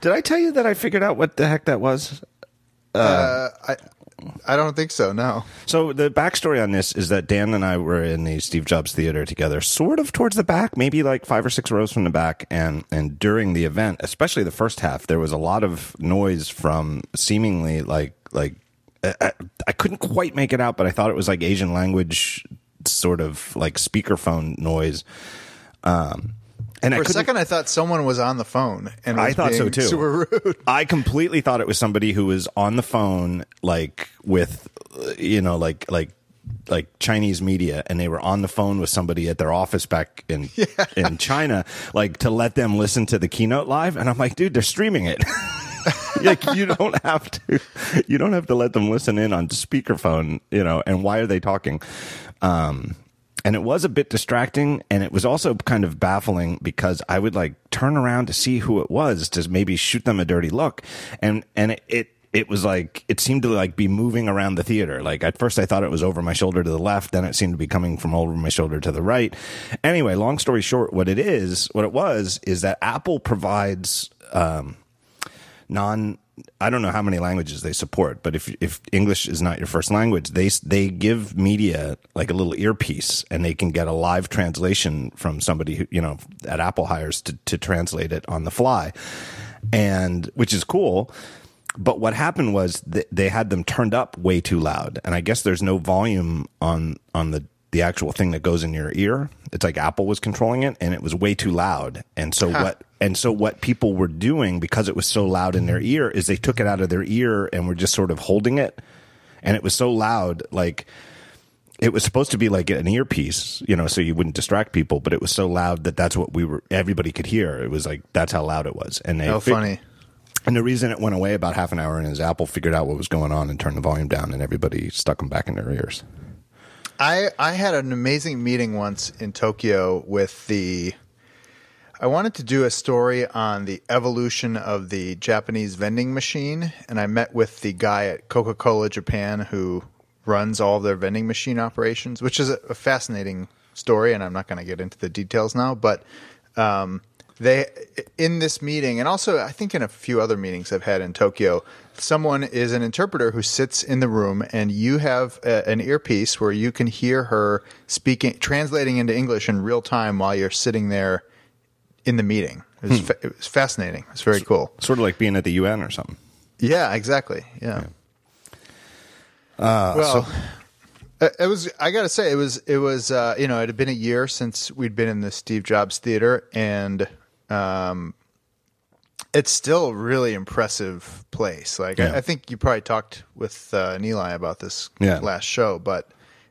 Did I tell you that I figured out what the heck that was? Uh, I I don't think so. No. So the backstory on this is that Dan and I were in the Steve Jobs Theater together, sort of towards the back, maybe like five or six rows from the back. And and during the event, especially the first half, there was a lot of noise from seemingly like like I, I couldn't quite make it out, but I thought it was like Asian language, sort of like speakerphone noise. Um, and For a second, I thought someone was on the phone, and I thought so too. Super rude. I completely thought it was somebody who was on the phone, like with, you know, like like like Chinese media, and they were on the phone with somebody at their office back in in China, like to let them listen to the keynote live. And I'm like, dude, they're streaming it. like you don't have to, you don't have to let them listen in on speakerphone, you know. And why are they talking? Um, and it was a bit distracting and it was also kind of baffling because I would like turn around to see who it was to maybe shoot them a dirty look. And and it, it it was like it seemed to like be moving around the theater. Like at first I thought it was over my shoulder to the left then it seemed to be coming from over my shoulder to the right. Anyway long story short what it is what it was is that Apple provides um non I don't know how many languages they support, but if if English is not your first language, they they give media like a little earpiece, and they can get a live translation from somebody who you know at Apple hires to to translate it on the fly, and which is cool. But what happened was th- they had them turned up way too loud, and I guess there's no volume on on the the actual thing that goes in your ear. It's like Apple was controlling it, and it was way too loud. And so what? And so what people were doing because it was so loud in their ear is they took it out of their ear and were just sort of holding it, and it was so loud, like it was supposed to be like an earpiece, you know, so you wouldn't distract people, but it was so loud that that's what we were. Everybody could hear. It was like that's how loud it was, and they How fig- funny. and the reason it went away about half an hour in is Apple figured out what was going on and turned the volume down, and everybody stuck them back in their ears. I I had an amazing meeting once in Tokyo with the. I wanted to do a story on the evolution of the Japanese vending machine, and I met with the guy at Coca Cola Japan who runs all their vending machine operations, which is a, a fascinating story, and I'm not going to get into the details now, but um, they in this meeting, and also I think in a few other meetings I've had in Tokyo, someone is an interpreter who sits in the room, and you have a, an earpiece where you can hear her speaking, translating into English in real time while you're sitting there in the meeting. It was, fa- it was fascinating. It's very cool. Sort of like being at the UN or something. Yeah, exactly. Yeah. well, it- it was. I got to say, it was. It was. Uh, you know, it had been a year since we'd been in the Steve Jobs Theater, and um, it's still a really impressive place. Like, Yeah. I, I think you probably talked with uh, Nilay about this Yeah. last show, but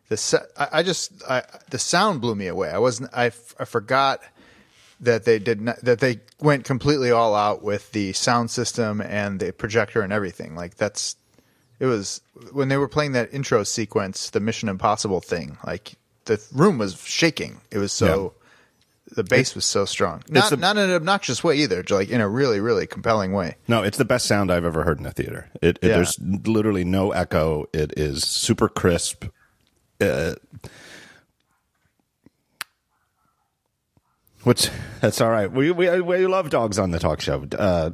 the se- I, I just I, the sound blew me away. I wasn't. I, f- I forgot that they did not that they went completely all out with the sound system and the projector and everything. Like that's it was when they were playing that intro sequence, the Mission Impossible thing. Like the room was shaking. It was so the bass was so strong. Not the- not in an obnoxious way either. Like in a really really compelling way. No, it's the best sound I've ever heard in a theater. It, it Yeah. there's literally no echo. It is super crisp. Uh, which that's all right. We we we love dogs on the talk show. Uh,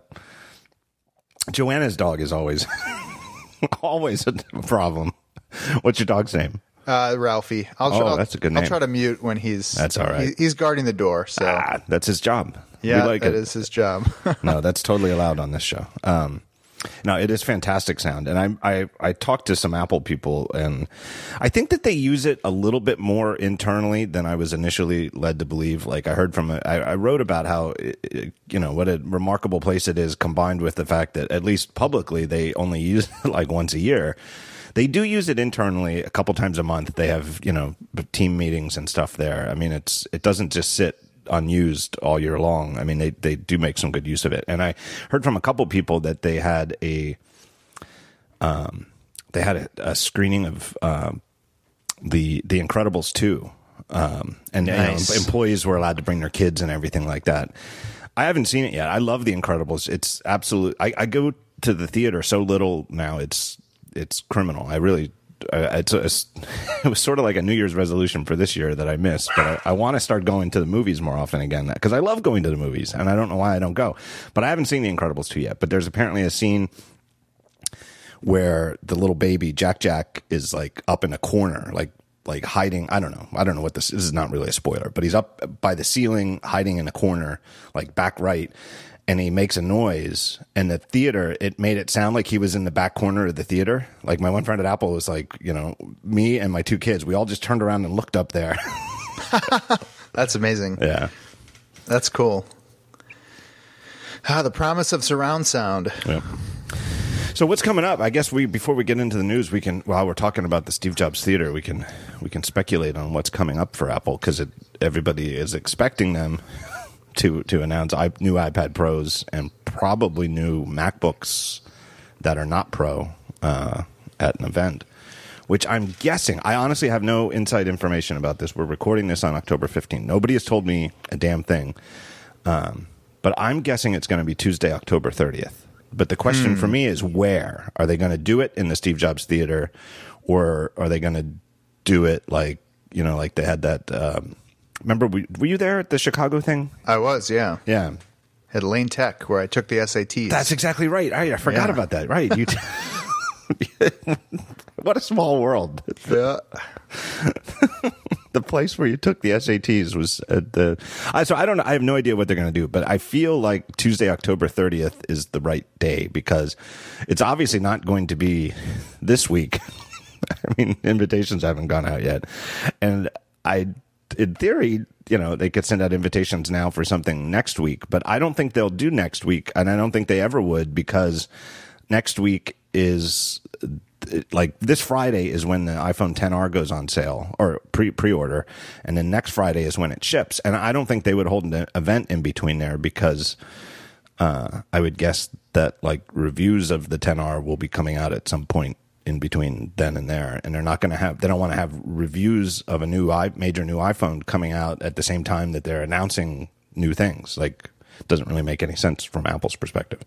Joanna's dog is always always a problem. What's your dog's name? Uh, Ralphie. I'll, Oh, I'll, that's a good name. I'll try to mute when he's. That's all right. he- he's guarding the door, so Ah, that's his job. yeah, we like that it. is his job. no, that's totally allowed on this show. Um, no, it is fantastic sound, and I, I I talked to some Apple people, and I think that they use it a little bit more internally than I was initially led to believe. Like I heard from, a, I, I wrote about how it- you know what a remarkable place it is, combined with the fact that at least publicly they only use it like once a year. They do use it internally a couple times a month. They have you know team meetings and stuff there. I mean, it's it doesn't just sit unused all year long. I mean, they they do make some good use of it. And I heard from a couple people that they had a um they had a, a screening of um the the Incredibles two. Um, and you know, employees were allowed to bring their kids and everything like that. I haven't seen it yet. I love The Incredibles. It's absolute. I, I go to the theater so little now. It's it's criminal. I really it's, it's it was sort of like a New Year's resolution for this year that I missed, but I, I want to start going to the movies more often again because I love going to the movies, and I don't know why I don't go. But I haven't seen The Incredibles two yet. But there's apparently a scene where the little baby Jack Jack is like up in a corner, like like hiding. I don't know. I don't know what this. This is not really a spoiler, but he's up by the ceiling, hiding in a corner, like back right, and he makes a noise. And the theater, it made it sound like he was in the back corner of the theater. Like my one friend at Apple was like, you know, me and my two kids, we all just turned around and looked up there. That's amazing. yeah. That's cool. Ah, the promise of surround sound. Yeah. So what's coming up? I guess we before we get into the news, we can while we're talking about the Steve Jobs Theater, we can we can speculate on what's coming up for Apple because everybody is expecting them to to announce i- new iPad Pros and probably new MacBooks that are not Pro uh, at an event. Which I'm guessing. I honestly have no inside information about this. We're recording this on October 15th. Nobody has told me a damn thing. Um, but I'm guessing it's going to be Tuesday, October 30th. But the question for me is where? Are they going to do it in the Steve Jobs Theater or are they going to do it like, you know, like they had that. Um, remember, we, were you there at the Chicago thing? I was, yeah. Yeah. At Lane Tech, where I took the SATs. That's exactly right. I, I forgot Yeah. about that. Right. You t- what a small world. yeah. the place where you took the SATs was at the. I, so I don't know. I have no idea what they're going to do, but I feel like Tuesday, October 30th is the right day because it's obviously not going to be this week. I mean, invitations haven't gone out yet. And I, in theory, you know, they could send out invitations now for something next week, but I don't think they'll do next week. And I don't think they ever would because next week is like this Friday is when the iPhone 10R goes on sale or pre pre order, and then next Friday is when it ships. And I don't think they would hold an event in between there because uh, I would guess that like reviews of the 10R will be coming out at some point in between then and there, and they're not going to have they don't want to have reviews of a new i major new iPhone coming out at the same time that they're announcing new things. Like, it doesn't really make any sense from Apple's perspective.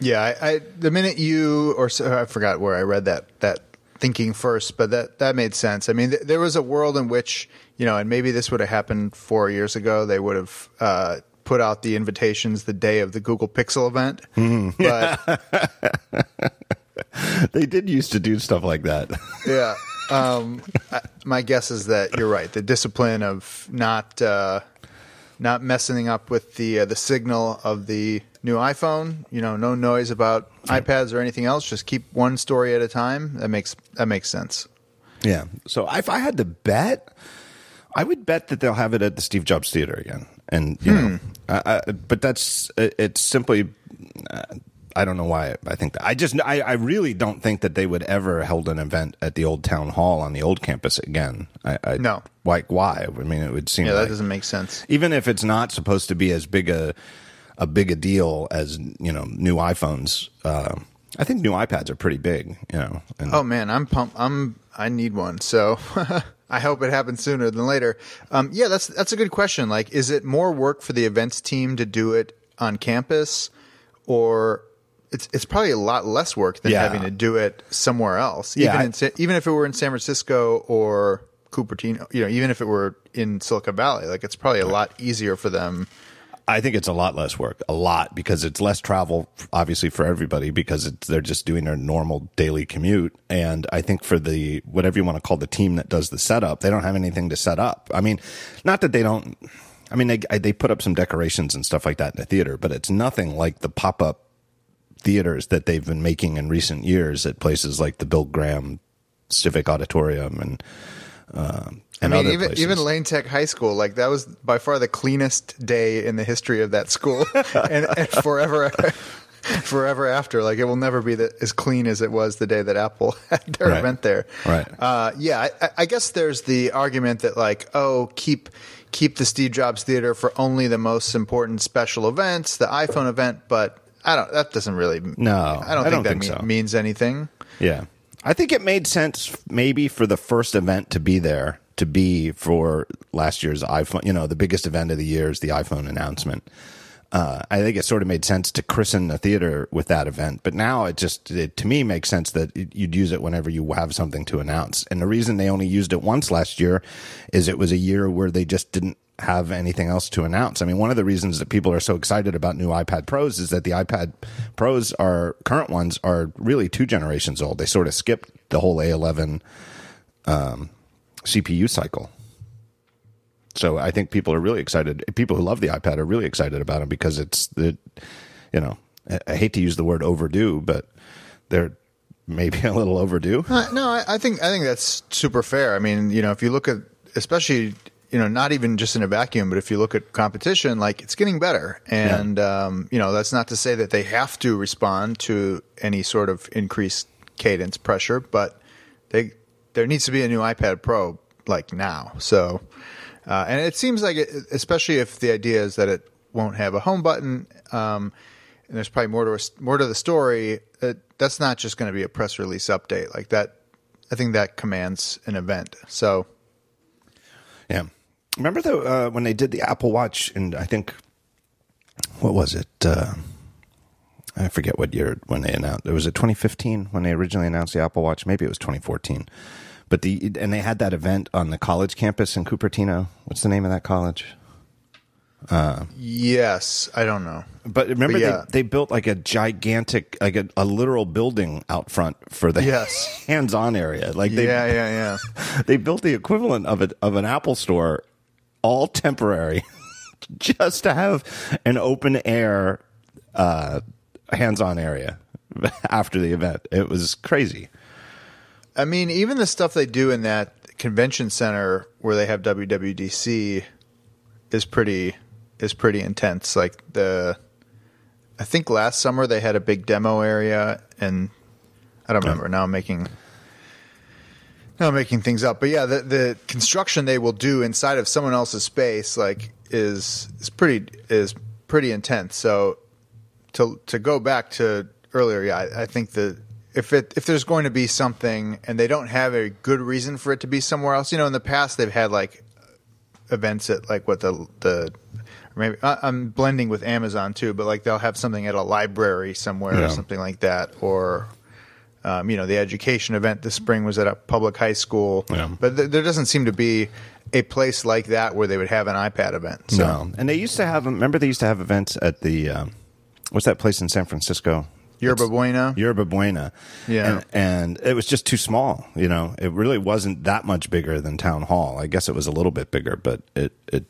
Yeah, I, I the minute you or so, I forgot where I read that that thinking first, but that that made sense. I mean, th- there was a world in which you know, and maybe this would have happened four years ago. They would have uh, put out the invitations the day of the Google Pixel event, but They did used to do stuff like that. yeah. Um, I, my guess is that you're right. The discipline of not uh, not messing up with the uh, the signal of the new iPhone. You know, no noise about iPads or anything else. Just keep one story at a time. That makes that makes sense. Yeah. So if I had to bet, I would bet that they'll have it at the Steve Jobs Theater again. And you know, I, I, but that's it- it's simply. Uh, I don't know why I think that. I just I, I really don't think that they would ever held an event at the old town hall on the old campus again. I, I No. Like why? I mean, it would seem Yeah, that like, doesn't make sense. even if it's not supposed to be as big a a big a deal as you know new iPhones. Uh, I think new iPads are pretty big. You know, and Oh man, I'm pumped. I'm I need one. So I hope it happens sooner than later. Um, yeah, that's that's a good question. Like, is it more work for the events team to do it on campus, or it's it's probably a lot less work than Yeah. having to do it somewhere else. Yeah, even I- in, even if it were in San Francisco or Cupertino, you know, even if it were in Silicon Valley, like it's probably a lot easier for them. I think it's a lot less work, a lot because it's less travel, obviously for everybody because it's, they're just doing their normal daily commute. And I think for the whatever you want to call the team that does the setup, they don't have anything to set up. I mean, not that they don't. I mean, they they put up some decorations and stuff like that in the theater, but it's nothing like the pop up theaters that they've been making in recent years at places like the Bill Graham Civic Auditorium and um, and I mean, other even places. even Lane Tech High School, like that was by far the cleanest day in the history of that school, and, and forever, forever after, like it will never be the, as clean as it was the day that Apple had their Right. event there. Right. Uh, yeah, I- I, I guess there's the argument that like, oh, keep keep the Steve Jobs Theater for only the most important special events, the iPhone event, but I don't. That doesn't really. No, I don't I think don't that think mean- so. means anything. Yeah. I think it made sense maybe for the first event to be there, to be for last year's iPhone, you know, the biggest event of the year is the iPhone announcement. uh, I think it sort of made sense to christen the theater with that event. But now it just, it, to me, makes sense that it, you'd use it whenever you have something to announce. And the reason they only used it once last year is it was a year where they just didn't have anything else to announce. I mean, one of the reasons that people are so excited about new iPad Pros is that the iPad Pros are current ones are really two generations old. They sort of skipped the whole A11 um, CPU cycle. So I think people are really excited. People who love the iPad are really excited about them because it's the, you know, I hate to use the word overdue, but they're maybe a little overdue. Uh, no, I, I think I think that's super fair. I mean, you know, if you look at especially you know not even just in a vacuum, but if you look at competition, like it's getting better, and yeah. um, you know that's not to say that they have to respond to any sort of increased cadence pressure, but they there needs to be a new iPad Pro like now. So uh, and it seems like, it, especially if the idea is that it won't have a home button, um, and there's probably more to more to the story. It, that's not just going to be a press release update like that. I think that commands an event. So, yeah. Remember though uh, when they did the Apple Watch, and I think what was it? Uh, I forget what year when they announced. It was it 2015 when they originally announced the Apple Watch. Maybe it was 2014. But the and they had that event on the college campus in Cupertino. What's the name of that college? Uh, yes, I don't know. But remember, but yeah. they, they built like a gigantic, like a, a literal building out front for the yes. hands-on area. Like they, yeah, yeah, yeah. they built the equivalent of it of an Apple store, all temporary, just to have an open air, uh, hands-on area after the event. It was crazy. I mean, even the stuff they do in that convention center where they have WWDC is pretty is pretty intense. Like the, I think last summer they had a big demo area, and I don't remember. Now I'm making I'm making things up, but yeah, the the construction they will do inside of someone else's space like is is pretty is pretty intense. So to to go back to earlier, yeah, I, I think the if it if there's going to be something and they don't have a good reason for it to be somewhere else, you know, in the past they've had like events at like what the the maybe I'm blending with Amazon too, but like they'll have something at a library somewhere yeah. or something like that, or um, you know, the education event this spring was at a public high school, yeah. but th- there doesn't seem to be a place like that where they would have an iPad event. So. No, and they used to have. Remember, they used to have events at the um, what's that place in San Francisco? Yerba Buena. Yerba Buena. Yeah. And, and, it was just too small. You know, it really wasn't that much bigger than Town Hall. I guess it was a little bit bigger, but it it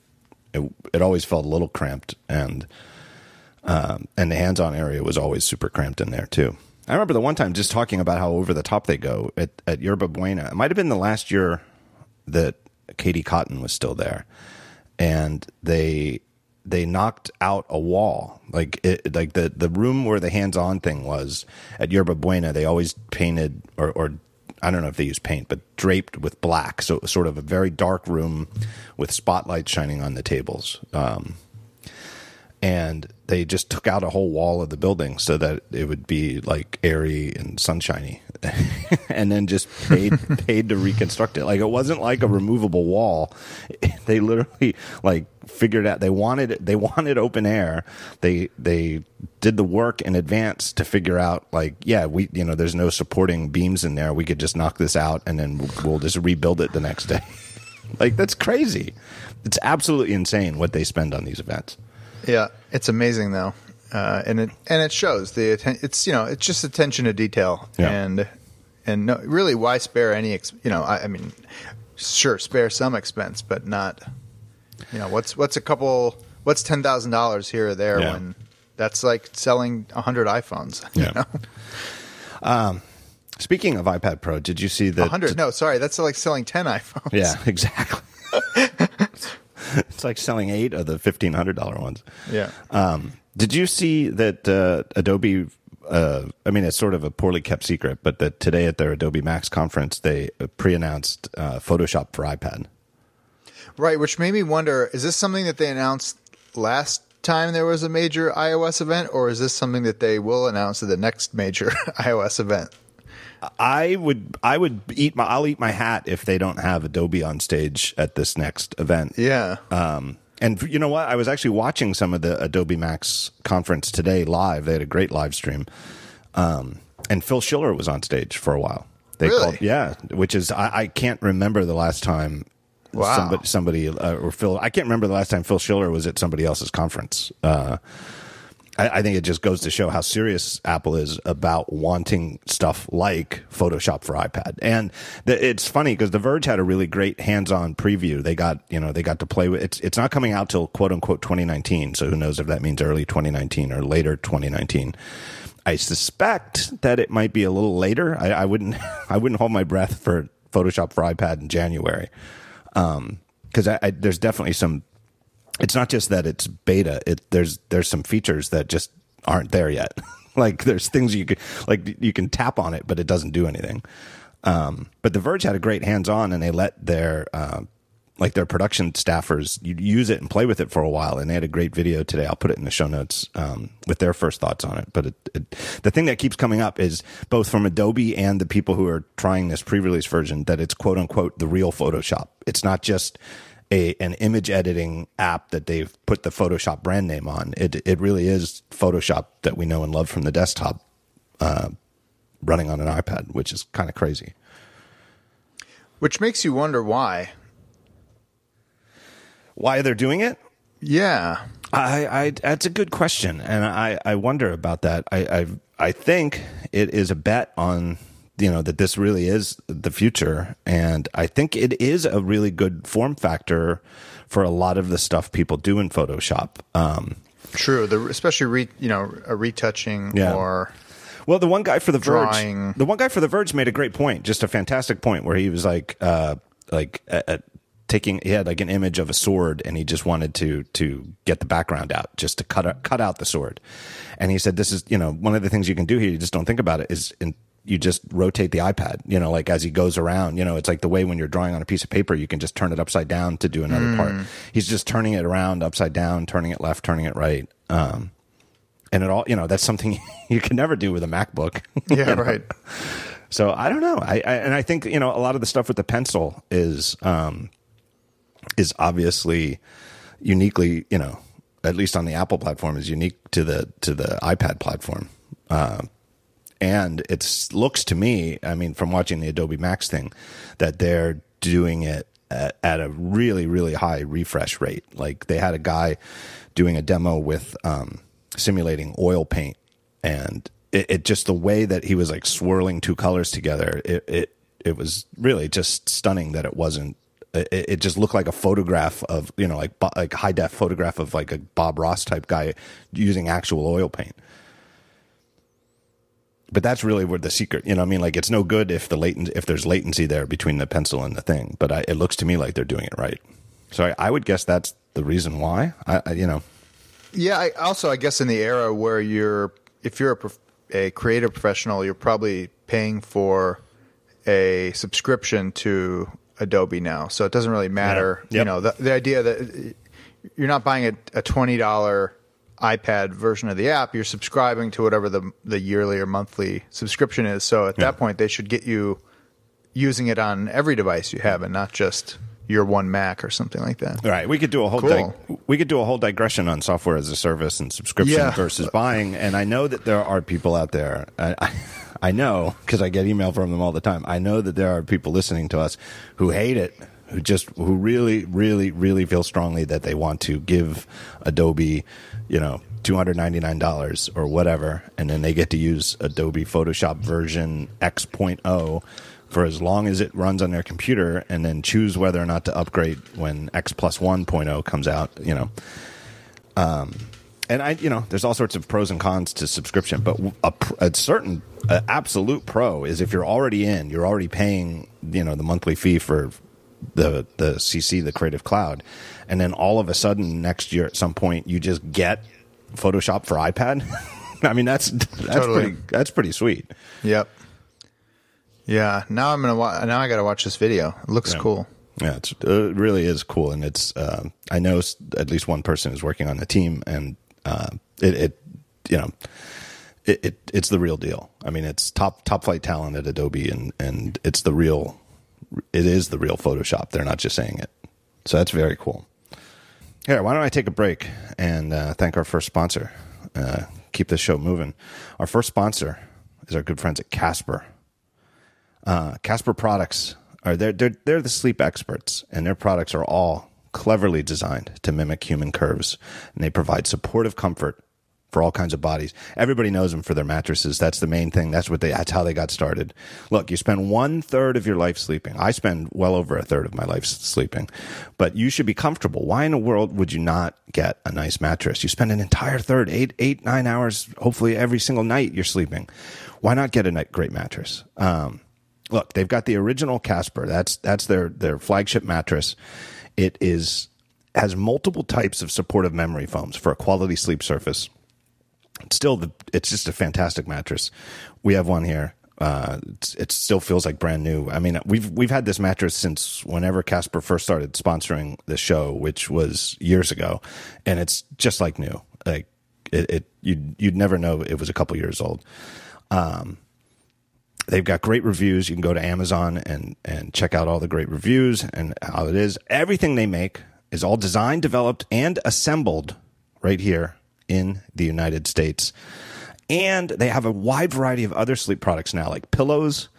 it, it always felt a little cramped, and um, and the hands-on area was always super cramped in there too. I remember the one time just talking about how over the top they go at at Yerba Buena. It might have been the last year that Katie Cotton was still there, and they they knocked out a wall like it, like the the room where the hands on thing was at Yerba Buena. They always painted or or I don't know if they use paint, but draped with black. So it was sort of a very dark room with spotlights shining on the tables. Um, and they just took out a whole wall of the building so that it would be like airy and sunshiny. And then just paid paid to reconstruct it. Like it wasn't like a removable wall. They literally like figured out they wanted it they wanted open air. They they did the work in advance to figure out like yeah we you know there's no supporting beams in there. We could just knock this out and then we'll just rebuild it the next day. Like that's crazy. It's absolutely insane what they spend on these events yeah, it's amazing though, uh, and it and it shows the atten- it's you know it's just attention to detail yeah. and and no, really why spare any ex- you know I, I, mean sure spare some expense but not you know what's what's a couple what's ten thousand dollars here or there yeah. when that's like selling hundred iPhones yeah. You know? Um, speaking of iPad Pro, did you see the hundred? No, sorry, that's like selling ten iPhones. Yeah, exactly. it's like selling eight of the fifteen hundred dollar ones. Yeah. Um, did you see that uh, Adobe? Uh, I mean, it's sort of a poorly kept secret, but that today at their Adobe Max conference, they pre-announced uh, Photoshop for iPad. Right, which made me wonder: is this something that they announced last time there was a major iOS event, or is this something that they will announce at the next major iOS event? I would I would eat my I'll eat my hat if they don't have Adobe on stage at this next event. Yeah. Um, and you know what? I was actually watching some of the Adobe Max conference today live. They had a great live stream. Um, and Phil Schiller was on stage for a while. They Really? called, yeah, which is I, I can't remember the last time Wow. somebody, somebody uh, or Phil. I can't remember the last time Phil Schiller was at somebody else's conference. Uh, I, I think it just goes to show how serious Apple is about wanting stuff like Photoshop for iPad. And the, it's funny because The Verge had a really great hands-on preview. They got you know they got to play with it's it's not coming out till quote unquote 2019. So who knows if that means early 2019 or later 2019. I suspect that it might be a little later. I, I wouldn't I wouldn't hold my breath for Photoshop for iPad in January um, because I, I, there's definitely some. It's not just that it's beta. It there's there's some features that just aren't there yet. like there's things you could like you can tap on it, but it doesn't do anything. Um, but The Verge had a great hands on, and they let their uh, like their production staffers use it and play with it for a while. And they had a great video today. I'll put it in the show notes um, with their first thoughts on it. But it, it, the thing that keeps coming up is both from Adobe and the people who are trying this pre-release version that it's quote unquote the real Photoshop. It's not just a an image editing app that they've put the Photoshop brand name on. It it really is Photoshop that we know and love from the desktop, uh, running on an iPad, which is kind of crazy. Which makes you wonder why. Why they're doing it? Yeah. I, I that's a good question, and I, I wonder about that. I, I I think it is a bet on you know that this really is the future, and I think it is a really good form factor for a lot of the stuff people do in Photoshop. Um, True. The especially re, you know a retouching Yeah. or Well, the one guy for the Drawing. Verge, the one guy for the Verge made a great point, just a fantastic point, where he was like, uh, like uh, uh, taking, he had like an image of a sword, and he just wanted to to get the background out, just to cut out, cut out the sword. And he said, this is, you know, one of the things you can do here, you just don't think about it, is in, you just rotate the iPad, you know, like as he goes around, you know, it's like the way when you're drawing on a piece of paper, you can just turn it upside down to do another part. He's just turning it around upside down, turning it left, turning it right. Um, and it all, you know, that's something you can never do with a MacBook. yeah right. So I don't know. I, I and I think you know a lot of the stuff with the pencil is um, is obviously uniquely you know at least on the Apple platform is unique to the to the iPad platform. Uh, and it looks to me, I mean, from watching the Adobe Max thing, that they're doing it at, at a really, really high refresh rate. Like they had a guy doing a demo with um, simulating oil paint, and it, it just the way that he was like swirling two colors together, it it it was really just stunning that it wasn't. It, it just looked like a photograph of you know like like high def photograph of like a Bob Ross type guy using actual oil paint but that's really where the secret you know i mean like it's no good if the latent if there's latency there between the pencil and the thing but I, it looks to me like they're doing it right so I, I would guess that's the reason why I, I you know Yeah. I, also, I guess in the era where you're, if you're a, prof- a creative professional, you're probably paying for a subscription to Adobe now, so it doesn't really matter. Yeah. You know, the, the idea that you're not buying a, a twenty dollar iPad version of the app, you're subscribing to whatever the the yearly or monthly subscription is. So at that point, they should get you using it on every device you have, and not just your one Mac or something like that. all right we could do a whole Cool. dig- we could do a whole digression on software as a service and subscription Yeah. versus buying and i know that there are people out there i, I, I know because i get email from them all the time i know that there are people listening to us who hate it who just who really really really feel strongly that they want to give adobe you know $299 or whatever and then they get to use adobe photoshop version x.0 for as long as it runs on their computer and then choose whether or not to upgrade when x plus 1.0 comes out you know. Um, and I, you know, there's all sorts of pros and cons to subscription, but a, a certain uh, absolute pro is if you're already in, you're already paying, you know, the monthly fee for the the CC, the Creative Cloud, and then all of a sudden next year at some point you just get Photoshop for iPad. I mean, that's that's Totally. pretty that's pretty sweet. Yep. Yeah. Now I'm gonna. Wa- now I got to watch this video. It looks Yeah. cool. Yeah, it's, it really is cool, and it's. Uh, I know at least one person is working on the team, and uh, it, it, you know, it, it it's the real deal. I mean, it's top top flight talent at Adobe, and and it's the real. It is the real Photoshop. They're not just saying it, so that's very cool. Here, why don't I take a break and uh, thank our first sponsor? Uh, keep this show moving. Our first sponsor is our good friends at Casper. Uh, Casper products are they're, they're they're the sleep experts, and their products are all cleverly designed to mimic human curves, and they provide supportive comfort for all kinds of bodies. Everybody knows them for their mattresses. That's the main thing. That's what they. That's how they got started. Look, you spend one third of your life sleeping. I spend well over a third of my life sleeping, but you should be comfortable. Why in the world would you not get a nice mattress? You spend an entire third, eight, eight, nine hours, hopefully every single night you're sleeping. Why not get a great mattress? Um, look, they've got the original Casper. That's that's their their flagship mattress. It is has multiple types of supportive memory foams for a quality sleep surface. Still, the, it's just a fantastic mattress. We have one here. Uh, it still feels like brand new. I mean, we've we've had this mattress since whenever Casper first started sponsoring the show, which was years ago, and it's just like new. Like it, it you'd you'd never know it was a couple years old. Um, they've got great reviews. You can go to Amazon and and check out all the great reviews and how it is. Everything they make is all designed, developed, and assembled right here in the United States. And they have a wide variety of other sleep products now, like pillows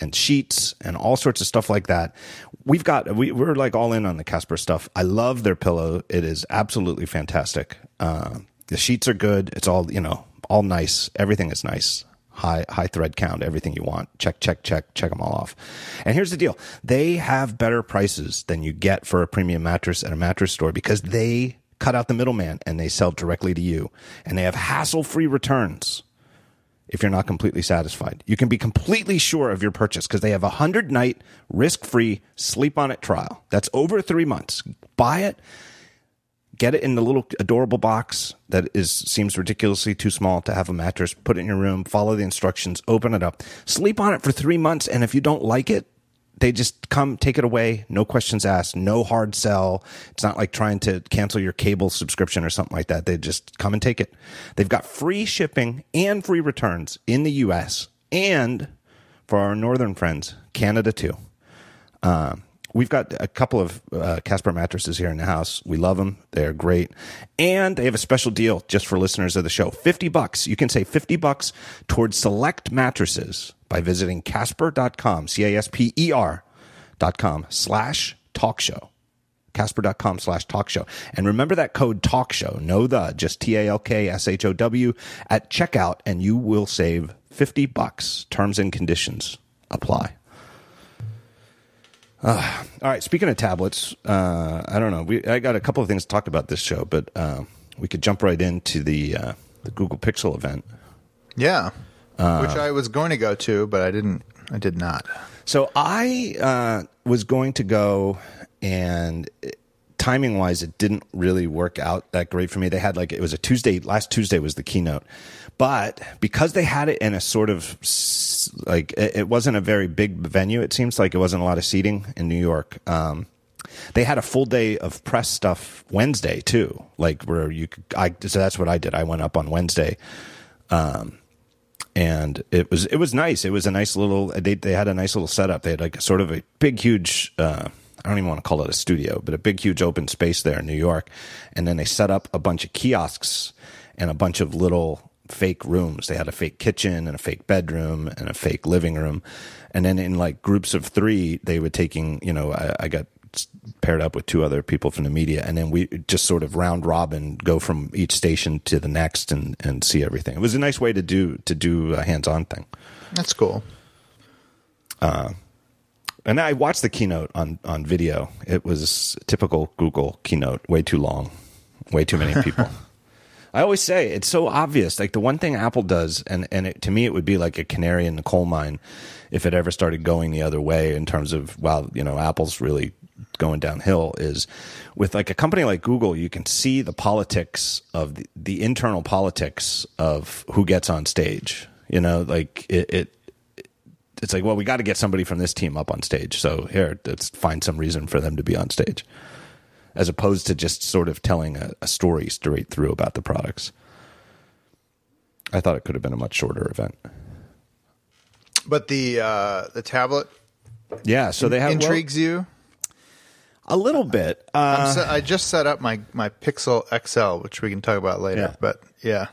and sheets and all sorts of stuff like that. We've got we, we're like all in on the Casper stuff. I love their pillow; it is absolutely fantastic. Uh, the sheets are good. It's all you know, all nice. Everything is nice high high thread count, everything you want. Check, check, check, check them all off. And here's the deal: they have better prices than you get for a premium mattress at a mattress store because they cut out the middleman and they sell directly to you, and they have hassle free returns. If you're not completely satisfied, you can be completely sure of your purchase because they have a hundred night risk free sleep on it trial. That's over three months. Buy it get it in the little adorable box that is seems ridiculously too small to have a mattress put it in your room follow the instructions open it up sleep on it for three months and if you don't like it they just come take it away no questions asked no hard sell it's not like trying to cancel your cable subscription or something like that they just come and take it they've got free shipping and free returns in the us and for our northern friends canada too uh, we've got a couple of uh, Casper mattresses here in the house. We love them. They're great. And they have a special deal just for listeners of the show. 50 bucks. You can save 50 bucks towards select mattresses by visiting casper.com, C-A-S-P-E-R dot com slash talk show. Casper.com slash talk show. And remember that code talk show, no the, just T A L K S H O W at checkout, and you will save 50 bucks. Terms and conditions apply. Uh, all right. Speaking of tablets, uh, I don't know. We I got a couple of things to talk about this show, but uh, we could jump right into the uh, the Google Pixel event. Yeah, which I was going to go to, but I didn't. I did not. So I uh, was going to go, and timing wise, it didn't really work out that great for me. They had like it was a Tuesday. Last Tuesday was the keynote, but because they had it in a sort of like it wasn't a very big venue. It seems like it wasn't a lot of seating in New York. Um, they had a full day of press stuff Wednesday too, like where you could. I so that's what I did. I went up on Wednesday, um, and it was it was nice. It was a nice little. They they had a nice little setup. They had like a sort of a big huge. Uh, I don't even want to call it a studio, but a big huge open space there in New York, and then they set up a bunch of kiosks and a bunch of little fake rooms. They had a fake kitchen and a fake bedroom and a fake living room. And then in like groups of three, they were taking, you know, I, I got paired up with two other people from the media and then we just sort of round robin go from each station to the next and, and see everything. It was a nice way to do, to do a hands on thing. That's cool. Uh, and I watched the keynote on, on video. It was typical Google keynote, way too long, way too many people. I always say it's so obvious. Like the one thing Apple does, and and it, to me, it would be like a canary in the coal mine if it ever started going the other way in terms of well, you know, Apple's really going downhill. Is with like a company like Google, you can see the politics of the, the internal politics of who gets on stage. You know, like it, it it's like, well, we got to get somebody from this team up on stage. So here, let's find some reason for them to be on stage as opposed to just sort of telling a, a story straight through about the products. I thought it could have been a much shorter event. But the uh, the tablet, yeah. So they have intrigues well, you. A little bit. Uh, I just set up my my Pixel XL, which we can talk about later. Yeah. But yeah,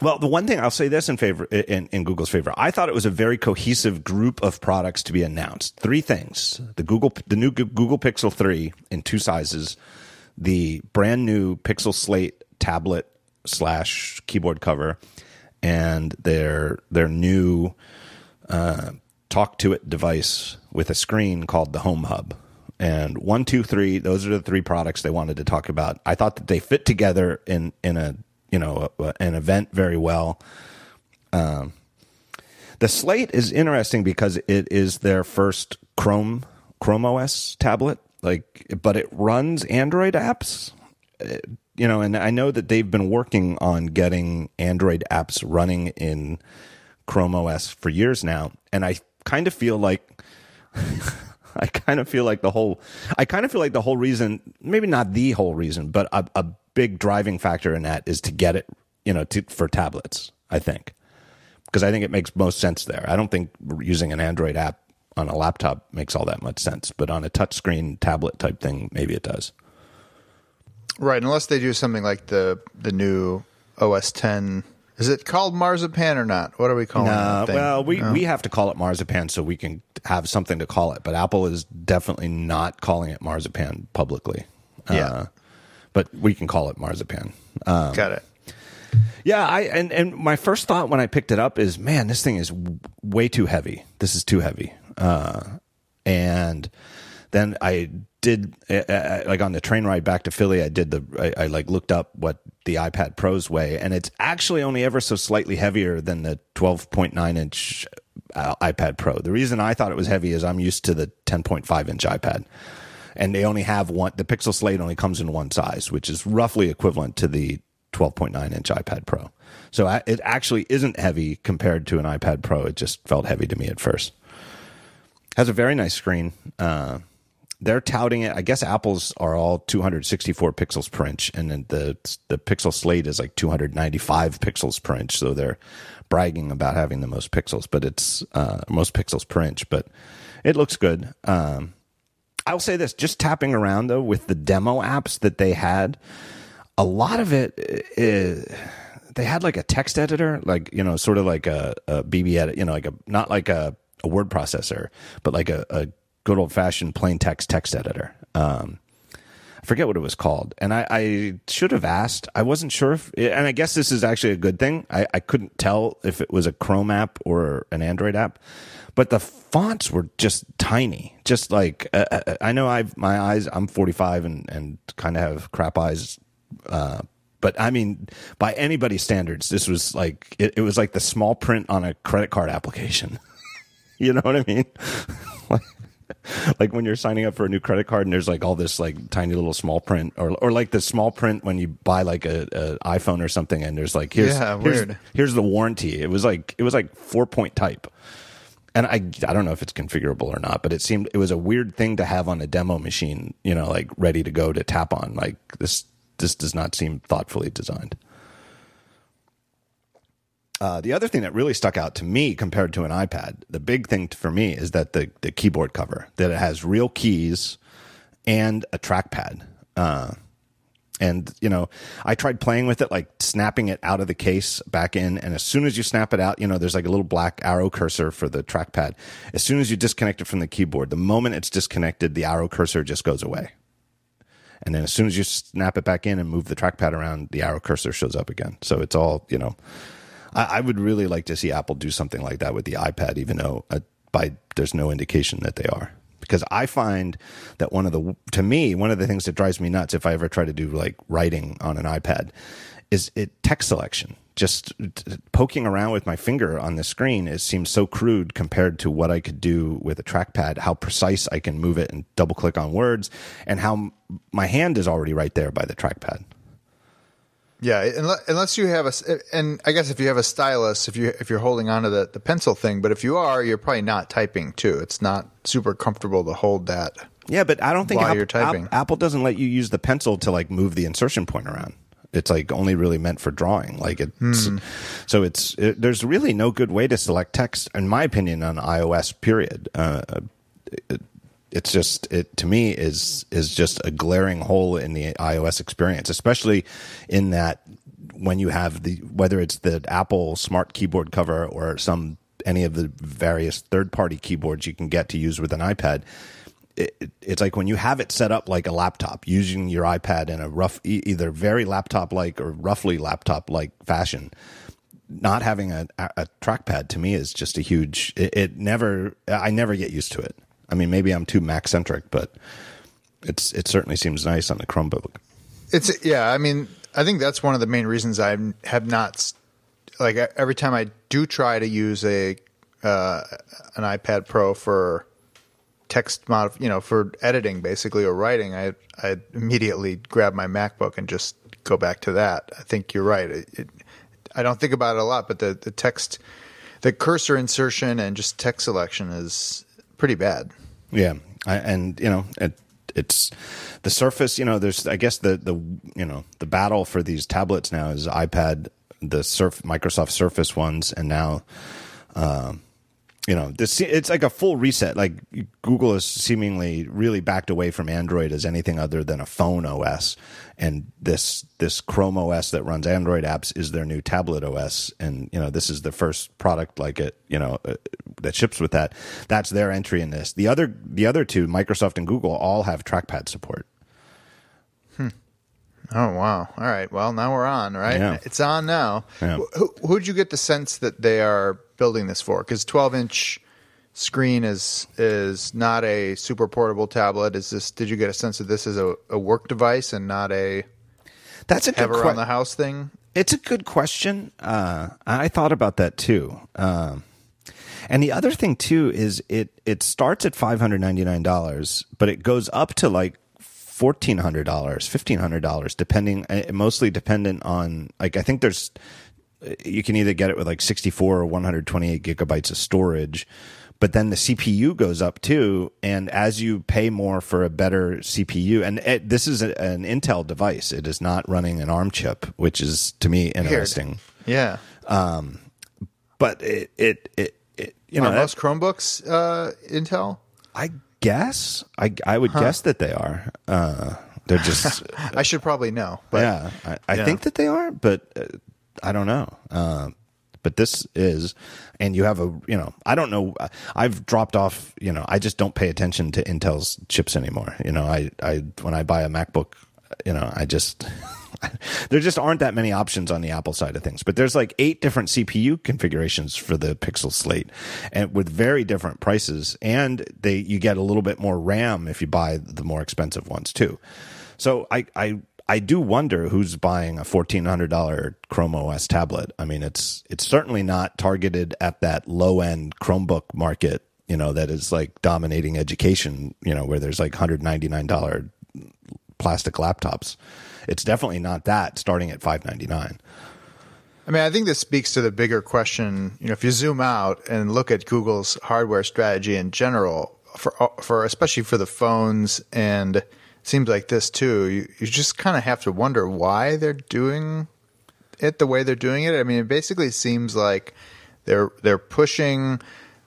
Well, the one thing I'll say this in favor in, in Google's favor, I thought it was a very cohesive group of products to be announced. Three things: the Google, the new Google Pixel Three in two sizes, the brand new Pixel Slate tablet slash keyboard cover, and their their new uh, talk to it device with a screen called the Home Hub. And one, two, three, those are the three products they wanted to talk about. I thought that they fit together in in a you know a, an event very well. Um, the Slate is interesting because it is their first Chrome Chrome OS tablet, like, but it runs Android apps. Uh, You know, and I know that they've been working on getting Android apps running in Chrome OS for years now, and I kind of feel like I kind of feel like the whole I kind of feel like the whole reason, maybe not the whole reason, but a, a big driving factor in that is to get it, you know, to, for tablets. I think because I think it makes most sense there. I don't think using an Android app on a laptop makes all that much sense, but on a touchscreen tablet type thing, maybe it does. right. Unless they do something like the the new OS 10. Is it called Marzipan or not? What are we calling that thing? well, we, we have to call it marzipan so we can have something to call it, but Apple is definitely not calling it marzipan publicly. Yeah. Uh, but we can call it marzipan. Uh, Got it. yeah, I and and my first thought when I picked it up is, man, this thing is w- way too heavy. This is too heavy. Uh, and then I did uh, uh, like on the train ride back to Philly. I did the I, I like looked up what the iPad Pros weigh, and it's actually only ever so slightly heavier than the 12.9 inch uh, iPad Pro. The reason I thought it was heavy is I'm used to the 10.5 inch iPad, and they only have one. The Pixel Slate only comes in one size, which is roughly equivalent to the 12.9 inch iPad Pro. So I, it actually isn't heavy compared to an iPad Pro. It just felt heavy to me at first. Has a very nice screen. Uh, they're touting it. I guess Apple's are all 264 pixels per inch, and then the the Pixel Slate is like 295 pixels per inch. So they're bragging about having the most pixels, but it's uh, most pixels per inch. But it looks good. Um, I'll say this: just tapping around though with the demo apps that they had, a lot of it is, they had like a text editor, like you know, sort of like a, a BBEdit, you know, like a not like a, a word processor, but like a, a good old fashioned plain text text editor. Um, I forget what it was called, and I, I should have asked. I wasn't sure if, and I guess this is actually a good thing. I, I couldn't tell if it was a Chrome app or an Android app, but the fonts were just tiny. Just like uh, uh, I know I've my eyes. I'm 45 and and kind of have crap eyes. Uh, but I mean, by anybody's standards, this was like it, it was like the small print on a credit card application. you know what I mean? like, like when you're signing up for a new credit card and there's like all this like tiny little small print or or like the small print when you buy like a, a iPhone or something and there's like here's Yeah, here's, weird. here's the warranty. It was like it was like four point type. And I I don't know if it's configurable or not, but it seemed it was a weird thing to have on a demo machine, you know, like ready to go to tap on. Like this this does not seem thoughtfully designed. Uh, the other thing that really stuck out to me compared to an iPad, the big thing for me is that the, the keyboard cover, that it has real keys and a trackpad. Uh, and, you know, I tried playing with it, like snapping it out of the case back in. And as soon as you snap it out, you know, there's like a little black arrow cursor for the trackpad. As soon as you disconnect it from the keyboard, the moment it's disconnected, the arrow cursor just goes away. And then as soon as you snap it back in and move the trackpad around, the arrow cursor shows up again. So it's all, you know, I, I would really like to see Apple do something like that with the iPad, even though uh, by there's no indication that they are. Because I find that one of the, to me, one of the things that drives me nuts if I ever try to do like writing on an iPad is it text selection. Just poking around with my finger on the screen, it seems so crude compared to what I could do with a trackpad, how precise I can move it and double click on words, and how my hand is already right there by the trackpad. Yeah, unless, unless you have a, and I guess if you have a stylus, if you if you're holding onto the the pencil thing, but if you are, you're probably not typing too. It's not super comfortable to hold that. Yeah, but I don't think While Apple, you're typing. Apple doesn't let you use the pencil to like move the insertion point around. It's like only really meant for drawing. Like it's so it's it, there's really no good way to select text, in my opinion, on iOS. Period. Uh, it- it's just it to me is is just a glaring hole in the iOS experience, especially in that when you have the whether it's the Apple Smart Keyboard cover or some any of the various third party keyboards you can get to use with an iPad. It, it's like when you have it set up like a laptop, using your iPad in a rough, either very laptop like or roughly laptop like fashion not having a, a trackpad to me is just a huge. It, it, never. I never get used to it. I mean, maybe I'm too Mac centric, but it's it certainly seems nice on the Chromebook. It's yeah. I mean, I think that's one of the main reasons I have not like every time I do try to use a uh, an iPad Pro for text mod, you know, for editing basically or writing, I I immediately grab my MacBook and just go back to that. I think you're right. It, it, I don't think about it a lot, but the, the text, the cursor insertion and just text selection is pretty bad. Yeah, I, and you know it, it's the Surface. You know, there's I guess the the you know the battle for these tablets now is iPad, the Surf Microsoft Surface ones, and now. Um, you know, this it's like a full reset. Like Google has seemingly really backed away from Android as anything other than a phone OS, and this this Chrome OS that runs Android apps is their new tablet OS, and you know this is the first product like it, you know, uh, that ships with that. That's their entry in this. The other the other two, Microsoft and Google, all have trackpad support. Oh wow! All right. Well, now we're on. Right? Yeah. It's on now. Yeah. Who who'd you get the sense that they are building this for? Because 12 inch screen is is not a super portable tablet. Is this? Did you get a sense that this is a, a work device and not a that's a have good around the house thing? It's a good question. Uh, I thought about that too. Um, and the other thing too is it it starts at five hundred ninety nine dollars, but it goes up to like fourteen hundred dollars, fifteen hundred dollars, depending. Uh, mostly dependent on like I think there's you can either get it with like 64 or 128 gigabytes of storage but then the CPU goes up too. And as you pay more for a better CPU, and it, this is a, an Intel device, it is not running an ARM chip, which is to me interesting. Yeah. Um, but it, it, it, it you Are know, most Chromebooks uh, Intel? I guess I, I would guess that they are. Uh, they're just, I should probably know, but yeah, I, I Yeah. think that they are, but uh, I don't know. Uh, but this is, and you have a, you know, I don't know. I've dropped off. You know, I just don't pay attention to Intel's chips anymore. You know, I, I when I buy a MacBook, you know, I just. there just aren't that many options on the Apple side of things, but there's like eight different CPU configurations for the Pixel Slate, and with very different prices, and they you get a little bit more RAM if you buy the more expensive ones too. So I I I do wonder who's buying a fourteen hundred dollar Chrome OS tablet. I mean, it's it's certainly not targeted at that low end Chromebook market. You know, that is like dominating education. You know, where there's like hundred ninety nine dollar plastic laptops. It's definitely not that starting at five ninety nine. I mean, I think this speaks to the bigger question. You know, if you zoom out and look at Google's hardware strategy in general, for for especially for the phones, and seems like this too, you, you just kind of have to wonder why they're doing it the way they're doing it. I mean, it basically seems like they're they're pushing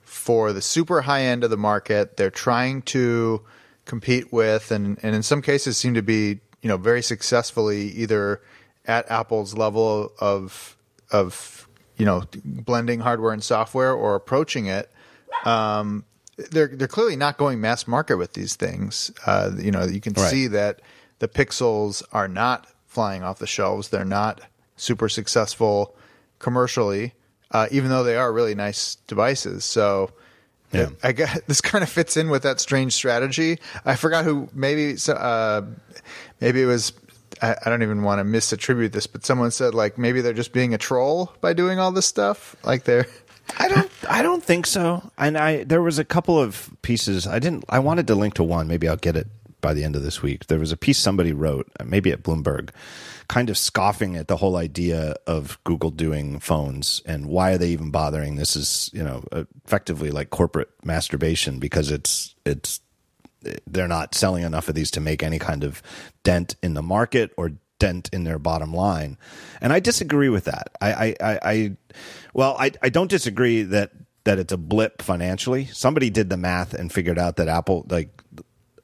for the super high end of the market. They're trying to compete with, and and in some cases, seem to be you know very successfully either at Apple's level of of you know blending hardware and software or approaching it. Um, they're they're clearly not going mass market with these things. Uh, you know, you can Right. see that the Pixels are not flying off the shelves. They're not super successful commercially, uh, even though they are really nice devices. So. Yeah. I guess this kind of fits in with that strange strategy. I forgot who maybe uh, maybe it was I, I don't even want to misattribute this, but someone said like maybe they're just being a troll by doing all this stuff. Like they're I don't. I don't think so. And I there was a couple of pieces. I didn't. I wanted to link to one. Maybe I'll get it by the end of this week. There was a piece somebody wrote, maybe at Bloomberg, kind of scoffing at the whole idea of Google doing phones and why are they even bothering? This is you know effectively like corporate masturbation because it's it's they're not selling enough of these to make any kind of dent in the market or dent in their bottom line. And I disagree with that. I, I, I, I well, I, I don't disagree that that it's a blip financially. Somebody did the math and figured out that Apple like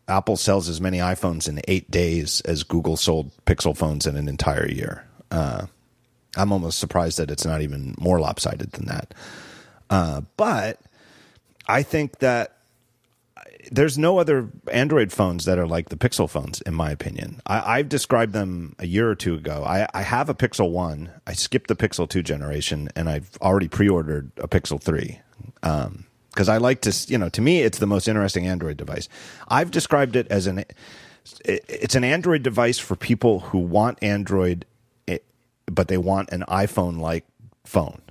Apple sells as many iPhones in eight days as Google sold Pixel phones in an entire year. Uh, I'm almost surprised that it's not even more lopsided than that. Uh, but I think that there's no other Android phones that are like the Pixel phones, in my opinion. I, have described them a year or two ago. I, I, have a Pixel 1. I skipped the Pixel 2 generation, and I've already pre ordered a Pixel 3. Um, because I like to, you know, to me, it's the most interesting Android device. I've described it as an, it's an Android device for people who want Android, eh, but they want an iPhone like phone.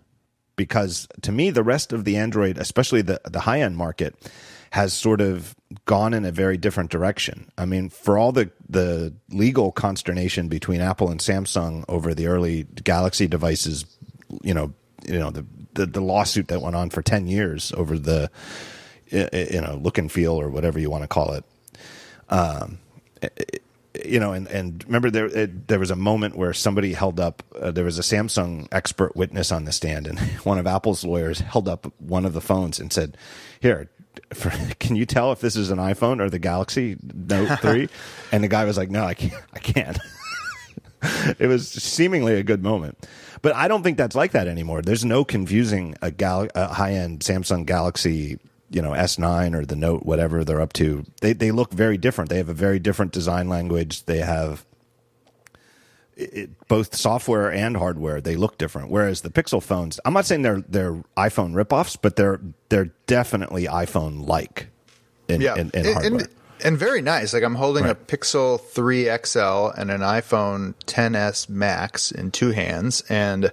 Because to me, the rest of the Android, especially the the high end market, has sort of gone in a very different direction. I mean, for all the the legal consternation between Apple and Samsung over the early Galaxy devices, you know, you know the the, the lawsuit that went on for 10 years over the you know look and feel or whatever you want to call it um, you know and and remember there it, there was a moment where somebody held up uh, there was a Samsung expert witness on the stand and one of Apple's lawyers held up one of the phones and said here for, can you tell if this is an iPhone or the Galaxy Note 3 and the guy was like no I can't I can't it was seemingly a good moment but I don't think that's like that anymore. There's no confusing a, gal- a high end Samsung Galaxy, you know, S9 or the Note, whatever they're up to. They they look very different. They have a very different design language. They have it, both software and hardware. They look different. Whereas the Pixel phones, I'm not saying they're they're iPhone ripoffs, but they're they're definitely iPhone like in, yeah. in, in hardware. And, and very nice. Like I'm holding right. a Pixel 3 XL and an iPhone 10s Max in two hands, and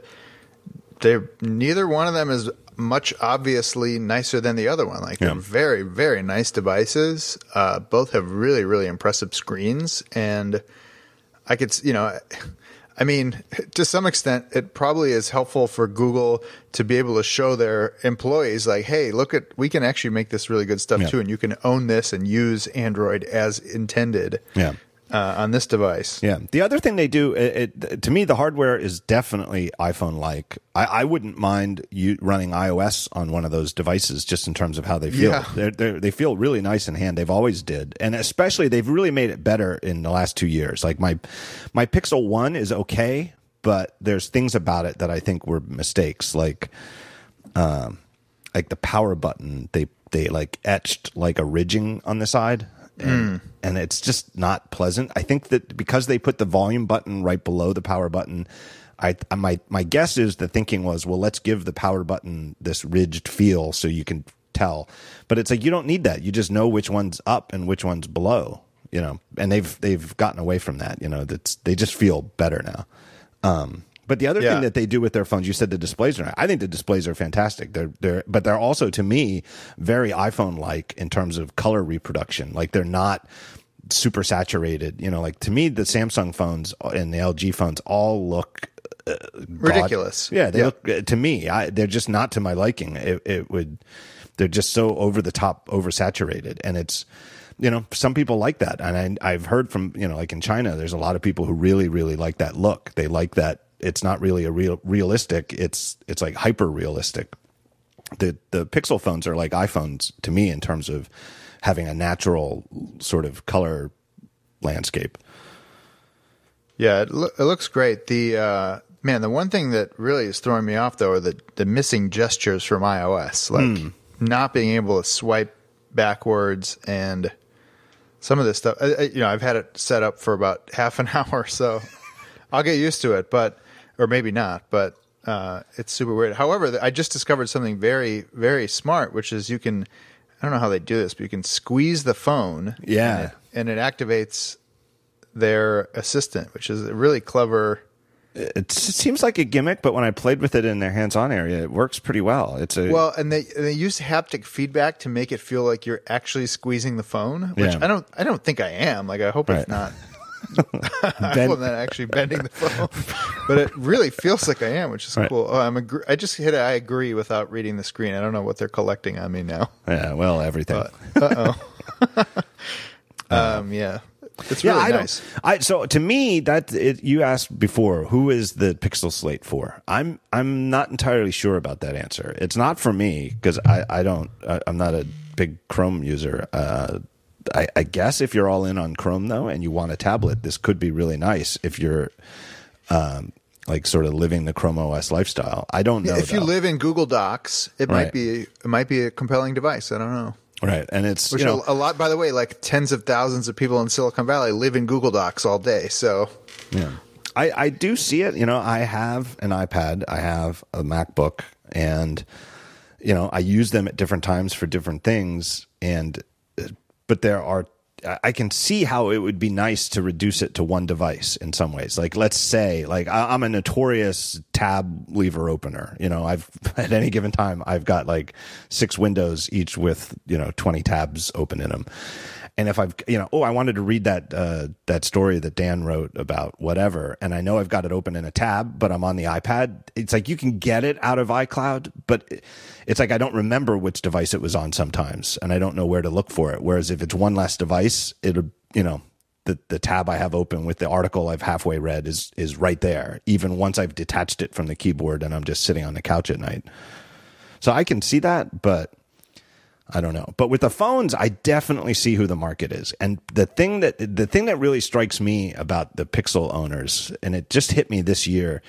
they neither one of them is much obviously nicer than the other one. Like yeah. they're very very nice devices. Uh, both have really really impressive screens, and I could you know I mean, to some extent, it probably is helpful for Google to be able to show their employees, like, hey, look at, we can actually make this really good stuff yeah. too, and you can own this and use Android as intended. Yeah uh, on this device. Yeah. The other thing they do, it, it, to me, the hardware is definitely iPhone like. I, I, wouldn't mind you running iOS on one of those devices just in terms of how they feel. Yeah. They're, they're, they feel really nice in hand. They've always did, and especially they've really made it better in the last two years. Like my my Pixel One is okay, but there's things about it that I think were mistakes. Like, um, like the power button, they they like etched like a ridging on the side and, mm. and it's just not pleasant. I think that because they put the volume button right below the power button, I my my guess is the thinking was, well, let's give the power button this ridged feel so you can tell. But it's like you don't need that. You just know which one's up and which one's below. You know, and they've they've gotten away from that. You know, that's they just feel better now. Um, but the other yeah. thing that they do with their phones, you said the displays are. I think the displays are fantastic. They're they're, but they're also to me very iPhone like in terms of color reproduction. Like they're not super saturated. You know, like to me the Samsung phones and the LG phones all look uh, ridiculous. Yeah, they look to me. I, they're just not to my liking. It, it would. They're just so over the top, oversaturated, and it's you know, some people like that. And I, have heard from, you know, like in China, there's a lot of people who really, really like that look. They like that it's not really a real realistic. It's it's like hyper realistic. The the Pixel phones are like iPhones to me in terms of having a natural sort of color landscape. Yeah, it, lo- it looks great. The uh, man, the one thing that really is throwing me off though are the the missing gestures from iOS, like mm. not being able to swipe backwards and some of this stuff. you know, I've had it set up for about half an hour, so I'll get used to it. But or maybe not, but uh, it's super weird. However, I just discovered something very, very smart, which is you can, I don't know how they do this, but you can squeeze the phone. Yeah. And it, and it activates their assistant, which is a really clever. It seems like a gimmick, but when I played with it in their hands-on area, it works pretty well. It's a well, and they they use haptic feedback to make it feel like you're actually squeezing the phone, which yeah. I don't I don't think I am. Like I hope right. it's not ben- I'm not actually bending the phone, but it really feels like I am, which is right. cool. Oh, I'm agree- I just hit I agree without reading the screen. I don't know what they're collecting on me now. Yeah, well, everything. Uh oh. um, yeah. It's really I nice. don't. I so to me that it, you asked before, who is the Pixel Slate for? I'm I'm not entirely sure about that answer. It's not for me because I I don't I, I'm not a big Chrome user. Uh, I, I guess if you're all in on Chrome though, and you want a tablet, this could be really nice if you're. Um, like sort of living the Chrome OS lifestyle. I don't know. if you live in Google Docs, it Right. might be it might be a compelling device. I don't know. right, and it's Which you know, a lot, by the way, like tens of thousands of people in Silicon Valley live in Google Docs all day. So Yeah. I, I do see it. You know, I have an iPad, I have a MacBook, and, you know, I use them at different times for different things. And, but there are, I- can see how it would be nice to reduce it to one device in some ways. Like, let's say, like, I'm a notorious tab lever opener. You know, I've, at any given time, I've got like six windows, each with, you know, 20 tabs open in them. And if I've, you know, oh, I wanted to read that uh, that story that Dan wrote about whatever, and I know I've got it open in a tab, but I'm on the iPad. It's like you can get it out of iCloud, but it's like I don't remember which device it was on sometimes, and I don't know where to look for it. Whereas if it's one less device, it'll, you know, the the tab I have open with the article I've halfway read is is right there, even once I've detached it from the keyboard and I'm just sitting on the couch at night. So I can see that, but I don't know. But with the phones, I definitely see who the market is. And the thing that the thing that really strikes me about the Pixel owners, and it just hit me this year,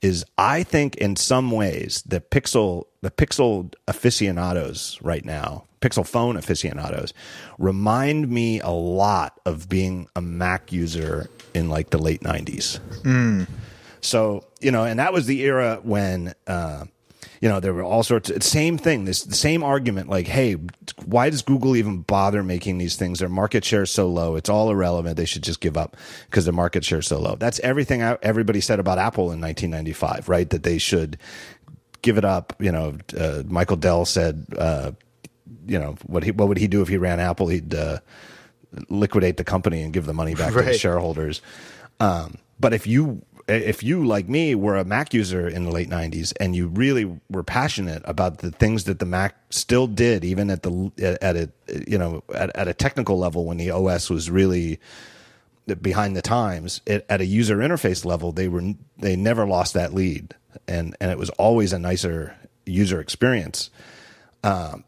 is I think in some ways the Pixel the Pixel aficionados right now, Pixel phone aficionados, remind me a lot of being a Mac user in like the late nineties. So you know, and that was the era when uh, you know there were all sorts. Of, same thing. This the same argument. Like, hey, why does Google even bother making these things? Their market share is so low. It's all irrelevant. They should just give up because their market share is so low. That's everything I- everybody said about Apple in 1995, right? That they should give it up. You know, uh, Michael Dell said, uh, you know, what he what would he do if he ran Apple? He'd uh, liquidate the company and give the money back to the shareholders. Um, but if you if you like me were a Mac user in the late '90s and you really were passionate about the things that the Mac still did, even at the at a you know at, at a technical level when the OS was really behind the times it, at a user interface level they were they never lost that lead. And and it was always a nicer user experience. Um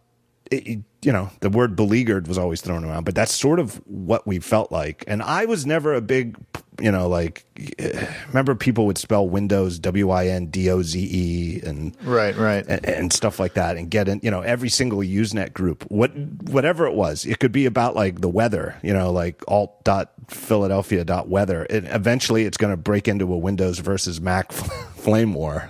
it, you know the word beleaguered was always thrown around but that's sort of what we felt like. And i was never a big you know like eh, remember people would spell windows w-i-n-d-o-z-e and right, right. and, and stuff like that and get in you know every single usenet group what whatever it was. It could be about like the weather you know like alt dot philadelphia dot weather. It, eventually it's going to break into a windows versus mac flame war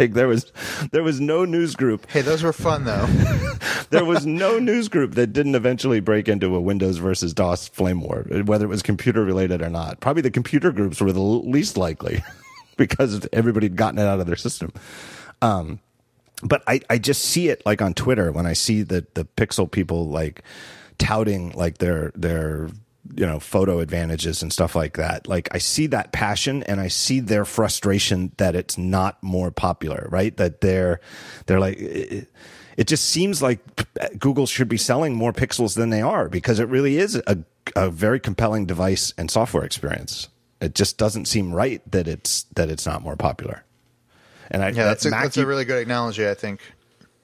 like there was there was no news group Hey, those were fun though. there was no news group that didn't eventually break into a Windows versus DOS flame war, whether it was computer related or not. Probably the computer groups were the least likely because everybody had gotten it out of their system. Um, but I, I just see it like on Twitter when I see the the Pixel people like touting like their their you know photo advantages and stuff like that. Like I see that passion and I see their frustration that it's not more popular, right? That they're they're like. It, it just seems like Google should be selling more pixels than they are because it really is a, a very compelling device and software experience. It just doesn't seem right that it's that it's not more popular. And I, Yeah, that's a, Mac that's a really good analogy. I think.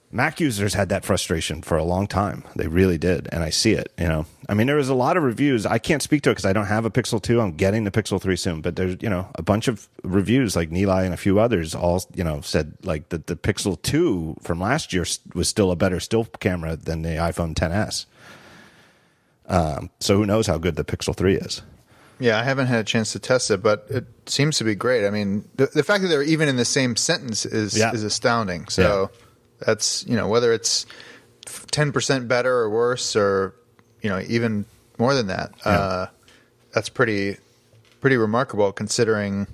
Mac users had that frustration for a long time. They really did, and I see it. You know, I mean, there was a lot of reviews. I can't speak to it because I don't have a Pixel Two. I'm getting the Pixel Three soon, but there's you know a bunch of reviews like Nilay and a few others all you know said like that the Pixel Two from last year was still a better still camera than the iPhone 10s. Um, so who knows how good the Pixel Three is? Yeah, I haven't had a chance to test it, but it seems to be great. I mean, the, the fact that they're even in the same sentence is Yeah. is astounding. So that's you know whether it's ten percent better or worse, or you know even more than that. Uh, that's pretty pretty remarkable considering.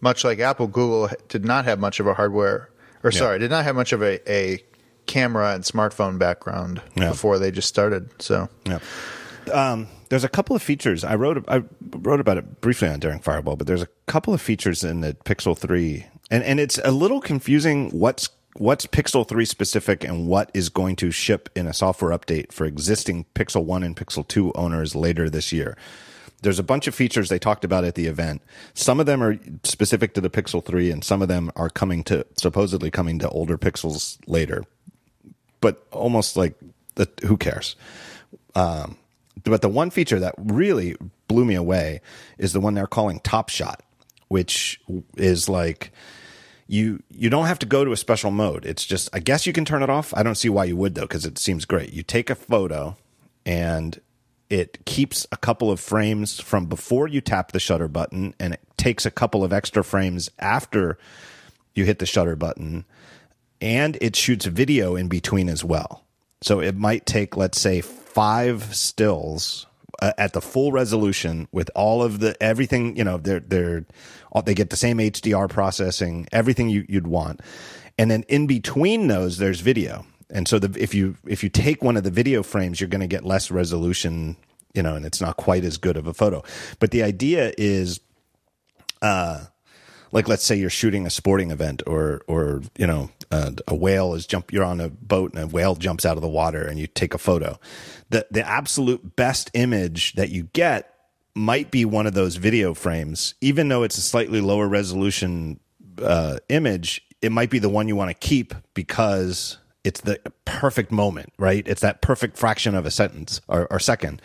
Much like Apple, Google did not have much of a hardware, or Yeah. sorry, did not have much of a, a camera and smartphone background Yeah. before they just started. So Yeah. Um, there's a couple of features I wrote. I wrote about it briefly on Daring Fireball, but there's a couple of features in the Pixel Three, and and it's a little confusing what's what's Pixel 3 specific and what is going to ship in a software update for existing Pixel 1 and Pixel 2 owners later this year. There's a bunch of features they talked about at the event. Some of them are specific to the Pixel 3 and some of them are coming to supposedly coming to older Pixels later. But almost like the, who cares? Um, but the one feature that really blew me away is the one they're calling Top Shot, which is like you you don't have to go to a special mode. It's just I guess you can turn it off. I don't see why you would though because it seems great. You take a photo and it keeps a couple of frames from before you tap the shutter button and it takes a couple of extra frames after you hit the shutter button and it shoots video in between as well. So it might take let's say 5 stills uh, at the full resolution with all of the everything, you know, they're they're they get the same HDR processing, everything you, you'd want. And then in between those there's video and so the, if you if you take one of the video frames, you're going to get less resolution, you know, and it's not quite as good of a photo. But the idea is, uh, like let's say you're shooting a sporting event, or or you know, uh, a whale is jump. You're on a boat and a whale jumps out of the water, and you take a photo. The the absolute best image that you get might be one of those video frames, even though it's a slightly lower resolution uh, image. It might be the one you want to keep because it's the perfect moment, right? It's that perfect fraction of a sentence or, or second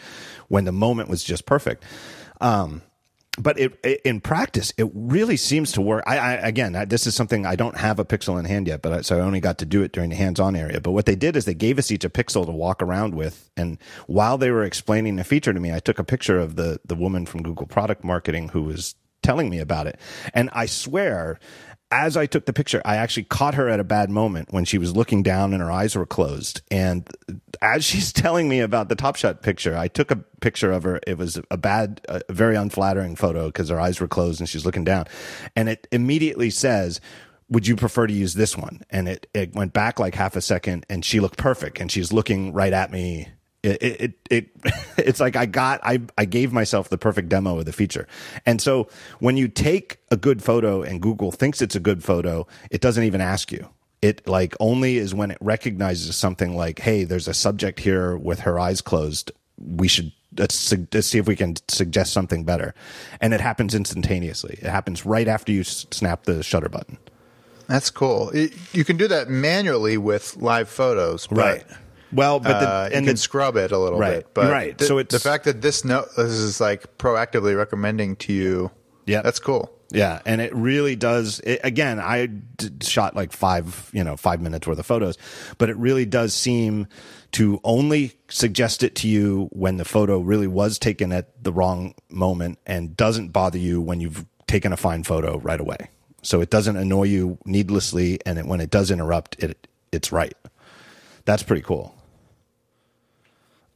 when the moment was just perfect. Um, but it, it, in practice, it really seems to work. I, I again, I, this is something I don't have a pixel in hand yet, but I, so I only got to do it during the hands-on area. But what they did is they gave us each a pixel to walk around with, and while they were explaining the feature to me, I took a picture of the the woman from Google Product Marketing who was telling me about it, and I swear as I took the picture, I actually caught her at a bad moment when she was looking down and her eyes were closed. And as she's telling me about the Top Shot picture, I took a picture of her. It was a bad, a very unflattering photo because her eyes were closed and she's looking down. And it immediately says, would you prefer to use this one? And it, it went back like half a second and she looked perfect and she's looking right at me it, it, it, it's like I got, I, I gave myself the perfect demo of the feature. And so when you take a good photo and Google thinks it's a good photo, it doesn't even ask you. It like only is when it recognizes something like, Hey, there's a subject here with her eyes closed. We should let's, let's see if we can suggest something better. And it happens instantaneously. It happens right after you snap the shutter button. That's cool. It, you can do that manually with live photos, right? Well, but the, uh, and you can scrub it a little right, bit. But right. The, so it's the fact that this note this is like proactively recommending to you. Yeah, that's cool. Yeah, and it really does. It, again, I shot like five, you know, five minutes worth of photos, but it really does seem to only suggest it to you when the photo really was taken at the wrong moment, and doesn't bother you when you've taken a fine photo right away. So it doesn't annoy you needlessly, and it, when it does interrupt, it it's right. That's pretty cool.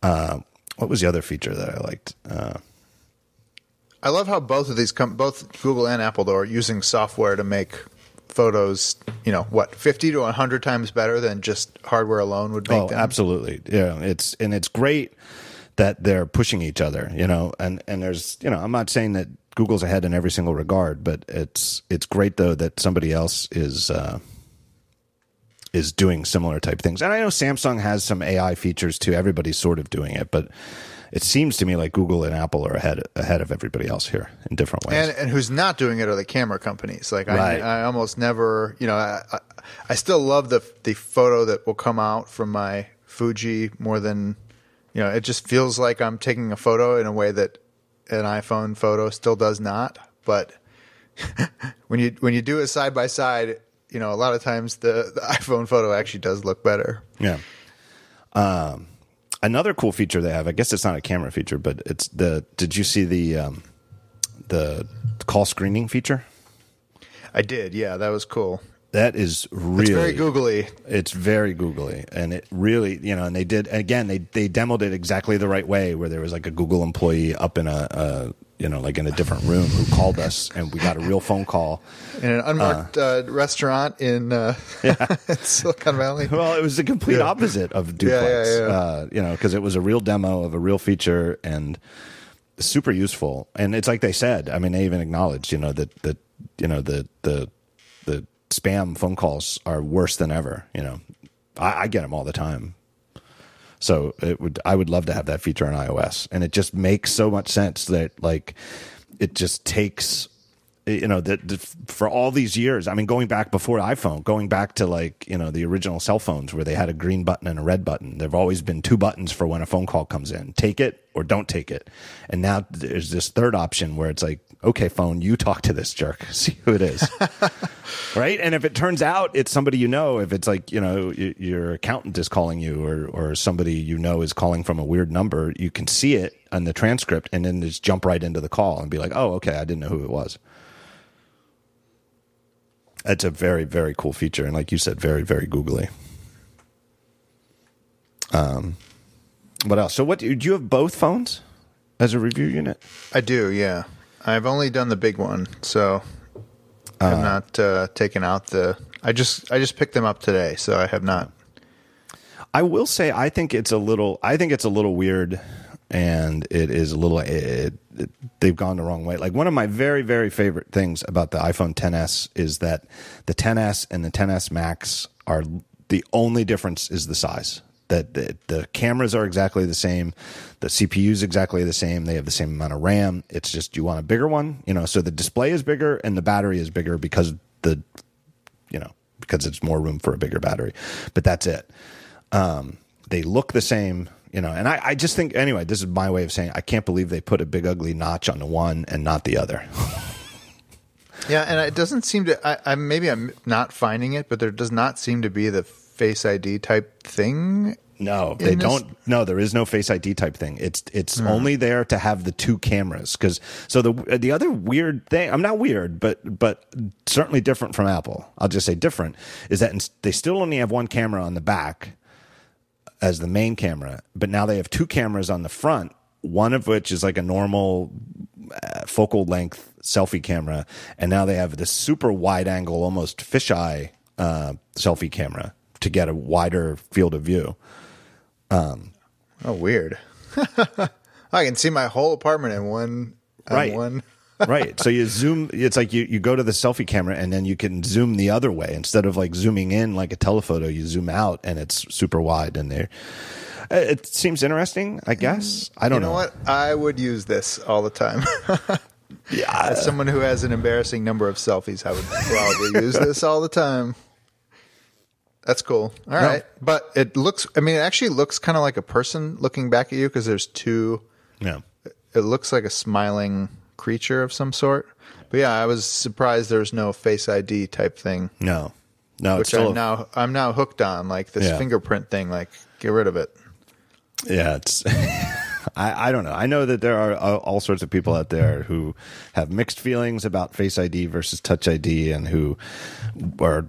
Uh, what was the other feature that I liked? Uh, I love how both of these come, both Google and Apple, though, are using software to make photos. You know what, fifty to hundred times better than just hardware alone would make oh, them. absolutely. Yeah, it's and it's great that they're pushing each other. You know, and and there's you know, I'm not saying that Google's ahead in every single regard, but it's it's great though that somebody else is. Uh, is doing similar type things. And I know Samsung has some AI features too. Everybody's sort of doing it, but it seems to me like Google and Apple are ahead ahead of everybody else here in different ways. And, and who's not doing it are the camera companies. Like right. I, I almost never, you know, I, I, I still love the the photo that will come out from my Fuji more than, you know, it just feels like I'm taking a photo in a way that an iPhone photo still does not. But when you when you do it side by side, you know, a lot of times the, the iPhone photo actually does look better. Yeah. Um, another cool feature they have, I guess it's not a camera feature, but it's the. Did you see the um, the call screening feature? I did. Yeah, that was cool. That is really it's very googly. It's very googly, and it really, you know, and they did again. They they demoed it exactly the right way, where there was like a Google employee up in a, a you know, like in a different room who called us, and we got a real phone call in an unmarked uh, uh, restaurant in, uh, yeah. Silicon Valley. Well, it was the complete yeah. opposite of duplex. Yeah, yeah, uh, you know, because it was a real demo of a real feature and super useful. And it's like they said. I mean, they even acknowledged, you know, that that you know the the the spam phone calls are worse than ever. You know, I, I get them all the time. So it would I would love to have that feature on iOS, and it just makes so much sense that like it just takes you know that for all these years i mean going back before iphone going back to like you know the original cell phones where they had a green button and a red button there've always been two buttons for when a phone call comes in take it or don't take it. And now there's this third option where it's like okay phone you talk to this jerk. See who it is. Right? And if it turns out it's somebody you know if it's like you know your accountant is calling you or or somebody you know is calling from a weird number you can see it on the transcript and then just jump right into the call and be like oh okay i didn't know who it was. It's a very very cool feature. And like you said very very googly. Um what else? So what do you have both phones as a review unit? I do, yeah. I've only done the big one, so I've not uh, taken out the. I just I just picked them up today, so I have not. I will say I think it's a little I think it's a little weird and it is a little it, it, they've gone the wrong way. Like one of my very very favorite things about the iPhone 10s is that the 10s and the 10s Max are the only difference is the size. That the, the cameras are exactly the same, the CPU is exactly the same. They have the same amount of RAM. It's just you want a bigger one, you know. So the display is bigger and the battery is bigger because the, you know, because it's more room for a bigger battery. But that's it um, they look the same, you know. And I, I just think anyway, this is my way of saying I can't believe they put a big ugly notch on the one and not the other. Yeah, and it doesn't seem to. I, I maybe I'm not finding it, but there does not seem to be the Face ID type thing. No, they this- don't. No, there is no Face ID type thing. It's it's only there to have the two cameras. Because so the the other weird thing, I'm not weird, but but certainly different from Apple. I'll just say different is that they still only have one camera on the back as the main camera, but now they have two cameras on the front. One of which is like a normal uh, focal length selfie camera, and now they have this super wide angle, almost fisheye uh, selfie camera to get a wider field of view. Oh, weird. I can see my whole apartment in one. on Right. One. right. So you zoom. It's like you, you go to the selfie camera and then you can zoom the other way instead of like zooming in like a telephoto. You zoom out and it's super wide and there. uh, It seems interesting. I guess I don't know what? I would use this all the time. Yeah, As someone who has an embarrassing number of selfies, I would probably use this all the time. That's cool. All right, but it looks. I mean, it actually looks kind of like a person looking back at you because there's two. yeah. It looks like a smiling creature of some sort. But yeah, I was surprised there was no Face ID type thing, No, no. Which I'm a- now I'm now hooked on. Like this Yeah. fingerprint thing. Like, get rid of it. Yeah, it's. I, I don't know. I know that there are uh, all sorts of people out there who have mixed feelings about Face ID versus Touch ID, and who are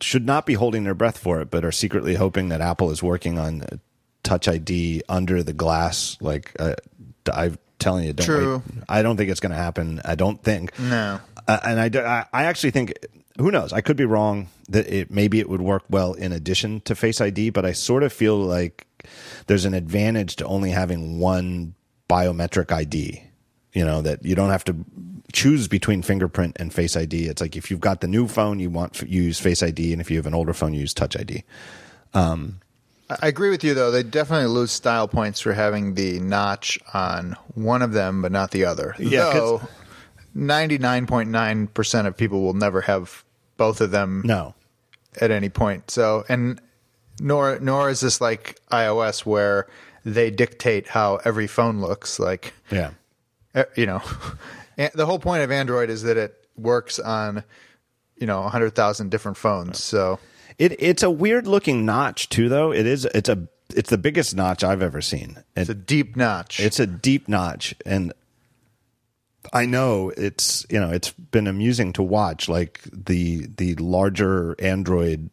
should not be holding their breath for it, but are secretly hoping that Apple is working on Touch ID under the glass. Like uh, I'm telling you, don't True. wait. I don't think it's going to happen. I don't think. No. Uh, and I, do- I, I actually think, who knows? I could be wrong that it maybe it would work well in addition to Face ID, but I sort of feel like there's an advantage to only having one biometric ID. You know that you don't have to choose between fingerprint and Face ID. It's like if you've got the new phone, you want you use Face ID, and if you have an older phone, you use Touch ID. Um, I I agree with you though. They definitely lose style points for having the notch on one of them, but not the other. Yeah, Though ninety nine point nine percent of people will never have both of them No, at any point. So and nor nor is this like iOS where they dictate how every phone looks. Like yeah, you know, the whole point of Android is that it works on you know a hundred thousand different phones. So it it's a weird looking notch too, though. It is it's a it's the biggest notch I've ever seen. It- it's a deep notch. It's a deep notch, and I know it's you know it's been amusing to watch. Like the the larger Android,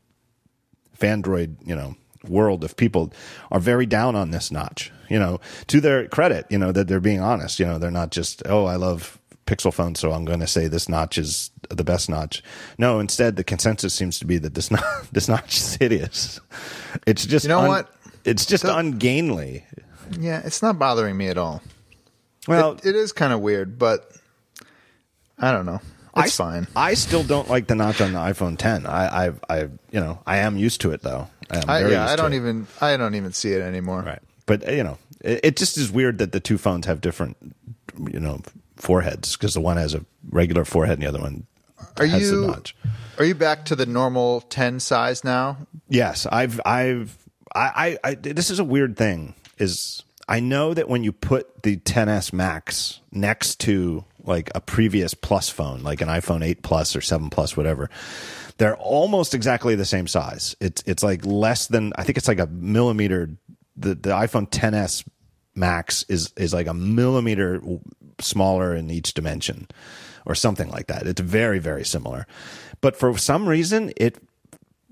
Fandroid, you know, world of people are very down on this notch. You know, to their credit, you know that they're being honest. You know, they're not just oh I love Pixel phone, so I'm going to say this notch is the best notch. No, instead the consensus seems to be that this not this notch is hideous. It's just You know what? It's just So- ungainly. yeah, it's not bothering me at all. Well, it, it is kind of weird, but I don't know. It's I, fine. I still don't like the notch on the iPhone 10. I, I, I you know, I am used to it though. I I, yeah, I don't it. even I don't even see it anymore. Right. But you know, it, it just is weird that the two phones have different, you know, foreheads because the one has a regular forehead and the other one Are has you the notch. are you back to the normal 10 size now? Yes, I've I've I, I, I this is a weird thing is I know that when you put the 10s Max next to like a previous plus phone, like an iPhone 8 Plus or 7 Plus, whatever, they're almost exactly the same size. It's it's like less than I think it's like a millimeter. The the iPhone 10s Max is is like a millimeter smaller in each dimension, or something like that. It's very very similar, but for some reason it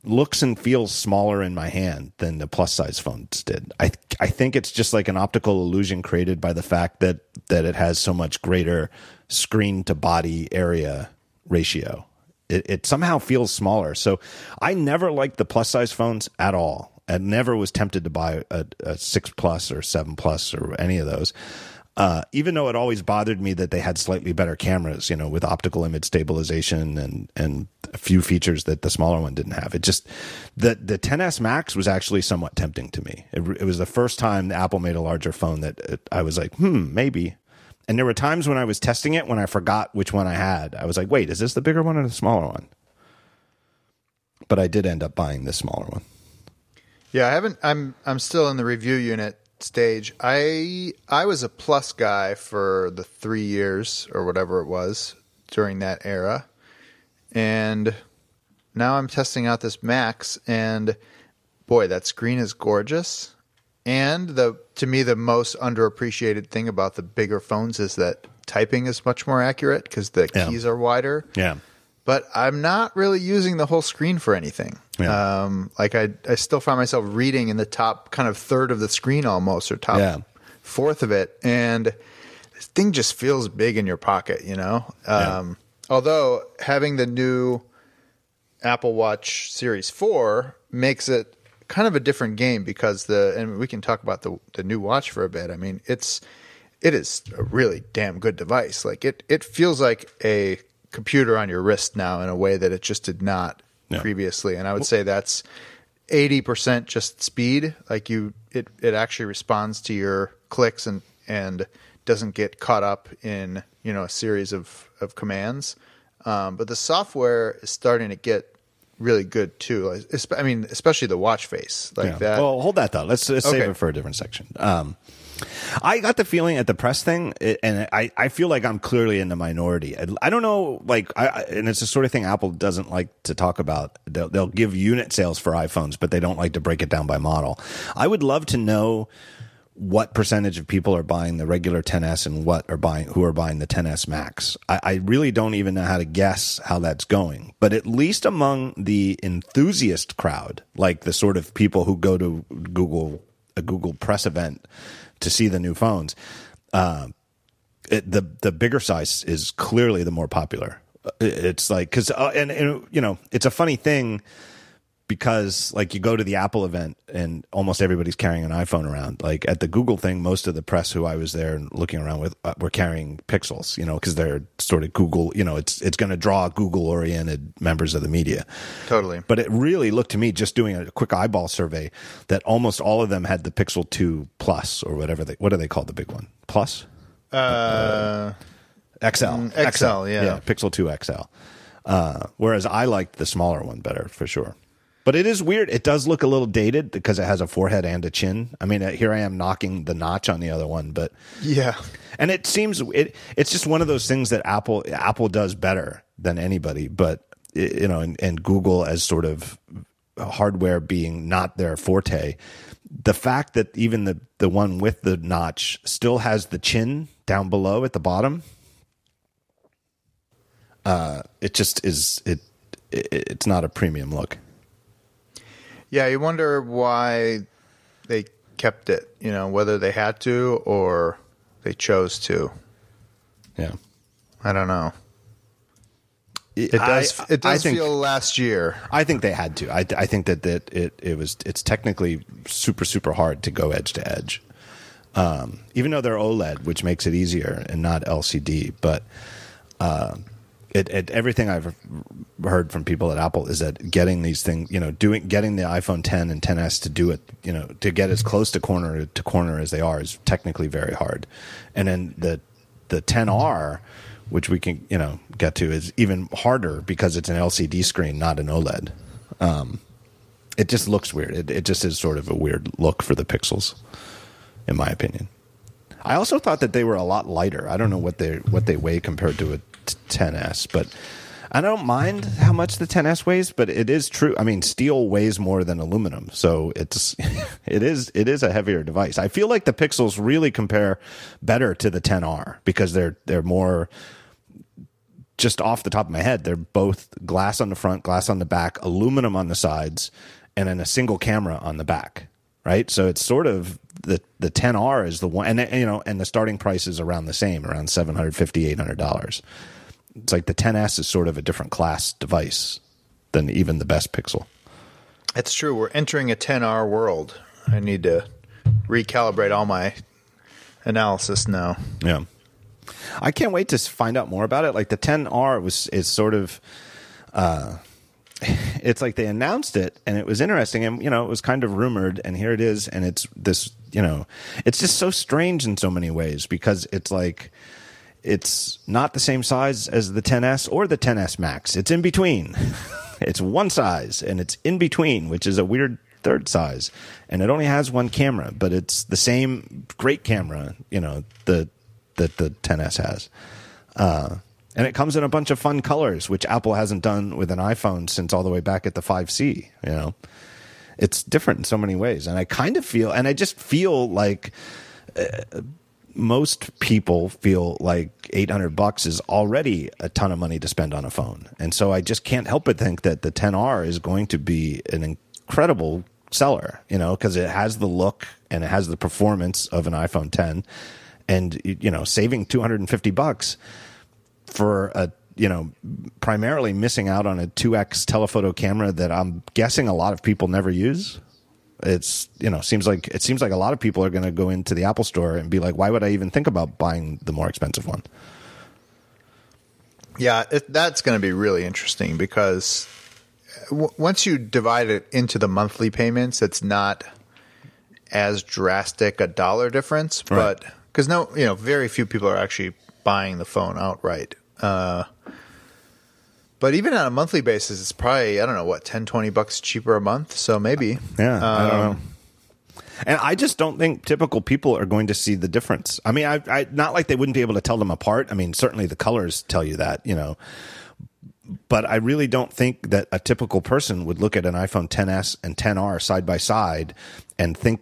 looks and feels smaller in my hand than the plus size phones did. I I think it's just like an optical illusion created by the fact that that it has so much greater screen to body area ratio. It, it somehow feels smaller. So I never liked the plus size phones at all. I never was tempted to buy a, a six plus or seven plus or any of those. Uh, even though it always bothered me that they had slightly better cameras, you know, with optical image stabilization and and a few features that the smaller one didn't have. It just the the 10s Max was actually somewhat tempting to me. It, it was the first time Apple made a larger phone that it, I was like, hmm, maybe. And there were times when I was testing it when I forgot which one I had. I was like, wait, is this the bigger one or the smaller one? But I did end up buying the smaller one. Yeah, I haven't I'm I'm still in the review unit stage. I I was a plus guy for the 3 years or whatever it was during that era. And now I'm testing out this Max and boy, that screen is gorgeous. And the to me the most underappreciated thing about the bigger phones is that typing is much more accurate because the Yeah. keys are wider. Yeah. But I'm not really using the whole screen for anything. Yeah. Um, like I, I still find myself reading in the top kind of third of the screen almost, or top Yeah. fourth of it, and this thing just feels big in your pocket, you know. Yeah. Um, Although having the new Apple Watch Series Four makes it kind of a different game because the and we can talk about the the new watch for a bit. I mean, it's it is a really damn good device. Like it it feels like a computer on your wrist now in a way that it just did not Yeah. previously. And I would say that's eighty percent just speed. Like you, it it actually responds to your clicks and and doesn't get caught up in you know a series of of commands. Um, but the software is starting to get really good too. Like, I mean, especially the watch face like Yeah. that. Well, hold that thought. Let's, let's save it for a different section. Um, I got the feeling at the press thing, and I, I feel like I'm clearly in the minority. I, don't know, like, I, I, and it's the sort of thing Apple doesn't like to talk about. They'll, they'll give unit sales for iPhones, but they don't like to break it down by model. I would love to know what percentage of people are buying the regular 10s and what are buying who are buying the 10s max I, I really don't even know how to guess how that's going but at least among the enthusiast crowd like the sort of people who go to google a google press event to see the new phones. Uh, it, the the bigger size is clearly the more popular. It's like because uh, and, and you know it's a funny thing because like you go to the Apple event and almost everybody's carrying an iPhone around. Like at the Google thing, most of the press who I was there and looking around with uh, were carrying Pixels, you know, because they're sort of Google, you know, it's it's going to draw Google oriented members of the media. totally. But it really looked to me, just doing a quick eyeball survey, that almost all of them had the Pixel Two Plus or whatever they what do they call the big one? Plus. Uh, XL. XL, yeah. Pixel 2 XL. Uh, whereas I liked the smaller one better for sure. But it is weird. It does look a little dated because it has a forehead and a chin. I mean, uh, here I am knocking the notch on the other one, but yeah. and it seems it it's just one of those things that Apple Apple does better than anybody, but you know, and, and Google as sort of hardware being not their forte. The fact that even the the one with the notch still has the chin down below at the bottom, uh, it just is it, it it's not a premium look. Yeah, you wonder why they kept it, you know, whether they had to or they chose to. Yeah, I don't know. It does I, it does I think, feel last year. I think they had to. I, I think that, that it, it was it's technically super super hard to go edge to edge, um, even though they're OLED, which makes it easier and not LCD. But uh, it, it, everything I've heard from people at Apple is that getting these things, you know, doing getting the iPhone 10 and 10s to do it, you know, to get as close to corner to corner as they are is technically very hard. And then the the 10R, which we can, you know, get to, is even harder because it's an LCD screen, not an OLED. Um, it just looks weird. It, it just is sort of a weird look for the pixels, in my opinion. I also thought that they were a lot lighter. I don't know what they what they weigh compared to a 10s, but I don't mind how much the 10s weighs. But it is true. I mean, steel weighs more than aluminum, so it's it is it is a heavier device. I feel like the Pixels really compare better to the 10R because they're they're more just off the top of my head, they're both glass on the front, glass on the back, aluminum on the sides, and then a single camera on the back. Right, so it's sort of the the 10R is the one, and you know, and the starting price is around the same, around 750 800 dollars. It's like the 10s is sort of a different class device than even the best Pixel. It's true. We're entering a 10R world. I need to recalibrate all my analysis now. Yeah. I can't wait to find out more about it. Like the 10R was is sort of uh it's like they announced it and it was interesting and you know it was kind of rumored and here it is and it's this you know it's just so strange in so many ways because it's like it's not the same size as the 10s or the 10s max. It's in between. It's one size and it's in between which is a weird third size. And it only has one camera but it's the same great camera you know the that the 10s has. Uh, and it comes in a bunch of fun colors, which Apple hasn't done with an iPhone since all the way back at the 5C. You know, it's different in so many ways, and I kind of feel, and I just feel like uh, most people feel like 800 bucks is already a ton of money to spend on a phone, and so I just can't help but think that the 10R is going to be an incredible seller. You know, because it has the look and it has the performance of an iPhone 10, and you know, saving 250 bucks for a you know primarily missing out on a 2x telephoto camera that I'm guessing a lot of people never use. It's you know seems like it seems like a lot of people are going to go into the Apple store and be like, why would I even think about buying the more expensive one? Yeah, it, that's going to be really interesting because w- once you divide it into the monthly payments, it's not as drastic a dollar difference, right. but because no, you know, very few people are actually buying the phone outright. Uh, but even on a monthly basis, it's probably, I don't know, what, 10, 20 bucks cheaper a month. So maybe. Yeah. Um, I don't know. And I just don't think typical people are going to see the difference. I mean, I, I not like they wouldn't be able to tell them apart. I mean, certainly the colors tell you that, you know. But I really don't think that a typical person would look at an iPhone 10s and 10R side by side and think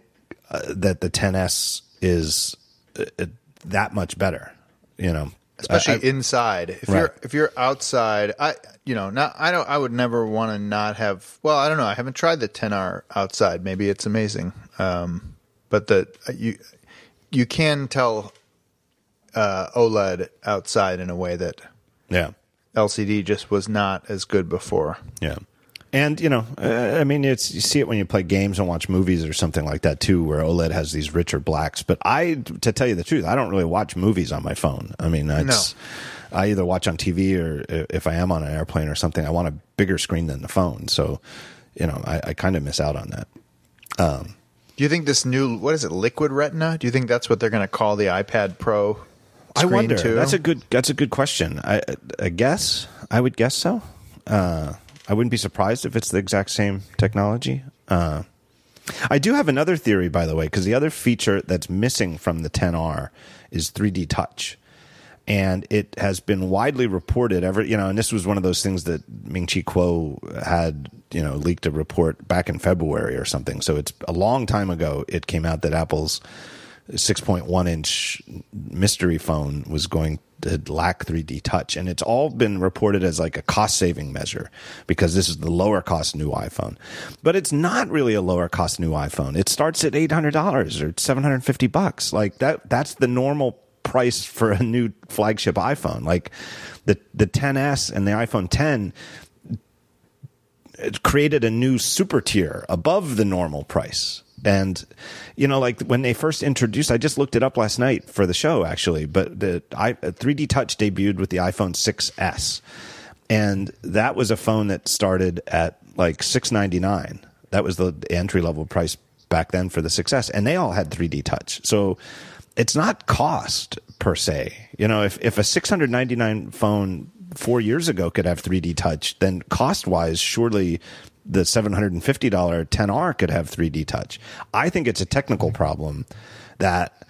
uh, that the 10s is uh, that much better. You know, especially I, inside. If right. you're if you're outside, I you know not I don't I would never want to not have. Well, I don't know. I haven't tried the 10R outside. Maybe it's amazing. Um, but the you you can tell uh, OLED outside in a way that yeah LCD just was not as good before. Yeah. And you know, uh, I mean, it's you see it when you play games and watch movies or something like that too, where OLED has these richer blacks. But I, to tell you the truth, I don't really watch movies on my phone. I mean, it's, no. I either watch on TV or if I am on an airplane or something, I want a bigger screen than the phone. So, you know, I, I kind of miss out on that. Um, do you think this new what is it, Liquid Retina? Do you think that's what they're going to call the iPad Pro? I wonder. Too? That's a good. That's a good question. I, I guess I would guess so. Uh, I wouldn't be surprised if it's the exact same technology. Uh, I do have another theory, by the way, because the other feature that's missing from the 10R is 3D Touch. And it has been widely reported ever, you know, and this was one of those things that Ming Chi Kuo had, you know, leaked a report back in February or something. So it's a long time ago it came out that Apple's 6.1 inch mystery phone was going to lack 3D touch. And it's all been reported as like a cost saving measure because this is the lower cost new iPhone. But it's not really a lower cost new iPhone. It starts at $800 or 750 bucks. Like that, that's the normal price for a new flagship iPhone. Like the, the 10S and the iPhone 10 it created a new super tier above the normal price And you know, like when they first introduced, I just looked it up last night for the show actually. But the I, 3D Touch debuted with the iPhone 6s, and that was a phone that started at like 699. That was the entry level price back then for the 6s, and they all had 3D Touch. So it's not cost per se. You know, if if a 699 phone four years ago could have 3D touch, then cost wise, surely the $750 10R could have 3D touch. I think it's a technical problem that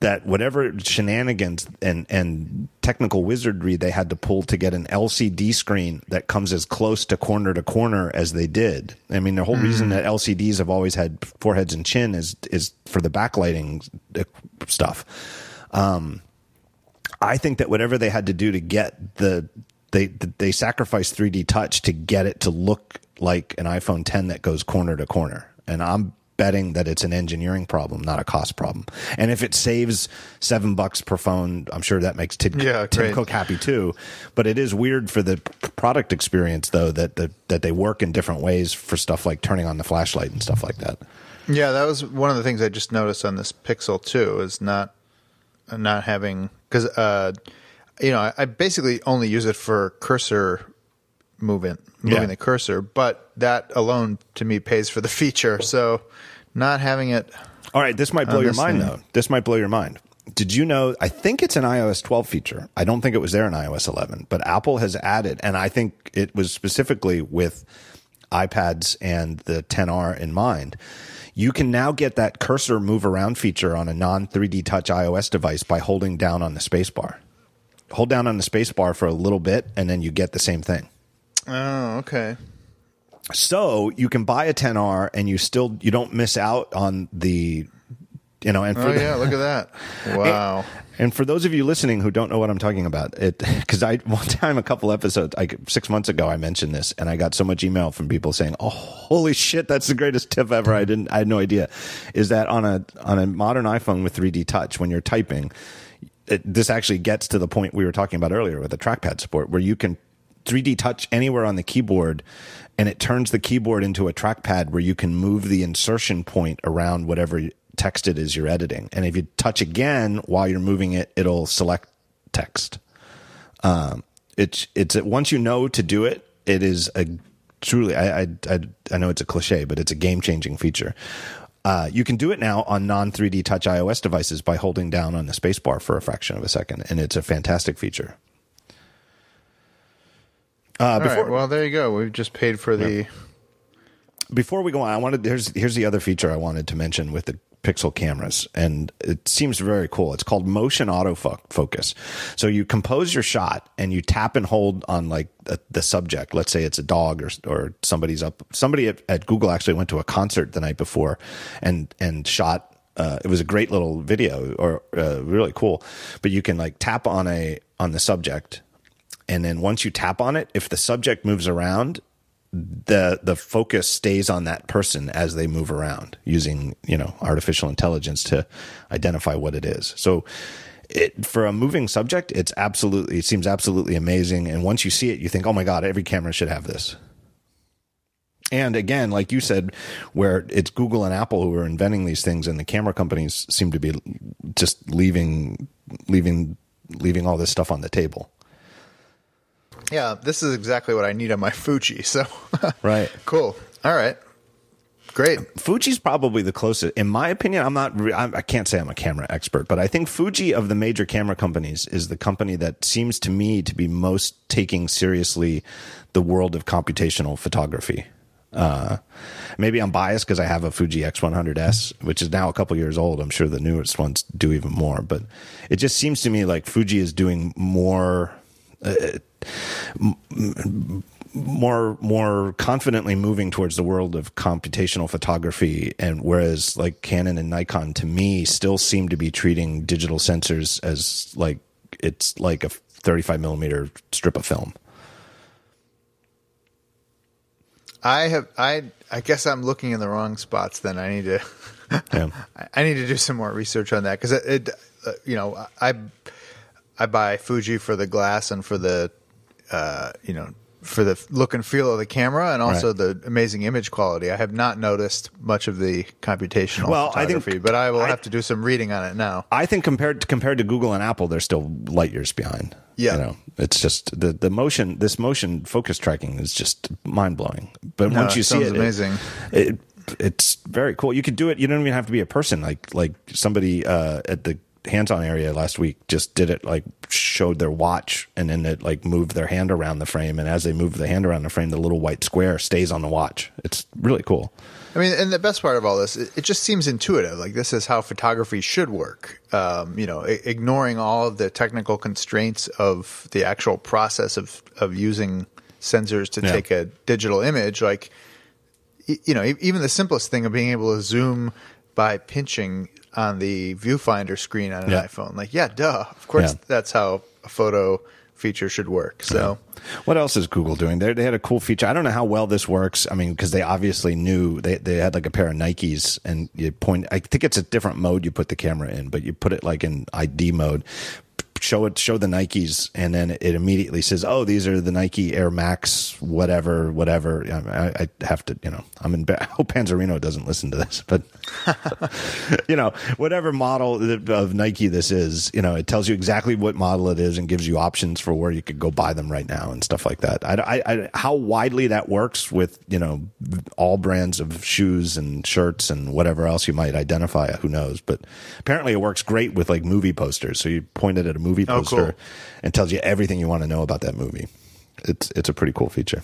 that whatever shenanigans and and technical wizardry they had to pull to get an LCD screen that comes as close to corner to corner as they did. I mean, the whole mm. reason that LCDs have always had foreheads and chin is is for the backlighting stuff. Um, I think that whatever they had to do to get the they they sacrificed 3D touch to get it to look like an iPhone 10 that goes corner to corner. And I'm betting that it's an engineering problem, not a cost problem. And if it saves seven bucks per phone, I'm sure that makes Tim, yeah, Tim Cook happy too. But it is weird for the product experience, though, that the, that they work in different ways for stuff like turning on the flashlight and stuff like that. Yeah, that was one of the things I just noticed on this Pixel too. Is not not having because uh, you know I, basically only use it for cursor movement, moving yeah. the cursor, but that alone to me pays for the feature. So not having it. All right, this might blow your mind thing. though. This might blow your mind. Did you know? I think it's an iOS 12 feature. I don't think it was there in iOS 11, but Apple has added, and I think it was specifically with iPads and the 10R in mind you can now get that cursor move around feature on a non 3D touch iOS device by holding down on the spacebar. Hold down on the spacebar for a little bit, and then you get the same thing. Oh, okay. So you can buy a 10R, and you still you don't miss out on the you know, and oh, for oh the, yeah, look at that! Wow. And, and, for those of you listening who don't know what I'm talking about, it because I one time a couple episodes like six months ago I mentioned this, and I got so much email from people saying, "Oh, holy shit, that's the greatest tip ever!" I didn't, I had no idea. Is that on a on a modern iPhone with 3D Touch when you're typing, it, this actually gets to the point we were talking about earlier with the trackpad support, where you can 3D touch anywhere on the keyboard and it turns the keyboard into a trackpad where you can move the insertion point around whatever text it is you're editing. And if you touch again while you're moving it, it'll select text. Um, it's it's once you know to do it, it is a truly. I I I, I know it's a cliche, but it's a game changing feature. Uh, you can do it now on non 3D touch iOS devices by holding down on the spacebar for a fraction of a second, and it's a fantastic feature. Uh, before, right, well, there you go. We've just paid for the. Before we go on, I wanted here's here's the other feature I wanted to mention with the pixel cameras and it seems very cool. It's called motion autofocus. So you compose your shot and you tap and hold on like the, the subject. Let's say it's a dog or, or somebody's up. Somebody at, at Google actually went to a concert the night before and, and shot uh, it was a great little video or uh, really cool but you can like tap on a on the subject and then once you tap on it if the subject moves around the the focus stays on that person as they move around using you know artificial intelligence to identify what it is. So it, for a moving subject it's absolutely it seems absolutely amazing. And once you see it you think oh my god every camera should have this. And again like you said where it's google and apple who are inventing these things and the camera companies seem to be just leaving leaving leaving all this stuff on the table yeah, this is exactly what I need on my Fuji. So, right, cool. All right, great. Fuji's probably the closest, in my opinion. I'm not. I can't say I'm a camera expert, but I think Fuji of the major camera companies is the company that seems to me to be most taking seriously the world of computational photography. Uh, maybe I'm biased because I have a Fuji X100S, which is now a couple years old. I'm sure the newest ones do even more, but it just seems to me like Fuji is doing more. Uh, more more confidently moving towards the world of computational photography. And whereas like Canon and Nikon to me still seem to be treating digital sensors as like it's like a 35 millimeter strip of film. I have I I guess I'm looking in the wrong spots then. I need to yeah. I need to do some more research on that. Cuz it, it uh, you know I I buy Fuji for the glass and for the uh, you know for the look and feel of the camera and also right. the amazing image quality. I have not noticed much of the computational well, photography, I think, but I will I, have to do some reading on it now. I think compared to, compared to Google and Apple, they're still light years behind. Yeah, you know, it's just the the motion. This motion focus tracking is just mind blowing. But no, once you see it, amazing. It, it, it's very cool. You could do it. You don't even have to be a person. Like like somebody uh, at the hands-on area last week just did it like showed their watch and then it like moved their hand around the frame. And as they move the hand around the frame the little white square stays on the watch. It's really cool. I mean and the best part of all this it, it just seems intuitive. Like this is how photography should work. Um, you know I- ignoring all of the technical constraints of the actual process of of using sensors to yeah. take a digital image like you know even the simplest thing of being able to zoom by pinching on the viewfinder screen on an yeah. iPhone. Like, yeah, duh. Of course, yeah. that's how a photo feature should work. So, what else is Google doing? They, they had a cool feature. I don't know how well this works. I mean, because they obviously knew they, they had like a pair of Nikes and you point, I think it's a different mode you put the camera in, but you put it like in ID mode show it show the Nikes and then it immediately says, "Oh, these are the Nike Air Max whatever whatever." I, I have to, you know, I'm in. I hope Panzarino doesn't listen to this, but you know, whatever model of Nike this is, you know, it tells you exactly what model it is and gives you options for where you could go buy them right now and stuff like that. I, I, how widely that works with you know all brands of shoes and shirts and whatever else you might identify, who knows? But apparently, it works great with like movie posters. So you pointed at a movie poster oh, cool. and tells you everything you want to know about that movie. It's it's a pretty cool feature.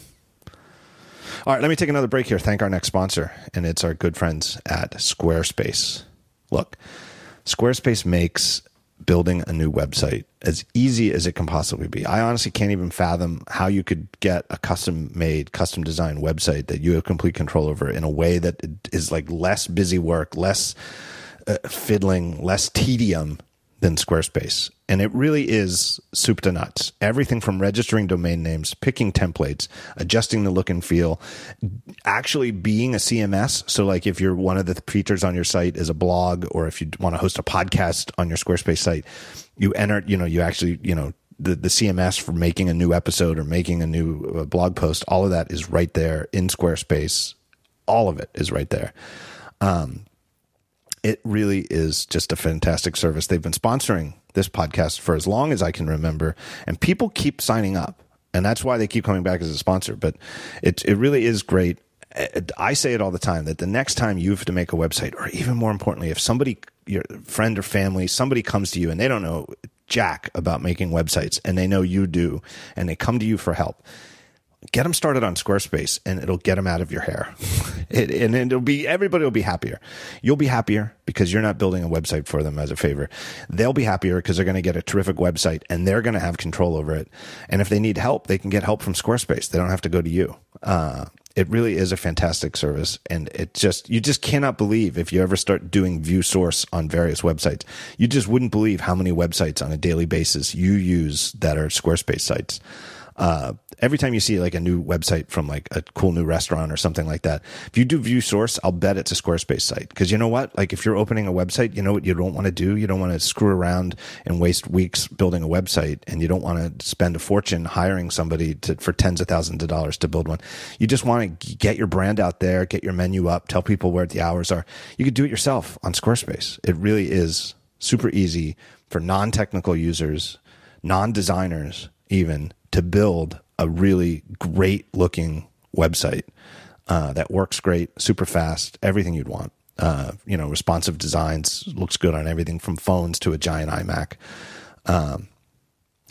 All right, let me take another break here. Thank our next sponsor, and it's our good friends at Squarespace. Look, Squarespace makes building a new website as easy as it can possibly be. I honestly can't even fathom how you could get a custom made, custom designed website that you have complete control over in a way that is like less busy work, less uh, fiddling, less tedium than Squarespace. And it really is soup to nuts. Everything from registering domain names, picking templates, adjusting the look and feel, actually being a CMS. So, like if you're one of the features on your site is a blog, or if you want to host a podcast on your Squarespace site, you enter, you know, you actually, you know, the, the CMS for making a new episode or making a new uh, blog post, all of that is right there in Squarespace. All of it is right there. Um, it really is just a fantastic service. They've been sponsoring this podcast for as long as I can remember, and people keep signing up, and that's why they keep coming back as a sponsor. But it it really is great. I say it all the time that the next time you have to make a website, or even more importantly, if somebody, your friend or family, somebody comes to you and they don't know jack about making websites, and they know you do, and they come to you for help get them started on Squarespace and it'll get them out of your hair. it, and it'll be, everybody will be happier. You'll be happier because you're not building a website for them as a favor. They'll be happier because they're going to get a terrific website and they're going to have control over it. And if they need help, they can get help from Squarespace. They don't have to go to you. Uh, it really is a fantastic service and it just you just cannot believe if you ever start doing view source on various websites you just wouldn't believe how many websites on a daily basis you use that are squarespace sites uh, every time you see like a new website from like a cool new restaurant or something like that, if you do view source, I'll bet it's a Squarespace site. Cause you know what? Like if you're opening a website, you know what you don't want to do? You don't want to screw around and waste weeks building a website and you don't want to spend a fortune hiring somebody to, for tens of thousands of dollars to build one. You just want to get your brand out there, get your menu up, tell people where the hours are. You could do it yourself on Squarespace. It really is super easy for non-technical users, non-designers even to build a really great looking website uh, that works great, super fast, everything you'd want. Uh, you know, responsive designs looks good on everything from phones to a giant iMac. Um,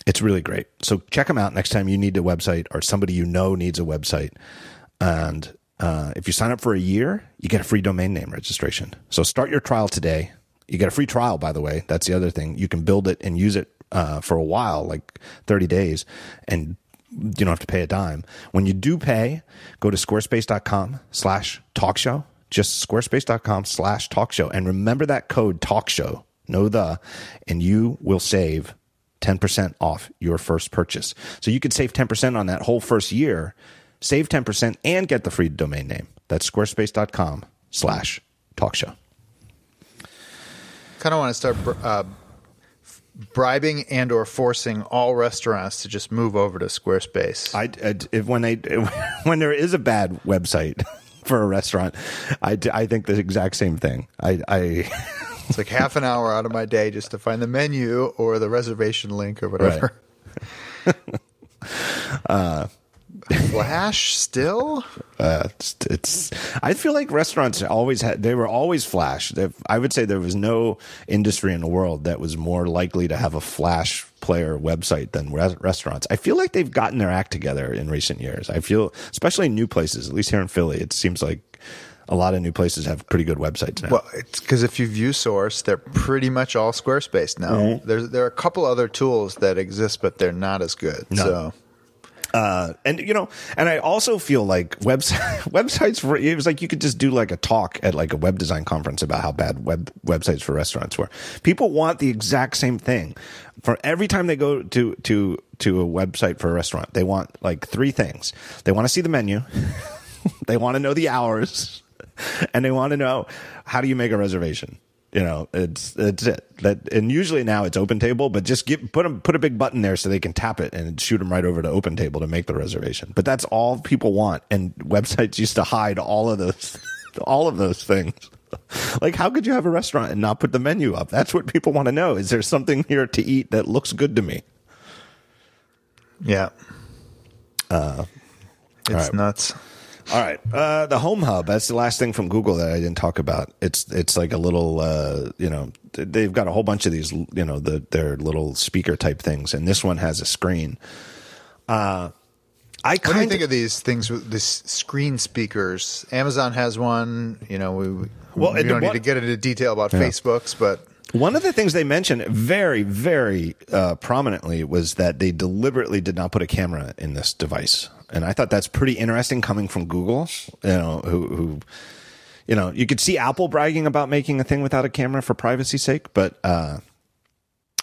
it's really great. So check them out next time you need a website or somebody you know needs a website. And uh, if you sign up for a year, you get a free domain name registration. So start your trial today. You get a free trial, by the way. That's the other thing. You can build it and use it uh, for a while, like 30 days, and you don't have to pay a dime. When you do pay, go to squarespace.com slash talk show, just squarespace.com slash talk show. And remember that code talk show, know the, and you will save 10% off your first purchase. So you could save 10% on that whole first year, save 10% and get the free domain name. That's squarespace.com slash talk show. Kind of want to start uh, bribing and or forcing all restaurants to just move over to Squarespace. I, I if when they when there is a bad website for a restaurant, I, I think the exact same thing. I, I it's like half an hour out of my day just to find the menu or the reservation link or whatever. Right. uh, Flash still? Uh, it's, it's, I feel like restaurants always had they were always Flash. I would say there was no industry in the world that was more likely to have a Flash player website than res- restaurants. I feel like they've gotten their act together in recent years. I feel, especially new places, at least here in Philly, it seems like a lot of new places have pretty good websites now. Well, it's because if you view Source, they're pretty much all Squarespace now. Mm-hmm. There's there are a couple other tools that exist, but they're not as good. No. So uh, and you know, and I also feel like website websites for it was like you could just do like a talk at like a web design conference about how bad web websites for restaurants were. People want the exact same thing for every time they go to to to a website for a restaurant. They want like three things. They want to see the menu. they want to know the hours, and they want to know how do you make a reservation. You know, it's it's it. That and usually now it's Open Table, but just give put them put a big button there so they can tap it and shoot them right over to Open Table to make the reservation. But that's all people want, and websites used to hide all of those all of those things. like, how could you have a restaurant and not put the menu up? That's what people want to know. Is there something here to eat that looks good to me? Yeah. Uh, it's right. nuts. All right, uh, the Home Hub. That's the last thing from Google that I didn't talk about. It's it's like a little, uh, you know, they've got a whole bunch of these, you know, the, their little speaker type things, and this one has a screen. Uh, I kind what do think of these things with these screen speakers? Amazon has one. You know, we, well, we don't need to get into detail about yeah. Facebook's, but one of the things they mentioned very, very uh, prominently was that they deliberately did not put a camera in this device and I thought that's pretty interesting coming from Google. You know, who, who you know, you could see Apple bragging about making a thing without a camera for privacy's sake, but uh,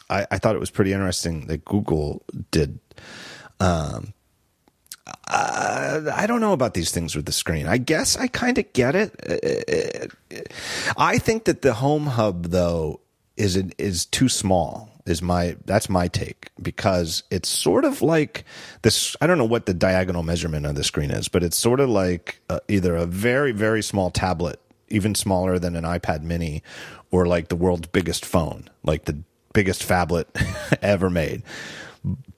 I, I thought it was pretty interesting that Google did. Um, uh, I don't know about these things with the screen. I guess I kind of get it. I think that the Home Hub though is is too small is my that's my take because it's sort of like this I don't know what the diagonal measurement of the screen is but it's sort of like uh, either a very very small tablet even smaller than an iPad mini or like the world's biggest phone like the biggest phablet ever made.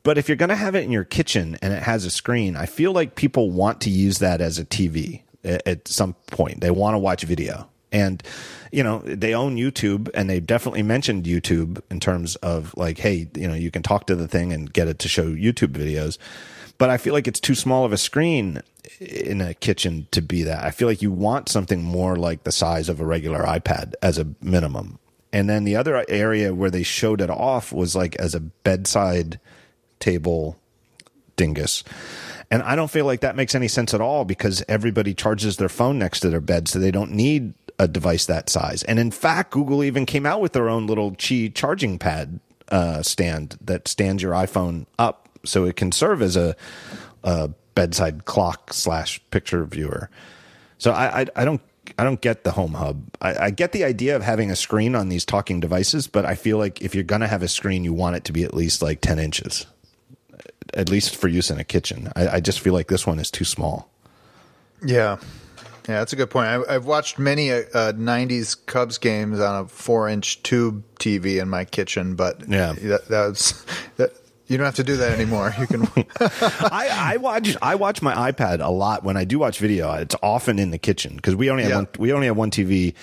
But if you're going to have it in your kitchen and it has a screen I feel like people want to use that as a TV at some point. They want to watch video and you know, they own YouTube and they definitely mentioned YouTube in terms of like, hey, you know, you can talk to the thing and get it to show YouTube videos. But I feel like it's too small of a screen in a kitchen to be that. I feel like you want something more like the size of a regular iPad as a minimum. And then the other area where they showed it off was like as a bedside table dingus. And I don't feel like that makes any sense at all because everybody charges their phone next to their bed, so they don't need a device that size. And in fact, Google even came out with their own little Qi charging pad uh, stand that stands your iPhone up so it can serve as a, a bedside clock slash picture viewer. So I, I, I don't I don't get the home hub. I, I, get the idea of having a screen on these talking devices, but I feel like if you're gonna have a screen, you want it to be at least like ten inches, at least for use in a kitchen. I, I just feel like this one is too small. Yeah, yeah, that's a good point. I, have watched many uh, '90s Cubs games on a four-inch tube TV in my kitchen, but yeah, that, that's that. You don't have to do that anymore. You can. I, I, watch I watch my iPad a lot when I do watch video. It's often in the kitchen because we only have yeah. one, we only have one TV,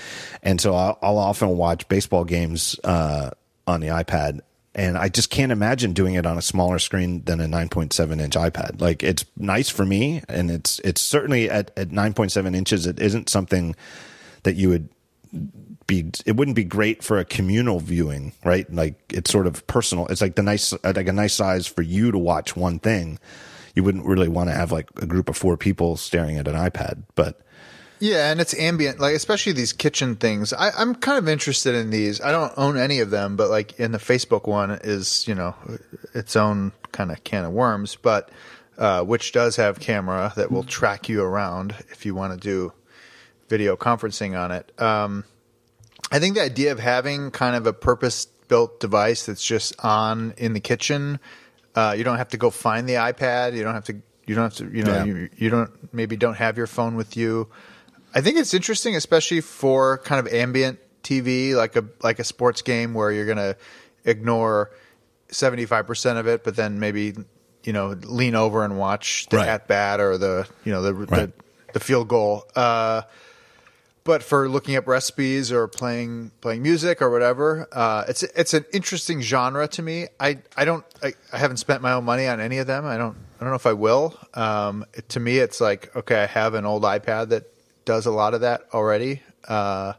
and so I'll, I'll often watch baseball games uh, on the iPad and I just can't imagine doing it on a smaller screen than a 9.7 inch iPad. Like it's nice for me, and it's it's certainly at at 9.7 inches. It isn't something that you would be. It wouldn't be great for a communal viewing, right? Like it's sort of personal. It's like the nice uh, like a nice size for you to watch one thing. You wouldn't really want to have like a group of four people staring at an iPad, but yeah, and it's ambient, like especially these kitchen things. I, I'm kind of interested in these. I don't own any of them, but like in the Facebook one is you know its own kind of can of worms, but uh, which does have camera that will track you around if you want to do video conferencing on it. Um, I think the idea of having kind of a purpose built device that's just on in the kitchen. Uh, you don't have to go find the iPad. You don't have to. You don't have to. You know. Yeah. You, you don't maybe don't have your phone with you. I think it's interesting, especially for kind of ambient TV, like a like a sports game where you're gonna ignore seventy five percent of it, but then maybe you know lean over and watch the Right. at bat or the you know the Right. the, the field goal. Uh, but for looking up recipes or playing playing music or whatever, uh, it's it's an interesting genre to me. I I don't I, I haven't spent my own money on any of them. I don't I don't know if I will. Um, it- to me, it's like okay, I have an old iPad that does a lot of that already, uh,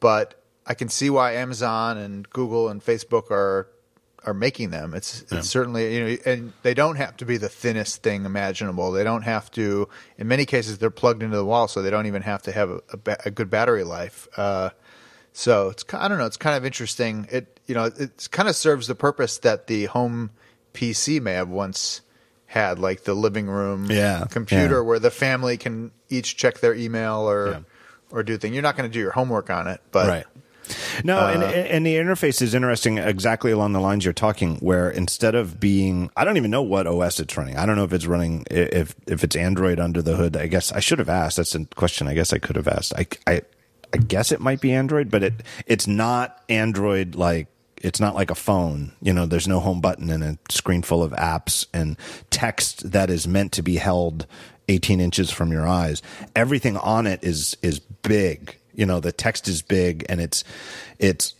but I can see why Amazon and Google and Facebook are are making them. It's it's certainly you know, and they don't have to be the thinnest thing imaginable. They don't have to. In many cases, they're plugged into the wall, so they don't even have to have a, a, a good battery life. Uh, so it's I don't know. It's kind of interesting. It you know it kind of serves the purpose that the home PC may have once had, like the living room Yeah, computer yeah. where the family can each check their email or Yeah. or do things. You're not going to do your homework on it, but right. No, uh, and and the interface is interesting exactly along the lines you're talking where instead of being I don't even know what OS it's running. I don't know if it's running if if it's Android under the hood. I guess I should have asked. That's a question I guess I could have asked. I I I guess it might be Android, but it it's not Android like it's not like a phone. You know, there's no home button and a screen full of apps and text that is meant to be held 18 inches from your eyes. Everything on it is is big. You know, the text is big and it's it's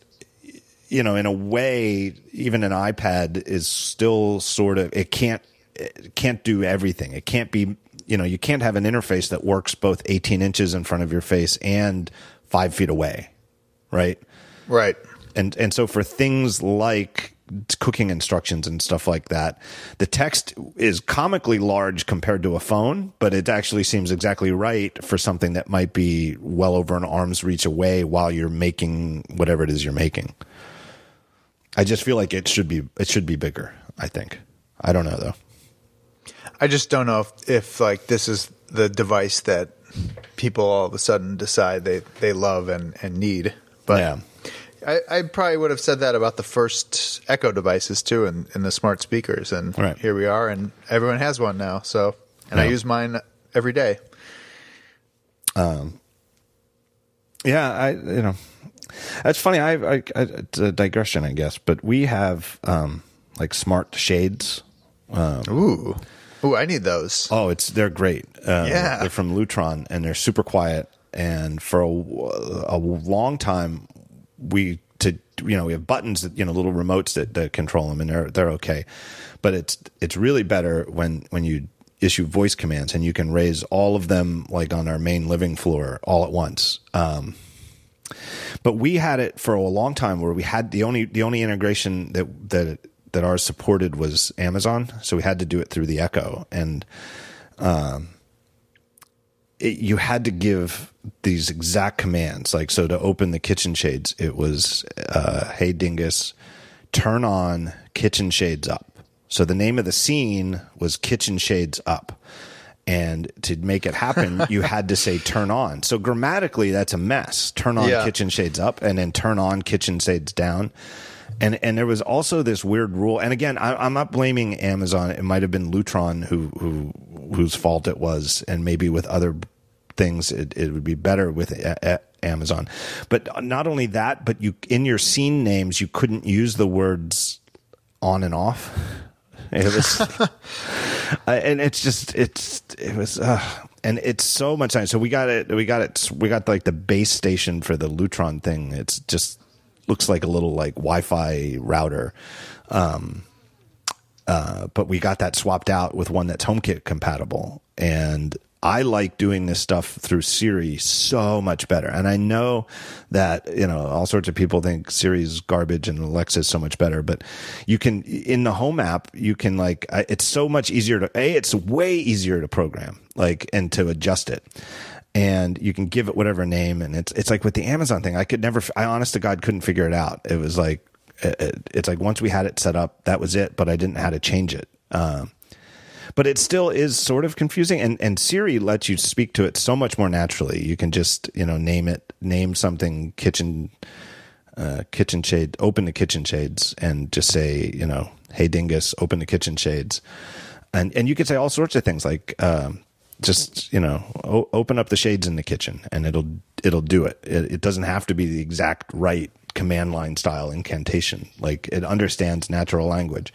you know, in a way, even an iPad is still sort of it can't it can't do everything. It can't be you know, you can't have an interface that works both 18 inches in front of your face and five feet away, right? right. And and so for things like cooking instructions and stuff like that the text is comically large compared to a phone but it actually seems exactly right for something that might be well over an arm's reach away while you're making whatever it is you're making. I just feel like it should be it should be bigger i think. I don't know though. I just don't know if, if like this is the device that people all of a sudden decide they, they love and, and need. But yeah I, I probably would have said that about the first Echo devices too, and, and the smart speakers. And Right. here we are, and everyone has one now. So, and I use mine every day. Um, Yeah, I you know that's funny. I, I, I it's a digression, I guess, but we have um like smart shades. Ooh, ooh, I need those. Oh, it's they're great. Um, Yeah. they're from Lutron and they're super quiet. And for a, a long time, we to you know we have buttons that you know little remotes that, that control them, and they're they're okay. But it's it's really better when when you issue voice commands and you can raise all of them like on our main living floor all at once. Um, but we had it for a long time where we had the only the only integration that that that ours supported was Amazon, so we had to do it through the Echo, and um, it, you had to give these exact commands. Like so, to open the kitchen shades, it was uh, "Hey Dingus, turn on kitchen shades up." So the name of the scene was "Kitchen Shades Up." And to make it happen, you had to say turn on. So grammatically, that's a mess. Turn on Yeah. kitchen shades up and then turn on kitchen shades down. And and there was also this weird rule. And again, I, I'm not blaming Amazon. It might have been Lutron who who whose fault it was, and maybe with other things it, it would be better with a, a- Amazon. But not only that, but you in your scene names you couldn't use the words on and off. It was, uh, and it's just it's it was, uh, and it's so much time. So we got it. We got it. We got like the base station for the Lutron thing. It's just looks like a little like Wi-Fi router. Um, uh, but we got that swapped out with one that's HomeKit compatible, and I like doing this stuff through Siri so much better. And I know that you know all sorts of people think Siri's garbage and Alexa's so much better, but you can in the Home app you can like it's so much easier to a it's way easier to program like and to adjust it. And you can give it whatever name, and it's it's like with the Amazon thing. I could never, I honest to God couldn't figure it out. It was like it- it- it's like once we had it set up, that was it. But I didn't know how to change it. Um, but it still is sort of confusing, and and Siri lets you speak to it so much more naturally. You can just you know name it, name something kitchen uh, kitchen shade, open the kitchen shades, and just say, you know, hey dingus, open the kitchen shades, and and you could say all sorts of things like. Um, just you know, o- open up the shades in the kitchen, and it'll it'll do it. it. It doesn't have to be the exact right command line style incantation. Like it understands natural language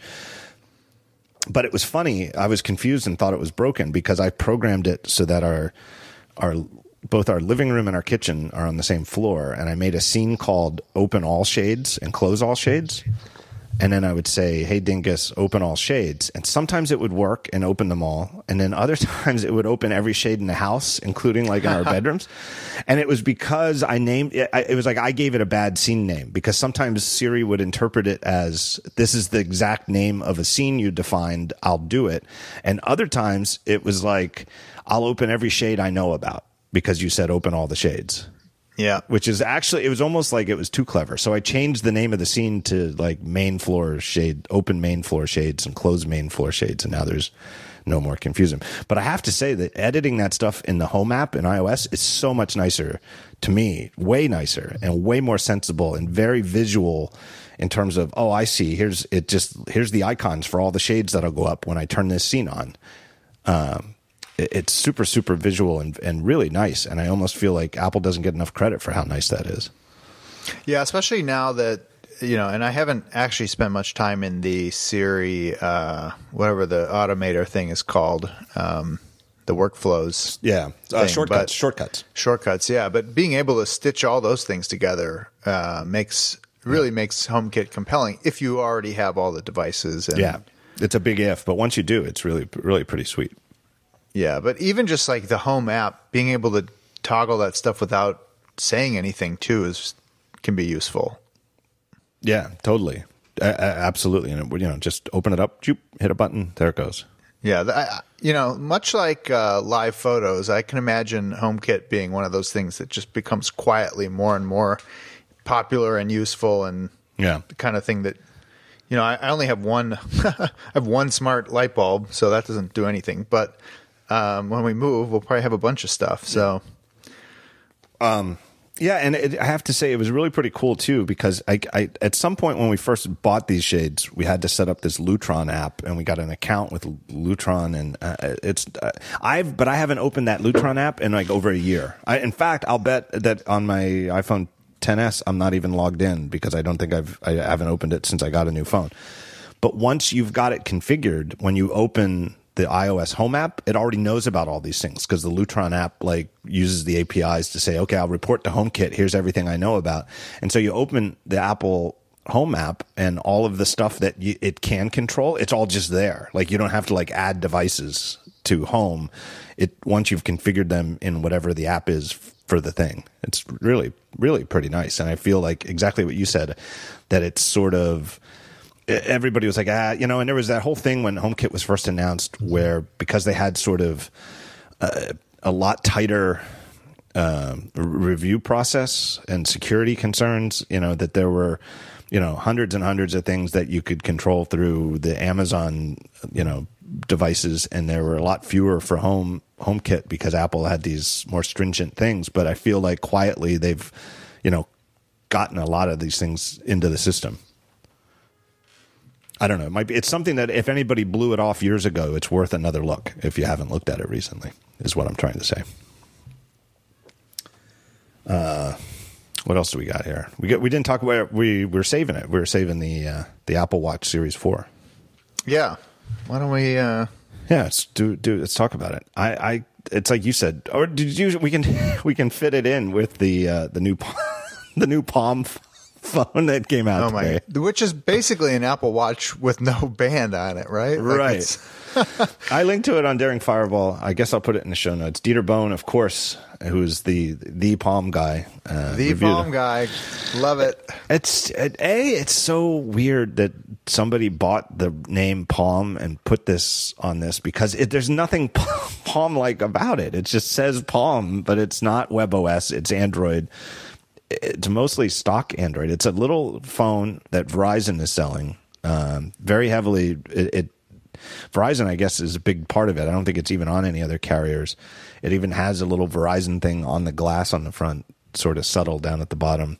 but it was funny. I was confused and thought it was broken because I programmed it so that our our both our living room and our kitchen are on the same floor, and I made a scene called "Open all shades and close all shades." And then I would say, "Hey Dingus, open all shades." And sometimes it would work and open them all, and then other times it would open every shade in the house, including like in our bedrooms. And it was because I named it. It was like I gave it a bad scene name because sometimes Siri would interpret it as this is the exact name of a scene you defined. I'll do it. And other times it was like I'll open every shade I know about because you said open all the shades Yeah. which is actually it was almost like it was too clever. So I changed the name of the scene to like main floor shade, open main floor shades and closed main floor shades, and now there's no more confusion. But I have to say that editing that stuff in the home app in iOS is so much nicer to me, way nicer and way more sensible and very visual in terms of oh I see here's it just here's the icons for all the shades that'll go up when I turn this scene on it- it's super super visual and, and really nice and i almost feel like apple doesn't get enough credit for how nice that is Yeah, especially now that you know, and I haven't actually spent much time in the Siri, uh, whatever the automator thing is called, um, the workflows. yeah uh, uh, shortcuts, shortcuts shortcuts yeah, but being able to stitch all those things together uh, makes really makes HomeKit compelling if you already have all the devices. And, yeah it's a big if but once you do it's really really pretty sweet yeah. But even just like the home app, being able to toggle that stuff without saying anything too is can be useful. yeah totally absolutely and it, you know just open it up joop, hit a button there it goes Yeah, I, you know, much like uh, live photos, I can imagine HomeKit being one of those things that just becomes quietly more and more popular and useful, and yeah the kind of thing that, you know, I, I only have one, I have one smart light bulb, so that doesn't do anything. But um, when we move, we'll probably have a bunch of stuff. So Yeah, and it, I have to say it was really pretty cool too because I, I at some point when we first bought these shades, we had to set up this Lutron app, and we got an account with Lutron, and uh, it's uh, I've but I haven't opened that Lutron app in like over a year. I, in fact, I'll bet that on my iPhone 10s, I'm not even logged in because I don't think I've I haven't opened it since I got a new phone. But once you've got it configured, when you open the iOS home app, it already knows about all these things because the Lutron app like uses the APIs to say, okay, I'll report to HomeKit. Here's everything I know about. And so you open the Apple home app and all of the stuff that you, it can control, it's all just there. Like you don't have to like add devices to home. It once you've configured them in whatever the app is for the thing. It's really, really pretty nice. And I feel like exactly what you said, that it's sort of everybody was like, ah, you know, and there was that whole thing when HomeKit was first announced where because they had sort of uh, a lot tighter um, review process and security concerns, you know, that there were, you know, hundreds and hundreds of things that you could control through the Amazon, you know, devices, and there were a lot fewer for home HomeKit because Apple had these more stringent things. But I feel like quietly they've, you know, gotten a lot of these things into the system. I don't know. It might be. It's something that if anybody blew it off years ago, it's worth another look. If you haven't looked at it recently, is what I'm trying to say. Uh, what else do we got here? We got. We didn't talk about. We we're saving it. We are saving the uh, the Apple Watch Series Four. yeah, why don't we? Uh, Yeah, let's do do. Let's talk about it. I. I it's like you said, or did you? We can we can fit it in with the uh, the new the new Palm phone that came out oh today. my! Which is basically an Apple Watch with no band on it, right? Like Right. I linked to it on Daring Fireball. I guess I'll put it in the show notes. Dieter Bohn, of course, who's the the Palm guy. Uh, The Palm it. guy, love it. It's it, a. It's so weird that somebody bought the name Palm and put this on this because it, there's nothing Palm like about it. It just says Palm, but it's not WebOS. It's Android. It's mostly stock Android. It's a little phone that Verizon is selling um, very heavily. It, it Verizon, I guess, is a big part of it. I don't think it's even on any other carriers. It even has a little Verizon thing on the glass on the front, sort of subtle down at the bottom.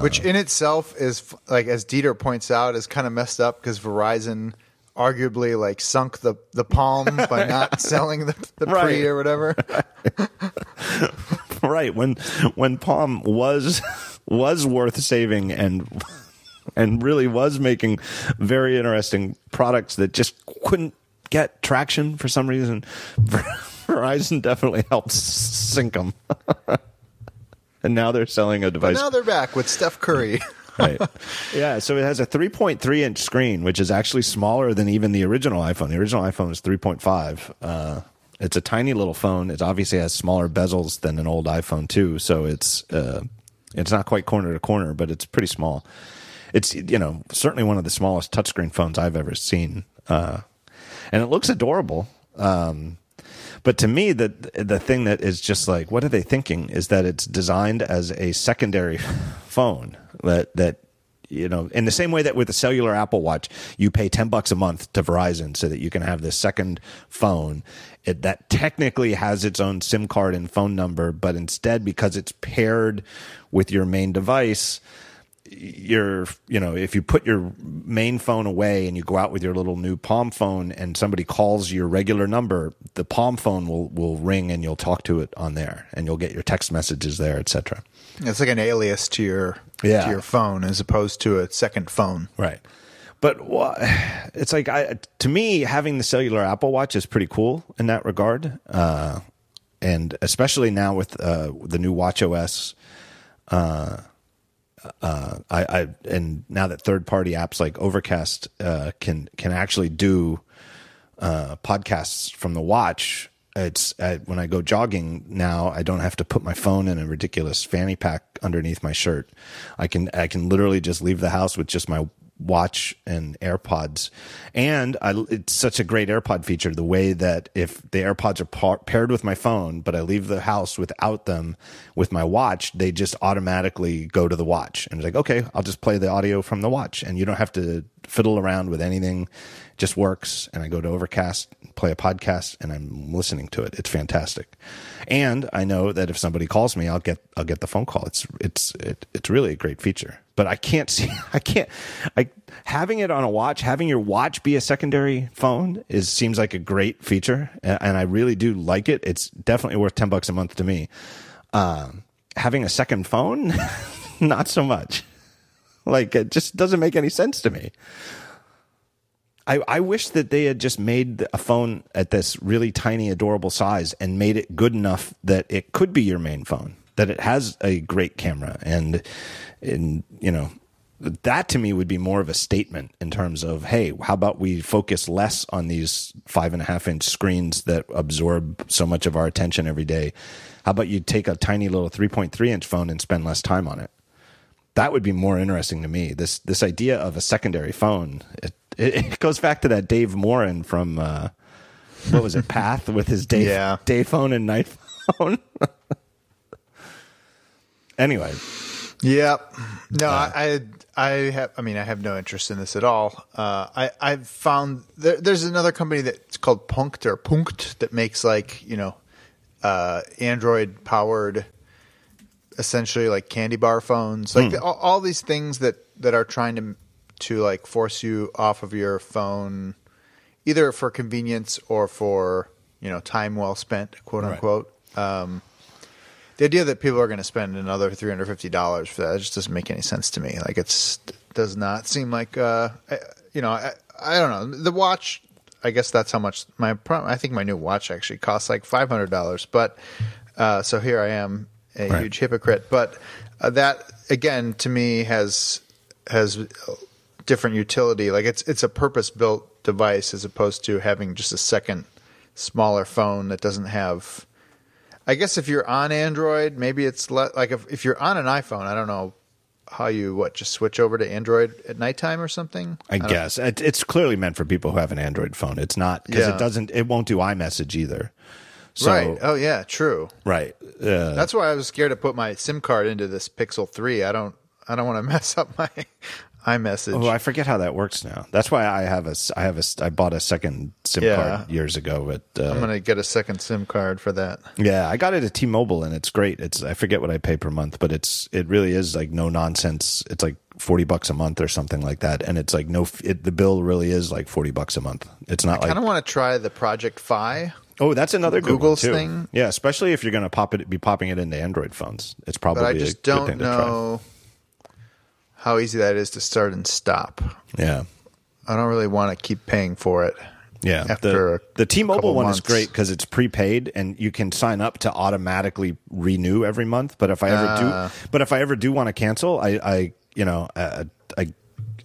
Which in itself is like, as Dieter points out, is kind of messed up because Verizon arguably like sunk the the palm by not selling the, the Right. pre or whatever. right when when Palm was was worth saving and and really was making very interesting products that just couldn't get traction for some reason. Verizon definitely helped sink them. and now they're selling a But device now they're back with Steph Curry. right. Yeah, so it has a 3.3 inch screen, which is actually smaller than even the original iPhone. The original iPhone is 3.5. Uh, it's a tiny little phone. It obviously has smaller bezels than an old iPhone too, so it's uh, it's not quite corner to corner, but it's pretty small. It's you know certainly one of the smallest touchscreen phones I've ever seen, uh, and it looks adorable. Um, but to me, the the thing that is just like, what are they thinking? Is that it's designed as a secondary phone that that you know, in the same way that with the cellular Apple Watch, you pay ten bucks a month to Verizon so that you can have this second phone it, that technically has its own SIM card and phone number, but instead because it's paired with your main device your you know if you put your main phone away and you go out with your little new palm phone and somebody calls your regular number the palm phone will will ring and you'll talk to it on there and you'll get your text messages there etc It's like an alias to your Yeah. to your phone as opposed to a second phone. right but it's like I, to me having the cellular apple watch is pretty cool in that regard uh, and especially now with uh, the new watch os I, I and now that third party apps like Overcast uh, can can actually do uh, podcasts from the watch. It's uh, when I go jogging now. I don't have to put my phone in a ridiculous fanny pack underneath my shirt. I can I can literally just leave the house with just my watch and AirPods. And I, it's such a great AirPod feature. The way that if the AirPods are par- paired with my phone, but I leave the house without them with my watch, they just automatically go to the watch. And it's like, okay, I'll just play the audio from the watch. And you don't have to fiddle around with anything. It just works. And I go to Overcast, play a podcast, and I'm listening to it. It's fantastic. And I know that if somebody calls me, I'll get I'll get the phone call. It's it's it, it's really a great feature. But I can't see I can't I having it on a watch, having your watch be a secondary phone is seems like a great feature, and, I really do like it. It's definitely worth ten bucks a month to me. Um, having a second phone, not so much. Like it just doesn't make any sense to me. I, I wish that they had just made a phone at this really tiny, adorable size and made it good enough that it could be your main phone, that it has a great camera. And, and you know, that to me would be more of a statement in terms of, hey, how about we focus less on these five and a half inch screens that absorb so much of our attention every day? How about you take a tiny little 3.3 inch phone and spend less time on it? that would be more interesting to me. This this idea of a secondary phone. It, it, it goes back to that Dave Morin from uh, what was it, Path, with his day Yeah. day phone and night phone. anyway, Yep. No, I, I, I have. I mean, I have no interest in this at all. Uh, I, I've found there, there's another company that's called Punkt or Punkt that makes like you know, uh, Android powered, essentially like candy bar phones, like all, all these things that that are trying to to like force you off of your phone, either for convenience or for you know time well spent, quote Right. unquote. Um, the idea that people are going to spend another three hundred fifty dollars for that just doesn't make any sense to me. Like it's does not seem like uh, I- you know I, I don't know the watch. I guess that's how much my I think my new watch actually costs like five hundred dollars. But uh, so here I am, a Right. huge hypocrite. But uh, that again to me has has different utility. Like it's it's a purpose built device as opposed to having just a second smaller phone that doesn't have. I guess if you're on Android, maybe it's le- like if if you're on an iPhone, I don't know how you what just switch over to Android at nighttime or something. I, guess it, it's clearly meant for people who have an Android phone. It's not because Yeah. it doesn't. It won't do iMessage either. So, right. Oh yeah, true. right. Uh, That's why I was scared to put my SIM card into this Pixel 3. I don't I don't want to mess up my iMessage. Oh, I forget how that works now. That's why I have a I have a I bought a second SIM Yeah. card years ago. But uh, I'm gonna get a second SIM card for that. yeah, I got it at T-Mobile, and it's great. It's I forget what I pay per month, but it's it really is like no nonsense. It's like forty bucks a month or something like that, and it's like no. It, the bill really is like forty bucks a month. It's not like I kind of want to try the Project Fi. oh, that's another Google's too. thing. Yeah, especially if you're going to pop it, be popping it into Android phones. It's probably but I a just good don't to try. How easy that is to start and stop. Yeah. I don't really want to keep paying for it. Yeah, after the, a the T-Mobile one is great because it's prepaid and you can sign up to automatically renew every month. But if I ever Ah. do, but if I ever do want to cancel, I, I you know, uh, I,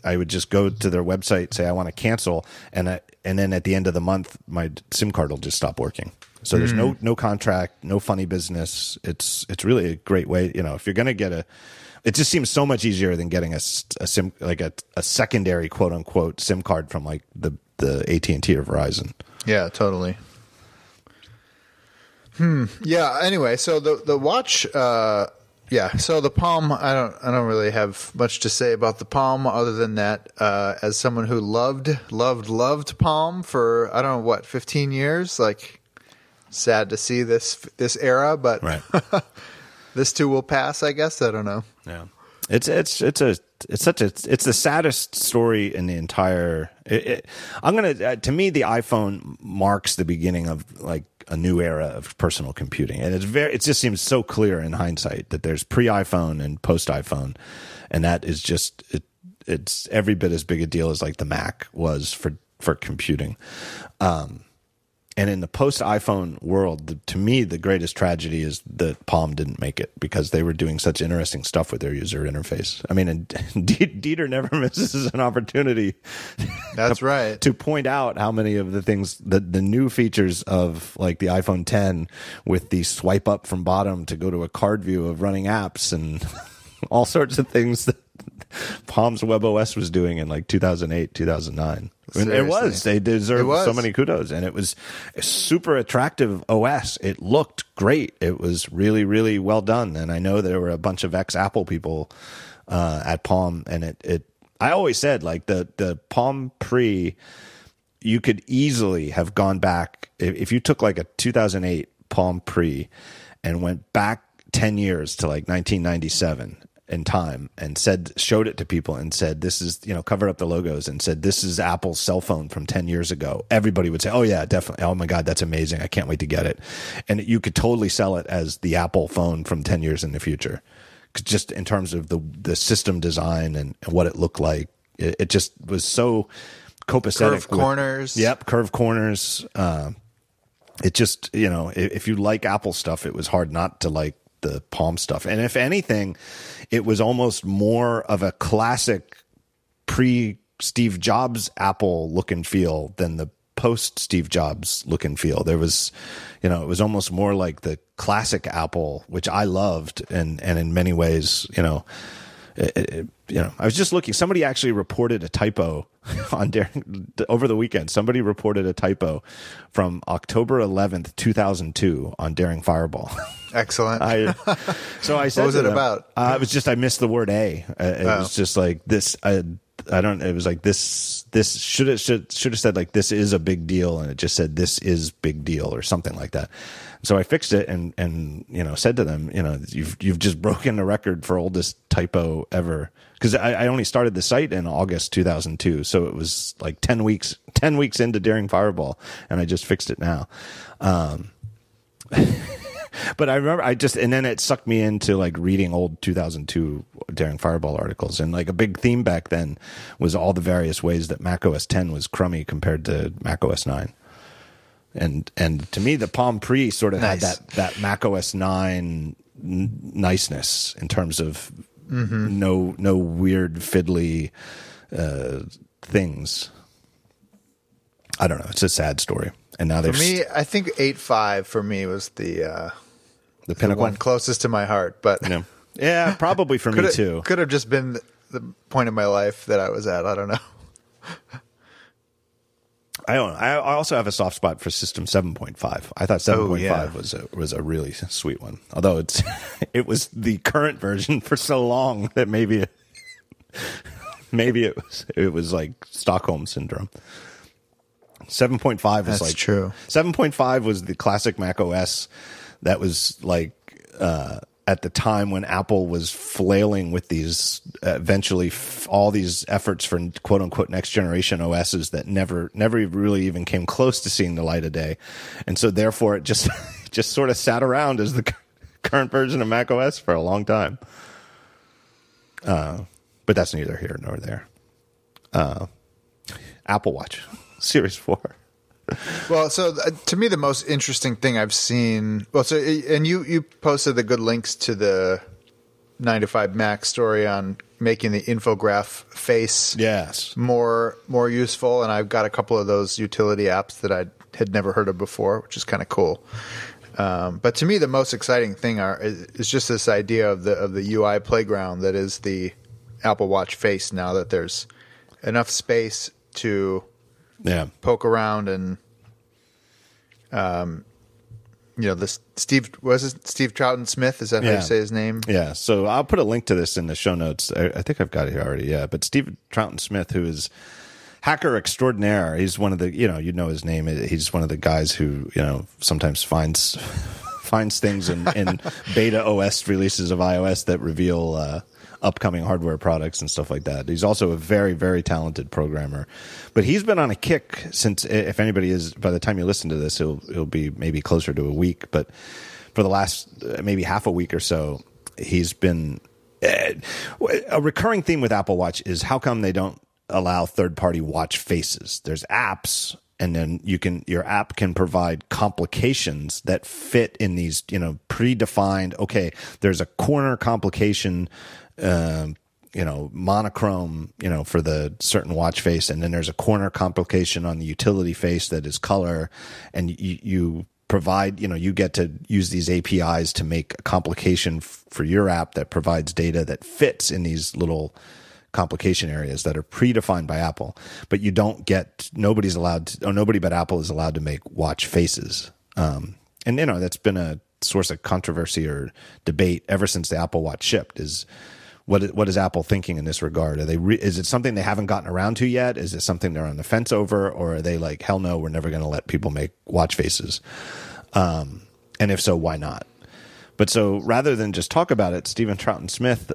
I would just go to their website, say I want to cancel, and I, and then at the end of the month, my SIM card will just stop working. So there's Hmm. no no contract, no funny business. It's it's really a great way. You know, if you're gonna get a, it just seems so much easier than getting a, a sim like a, a secondary quote unquote SIM card from like the the AT and T or Verizon. Yeah, totally. Hmm. Yeah. Anyway, so the the watch. Uh, yeah. So the Palm. I don't. I don't really have much to say about the Palm other than that. Uh, as someone who loved, loved, loved Palm for I don't know what, fifteen years. Like, sad to see this this era, but Right. this too will pass. I guess. I don't know. Yeah, it's it's it's a it's such a it's the saddest story in the entire. It, it, I'm gonna uh, to me the iPhone marks the beginning of like a new era of personal computing, and it's very it just seems so clear in hindsight that there's pre iPhone and post iPhone, and that is just it. It's every bit as big a deal as like the Mac was for for computing. Um, and in the post iPhone world, the, to me, the greatest tragedy is that Palm didn't make it because they were doing such interesting stuff with their user interface. I mean, and Dieter never misses an opportunity That's right. to point out how many of the things, the, the new features of like the iPhone 10 with the swipe up from bottom to go to a card view of running apps and all sorts of things that Palm's WebOS was doing in like 2008, 2009. And it was. They deserved was. so many kudos. And it was a super attractive OS. It looked great. It was really, really well done. And I know there were a bunch of ex Apple people uh, at Palm. And it, it, I always said like the, the Palm Pre, you could easily have gone back if, if you took like a 2008 Palm Pre and went back 10 years to like 1997 in time and said showed it to people and said this is you know covered up the logos and said this is Apple's cell phone from 10 years ago everybody would say oh yeah definitely oh my god that's amazing I can't wait to get it and you could totally sell it as the Apple phone from 10 years in the future just in terms of the the system design and, and what it looked like it, it just was so copacetic Curved with- corners. Yep, curved corners. Uh, it just you know, if, if you like Apple stuff, it was hard not to like the Palm stuff. And if anything, it was almost more of a classic pre Steve Jobs Apple look and feel than the post Steve Jobs look and feel. There was, you know, it was almost more like the classic Apple, which I loved, and and in many ways, you know, it, it- you know, I was just looking. Somebody actually reported a typo on Daring over the weekend. Somebody reported a typo from October 11th, 2002, on Daring Fireball. Excellent. I so I said, "What was it them, about? Uh, it was just I missed the word a. Uh, it Oh. was just like this. I I don't. It was like this. This should have should should have said like this is a big deal, and it just said this is big deal or something like that. So I fixed it and and you know said to them, you know, you've you've just broken the record for oldest typo ever because I, I only started the site in August 2002, so it was like ten weeks ten weeks into Daring Fireball, and I just fixed it now. Um, but I remember I just and then it sucked me into like reading old 2002 Daring Fireball articles and like a big theme back then was all the various ways that Mac OS 10 was crummy compared to Mac OS 9. And and to me the Palm Pre sort of had that that Mac OS 9 n- niceness in terms of no no weird fiddly uh, things. I don't know. It's a sad story. And now for me, I think eight five for me was the uh, the the pinnacle. one closest to my heart, but Yeah. Yeah, probably for me too. could have just been the, the point in my life that I was at. I don't know. I don't. I I also have a soft spot for System 7.5. I thought 7.5 Oh, yeah. was a was a really sweet one. Although it's it was the current version for so long that maybe maybe it was it was like Stockholm syndrome. Seven point five was like true. Seven point five was the classic Mac OS that was like uh, at the time when Apple was flailing with these uh, eventually f- all these efforts for quote unquote next generation OSs that never never really even came close to seeing the light of day, and so therefore it just just sort of sat around as the current version of Mac OS for a long time. Uh, but that's neither here nor there. Uh, Apple Watch Series Four. Well, so uh, to me, the most interesting thing I've seen. Well, so and you you posted the good links to the nine to five Mac story on making the infograph face Yes. more more useful, and I've got a couple of those utility apps that I had never heard of before, which is kind of cool. Um, but to me, the most exciting thing are is, is just this idea of the of the UI playground that is the Apple Watch face. Now that there's enough space to Yeah. poke around and um you know this Steve was it Steve Troughton Smith? is that how Yeah. you say his name Yeah, so I'll put a link to this in the show notes. I, I think I've got it here already. Yeah, but Steve Troughton Smith, who is hacker extraordinaire, he's one of the you know you know his name. He's one of the guys who you know sometimes finds finds things in, in beta OS releases of iOS that reveal uh, upcoming hardware products and stuff like that. He's also a very very talented programmer, but he's been on a kick since. If anybody is, by the time you listen to this, he'll he'll be maybe closer to a week, but for the last uh, maybe half a week or so, he's been uh, a recurring theme with Apple Watch is how come they don't allow third party watch faces? There's apps and then you can your app can provide complications that fit in these, you know, predefined okay, there's a corner complication um you know monochrome you know for the certain watch face and then there's a corner complication on the utility face that is color and you, you provide you know you get to use these apis to make a complication f- for your app that provides data that fits in these little complication areas that are predefined by apple. But you don't get nobody's allowed to, or nobody but apple is allowed to make watch faces. Um, and you know that's been a source of controversy or debate ever since the apple watch shipped is what what is Apple thinking in this regard? Are they re- is it something they haven't gotten around to yet? Is it something they're on the fence over, or are they like hell no, we're never going to let people make watch faces? Um, and if so, why not? But so rather than just talk about it, Stephen Troughton Smith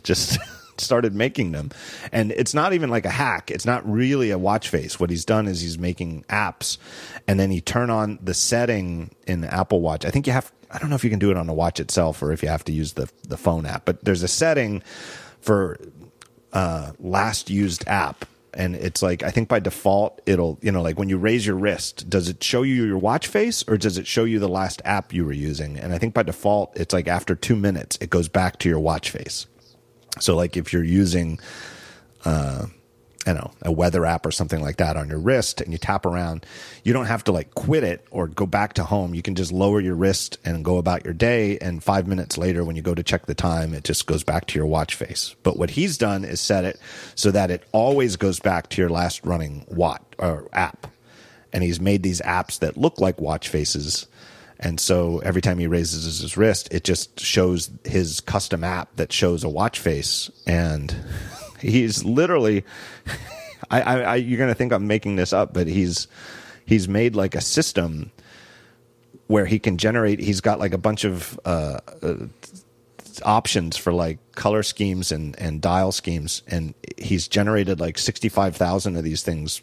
just started making them, and it's not even like a hack. It's not really a watch face. What he's done is he's making apps, and then he turn on the setting in the Apple Watch. I think you have. I don't know if you can do it on the watch itself or if you have to use the the phone app. But there's a setting for uh, last used app and it's like i think by default it'll you know like when you raise your wrist does it show you your watch face or does it show you the last app you were using and i think by default it's like after two minutes it goes back to your watch face so like if you're using uh Don't know, a weather app or something like that on your wrist and you tap around, you don't have to like quit it or go back to home. You can just lower your wrist and go about your day. And five minutes later, when you go to check the time, it just goes back to your watch face. But what he's done is set it so that it always goes back to your last running watt or app. And he's made these apps that look like watch faces. And so every time he raises his wrist, it just shows his custom app that shows a watch face. And he's literally, I, I, I you're going to think I'm making this up, but he's, he's made like a system where he can generate, he's got like a bunch of, uh, uh options for like color schemes and, and dial schemes. And he's generated like 65,000 of these things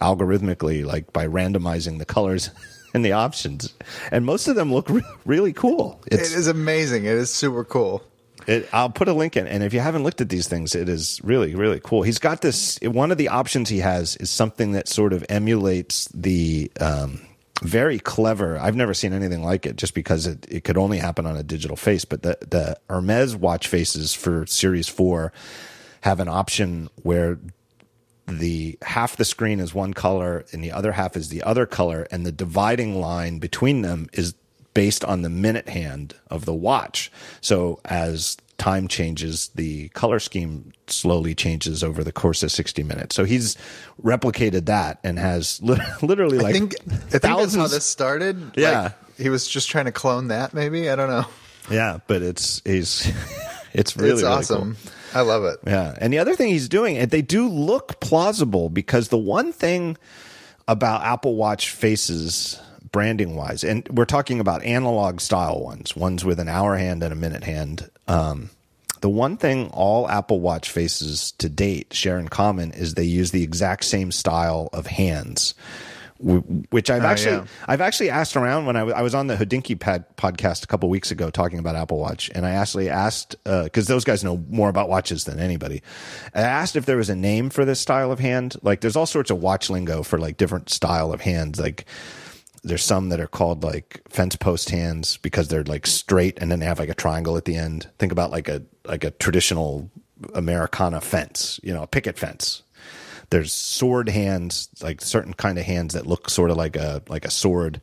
algorithmically, like by randomizing the colors and the options. And most of them look re- really cool. It's, it is amazing it is super cool it, I'll put a link in, and if you haven't looked at these things, it is really, really cool. He's got this. One of the options he has is something that sort of emulates the um, very clever. I've never seen anything like it, just because it, it could only happen on a digital face. But the the Hermes watch faces for Series Four have an option where the half the screen is one color and the other half is the other color, and the dividing line between them is based on the minute hand of the watch. So as time changes, the color scheme slowly changes over the course of 60 minutes. So he's replicated that and has li- literally like I think I think that's how this started Yeah. Like, he was just trying to clone that maybe I don't know Yeah, but it's he's it's really it's really awesome cool. I love it. Yeah. And the other thing he's doing, and they do look plausible because the one thing about Apple Watch faces branding wise, and we're talking about analog style ones, ones with an hour hand and a minute hand. Um, the one thing all Apple Watch faces to date share in common is they use the exact same style of hands which I've Oh, actually yeah. I've actually asked around when I, w- I was on the Hodinkee pad podcast a couple weeks ago talking about Apple Watch, and I actually asked because those guys know more about watches than anybody. I asked if there was a name for this style of hand. Like, there's all sorts of watch lingo for like different style of hands. Like, there's some that are called like fence post hands because they're like straight and then they have like a triangle at the end. Think about like a like a traditional Americana fence, you know, a picket fence. There's sword hands like certain kind of hands that look sort of like a like a sword.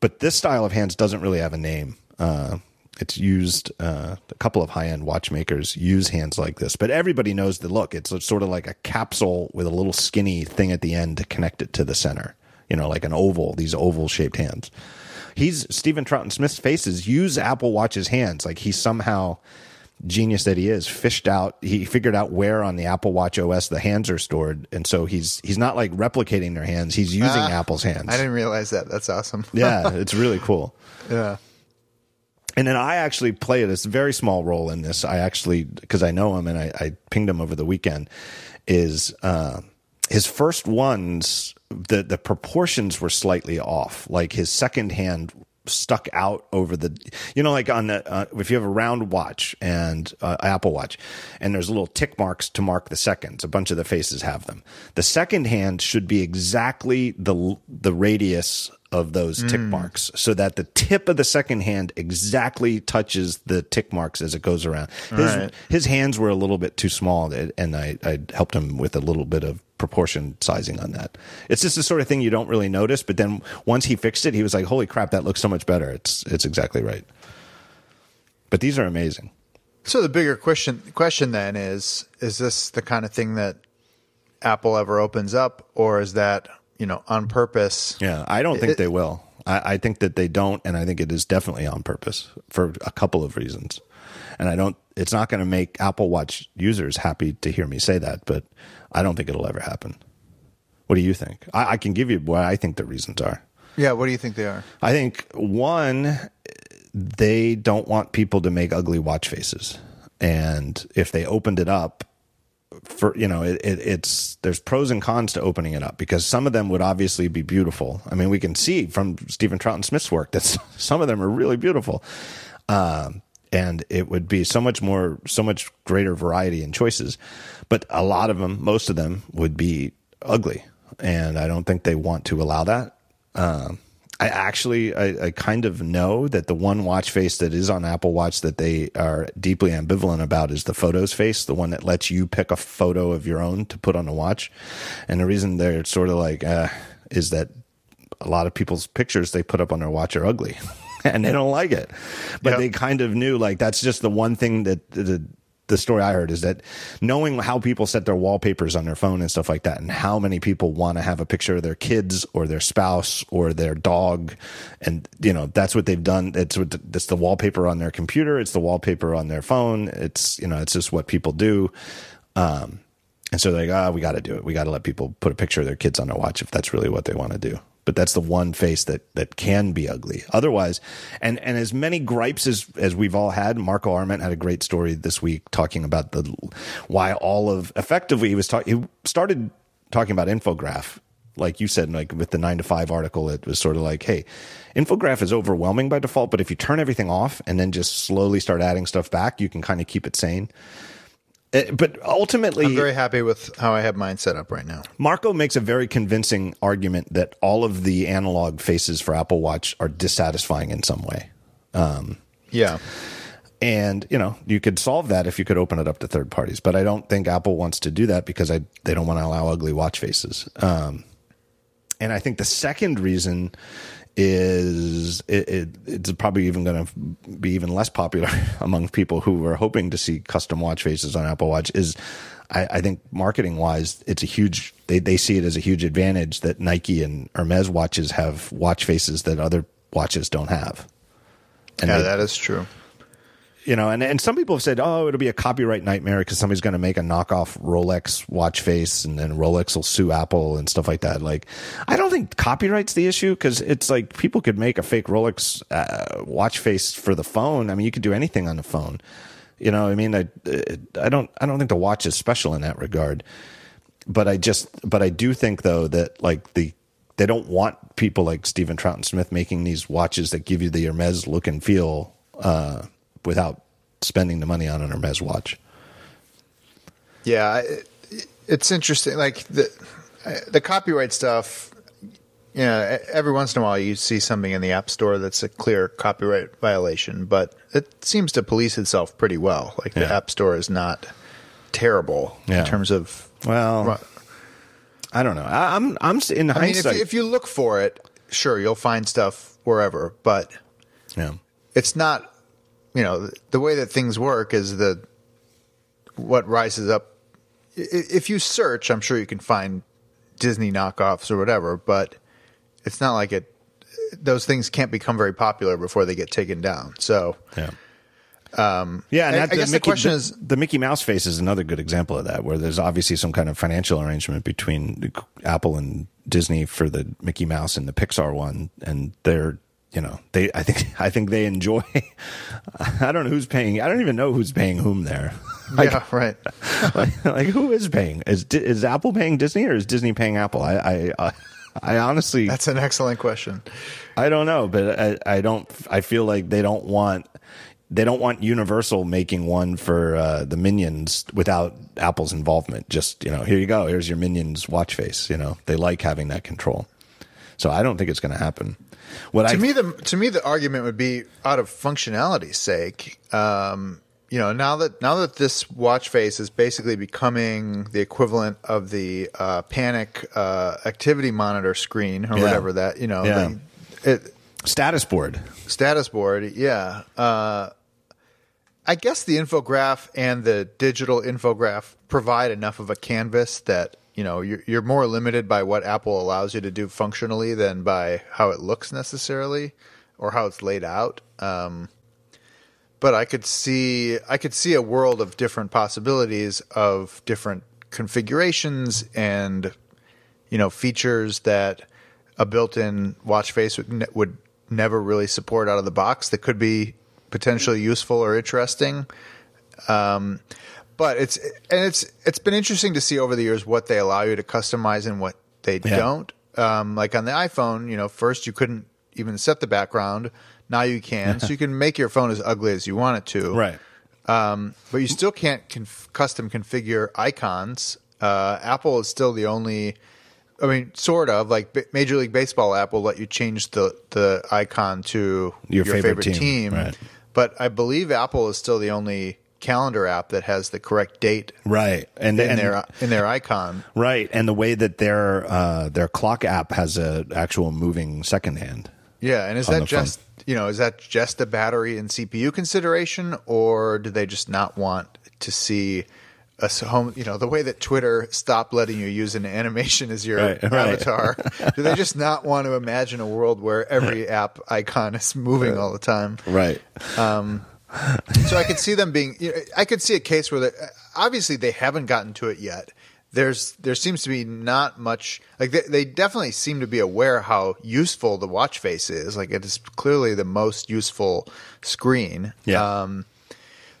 But this style of hands doesn't really have a name. Uh, it's used uh, a couple of high-end watchmakers use hands like this but everybody knows the look. It's sort of like a capsule with a little skinny thing at the end to connect it to the center you know like an oval these oval shaped hands he's stephen troughton smith's faces use apple watch's hands like he somehow genius that he is fished out he figured out where on the apple watch os the hands are stored and so he's he's not like replicating their hands he's using Ah, apple's hands I didn't realize that. That's awesome. yeah it's really cool yeah. and then I actually play this very small role in this. I actually, because I know him and I, I pinged him over the weekend, is uh, his first ones, the, the proportions were slightly off. Like his second hand stuck out over the, you know, like on the, uh, if you have a round watch and uh, Apple Watch, and there's little tick marks to mark the seconds, a bunch of the faces have them. The second hand should be exactly the, the radius of those tick marks so that the tip of the second hand exactly touches the tick marks as it goes around. His, Right. his hands were a little bit too small and I, I helped him with a little bit of proportion sizing on that. It's just the sort of thing you don't really notice, but then once he fixed it, he was like, holy crap, that looks so much better. It's, it's exactly right. But these are amazing. So the bigger question question then is: Is this the kind of thing that Apple ever opens up, or is that you know on purpose? Yeah, I don't think It- they will. I, I think that they don't, and I think it is definitely on purpose for a couple of reasons. And I don't. It's not going to make Apple Watch users happy to hear me say that, but I don't think it'll ever happen. What do you think? I, I can give you what I think the reasons are. Yeah. What do you think they are? I think one, they don't want people to make ugly watch faces, and if they opened it up, for you know, it, it, it's there's pros and cons to opening it up because some of them would obviously be beautiful. I mean, we can see from Stephen Troughton Smith's work that some of them are really beautiful. Um, and it would be so much more, so much greater variety in choices. But a lot of them, most of them, would be ugly, and I don't think they want to allow that. Um, I actually, I, I kind of know that the one watch face that is on Apple Watch that they are deeply ambivalent about is the photos face, the one that lets you pick a photo of your own to put on the watch. And the reason they're sort of like, uh, is that a lot of people's pictures they put up on their watch are ugly and they don't like it. But Yep. they kind of knew like that's just the one thing that the the story I heard is that knowing how people set their wallpapers on their phone and stuff like that, and how many people want to have a picture of their kids or their spouse or their dog, and you know that's what they've done. It's what it's the wallpaper on their computer. It's the wallpaper on their phone. It's you know it's just what people do. Um, and so they're like, ah, we got to do it. We got to let people put a picture of their kids on their watch if that's really what they want to do. But that's the one face that that can be ugly. Otherwise, and and as many gripes as as we've all had, Marco Arment had a great story this week talking about the why all of effectively he was talking. He started talking about infograph, like you said, like with the nine to five article. It was sort of like, hey, infograph is overwhelming by default, but if you turn everything off and then just slowly start adding stuff back, you can kind of keep it sane. Uh, But ultimately, I'm very happy with how I have mine set up right now. Marco makes a very convincing argument that all of the analog faces for Apple Watch are dissatisfying in some way. Yeah. And you know, you could solve that if you could open it up to third parties, but I don't think Apple wants to do that because I they don't want to allow ugly watch faces. Um, and I think the second reason is it, it, it's probably even going to be even less popular among people who are hoping to see custom watch faces on Apple Watch is I, I think marketing wise, it's a huge, they, they see it as a huge advantage that Nike and Hermes watches have watch faces that other watches don't have. And Yeah, they- that is true. You know, and, and some people have said, oh, it'll be a copyright nightmare because somebody's going to make a knockoff Rolex watch face and then Rolex will sue Apple and stuff like that. Like, I don't think copyright's the issue because it's like people could make a fake Rolex uh, watch face for the phone. I mean, you could do anything on the phone. You know, I mean, I, I don't, I don't think the watch is special in that regard. But I just, but I do think though that like the, they don't want people like Stephen Troughton Smith making these watches that give you the Hermes look and feel. Uh, without spending the money on an Hermes watch. Yeah, it, it's interesting. Like the the copyright stuff. You know, every once in a while you see something in the App Store that's a clear copyright violation, but it seems to police itself pretty well. Like the Yeah. App Store is not terrible Yeah. in terms of. Well, I don't know. I, I'm I'm s- in I mean, if, if you look for it, sure, you'll find stuff wherever, but yeah. it's not you know the way that things work is the what rises up if you search i'm sure you can find disney knockoffs or whatever but it's not like it those things can't become very popular before they get taken down so Yeah. Um, yeah, and I- that, I guess the Mickey, question is- the Mickey Mouse face is another good example of that, where there's obviously some kind of financial arrangement between Apple and Disney for the Mickey Mouse and the Pixar one, and they're you know they I think I think they enjoy. I don't know who's paying. I don't even know who's paying whom there. Like, yeah right like, like, who is paying? Is is Apple paying Disney or is Disney paying Apple? I I uh, I honestly that's an excellent question I don't know, but I, I don't. I feel like they don't want they don't want Universal making one for uh, the Minions without Apple's involvement. Just you know, here you go. Here's your Minions watch face. You know, they like having that control. So I don't think it's going to happen. What to I me the to me the argument would be out of functionality's sake um you know now that now that this watch face is basically becoming the equivalent of the uh, panic uh, activity monitor screen or Yeah. whatever that you know Yeah. the, it, status board. status board yeah uh, i guess the infograph and the digital infograph provide enough of a canvas that you know you're, you're more limited by what apple allows you to do functionally than by how it looks necessarily or how it's laid out um, but i could see i could see a world of different possibilities of different configurations and you know features that a built-in watch face would, ne- would never really support out of the box that could be potentially useful or interesting. Um, but it's and it's it's been interesting to see over the years what they allow you to customize and what they Yeah. don't. Um, like on the iPhone, you know, first you couldn't even set the background. Now you can, so you can make your phone as ugly as you want it to Right. um, but you still can't conf- custom configure icons. Uh, Apple is still the only. I mean, sort of like B- Major League Baseball app will let you change the the icon to Your favorite team, right. But I believe Apple is still the only calendar app that has the correct date Right. And in and their in their icon. right, and the way that their uh, their clock app has a actual moving second hand. Yeah, and is that the phone. just you know is that just a battery and CPU consideration, or do they just not want to see a home? You know, the way that Twitter stopped letting you use an animation as your Right, right. avatar. do they just not want to imagine a world where every app icon is moving all the time? Right. So I could see them being. You know, I could see a case where they, obviously they haven't gotten to it yet. There's there seems to be not much like they, they definitely seem to be aware how useful the watch face is. Like it is clearly the most useful screen. Yeah. Um,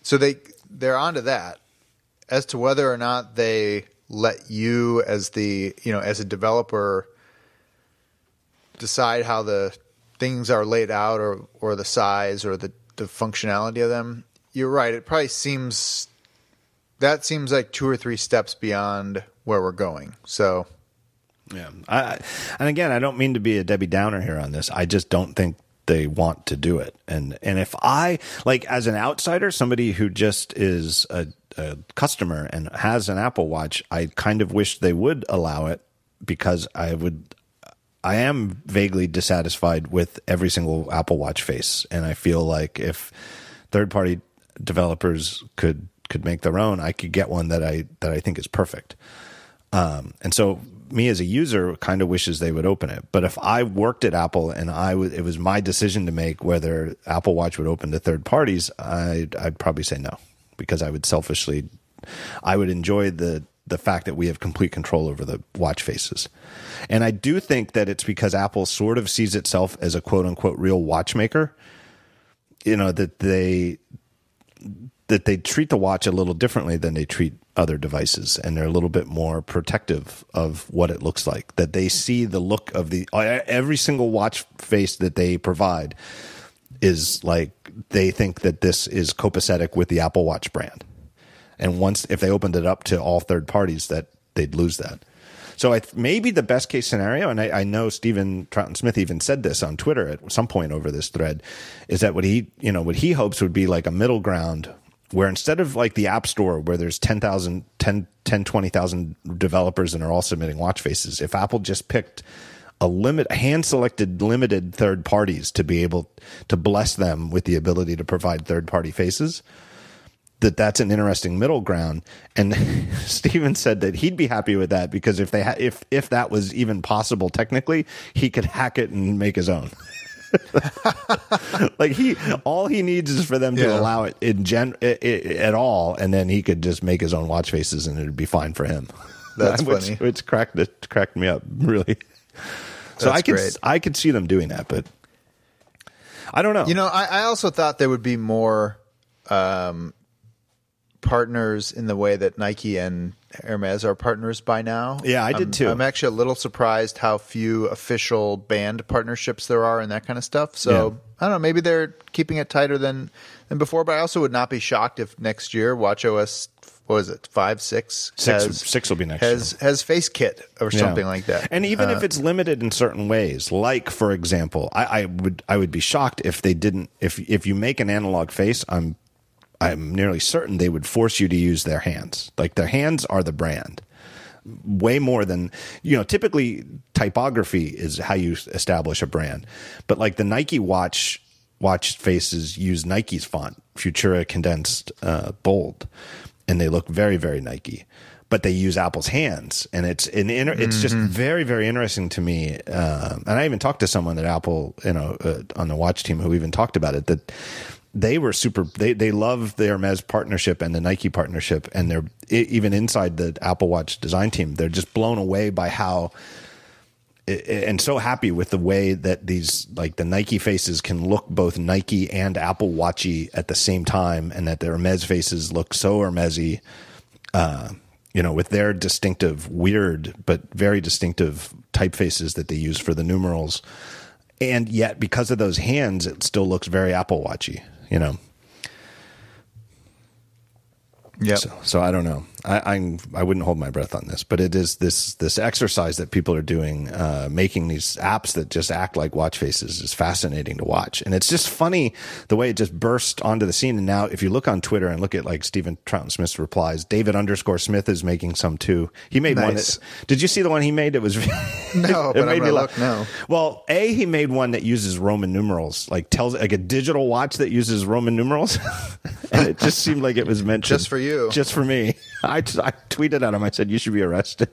so they they're onto that. As to whether or not they let you as the you know as a developer decide how the things are laid out or or the size or the the functionality of them, you're right. It probably seems that seems like two or three steps beyond where we're going. So Yeah. I, and again, I don't mean to be a Debbie Downer here on this. I just don't think they want to do it. And and if I like as an outsider, somebody who just is a, a customer and has an Apple Watch, I kind of wish they would allow it because I would I am vaguely dissatisfied with every single Apple Watch face, and I feel like if third party developers could could make their own, I could get one that I that I think is perfect. Um, and so me as a user kind of wishes they would open it. But if I worked at Apple and I w- it was my decision to make whether Apple Watch would open to third parties, I'd, I'd probably say no because I would selfishly, I would enjoy the the fact that we have complete control over the watch faces. And I do think that it's because Apple sort of sees itself as a quote unquote real watchmaker. You know that they that they treat the watch a little differently than they treat other devices and they're a little bit more protective of what it looks like that they see the look of the every single watch face that they provide is like they think that this is copacetic with the Apple Watch brand and once if they opened it up to all third parties that they'd lose that. So I, maybe the best case scenario, and I, I know Stephen Troughton Smith even said this on Twitter at some point over this thread, is that what he, you know, what he hopes would be like a middle ground where instead of like the app store where there's 10,000, 10, 10 20,000 developers and are all submitting watch faces, if Apple just picked a limit, hand selected limited third parties to be able to bless them with the ability to provide third party faces, that that's an interesting middle ground. And Steven said that he'd be happy with that because if they ha- if if that was even possible technically, he could hack it and make his own. like he, all he needs is for them to yeah. allow it in gen it, it, at all, and then he could just make his own watch faces, and it'd be fine for him. That's which, funny. Which cracked it cracked me up really. So That's I could great. I could see them doing that, but I don't know. You know, I, I also thought there would be more um, partners in the way that Nike and Hermes are partners by now. Yeah, I did I'm, too. I'm actually a little surprised how few official band partnerships there are and that kind of stuff. So yeah. I don't know, maybe they're keeping it tighter than than before. But I also would not be shocked if next year WatchOS what is it five six six has, six will be next has year. has face kit or yeah. something like that. And even uh, if it's limited in certain ways, like for example, I, I would I would be shocked if they didn't if if you make an analog face, I'm I'm nearly certain they would force you to use their hands. Like their hands are the brand. Way more than, you know, typically typography is how you establish a brand. But like the Nike watch, watch faces use Nike's font, Futura condensed uh, bold, and they look very, very Nike but they use Apple's hands, and it's an inter- it's just mm-hmm. very very interesting to me. Uh, and I even talked to someone at Apple, you know, uh, on the watch team who even talked about it that they were super they they love the Hermes partnership and the Nike partnership and they're even inside the Apple Watch design team they're just blown away by how and so happy with the way that these like the Nike faces can look both Nike and Apple Watchy at the same time and that the Hermes faces look so Hermesy uh, you know with their distinctive weird but very distinctive typefaces that they use for the numerals. And yet because of those hands it still looks very Apple Watchy you know. Yeah. So, so, I don't know. I, I'm I wouldn't hold my breath on this, but it is this this exercise that people are doing, uh, making these apps that just act like watch faces is fascinating to watch, and it's just funny the way it just burst onto the scene. And now, if you look on Twitter and look at like Stephen Troughton Smith's replies, David underscore Smith is making some too. He made nice. one. That, did you see the one he made? It was no, it but made I'm me look. No. Well, a he made one that uses Roman numerals, like tells like a digital watch that uses Roman numerals, and it just seemed like it was meant just for you, just for me. I, I tweeted at him. I said, "You should be arrested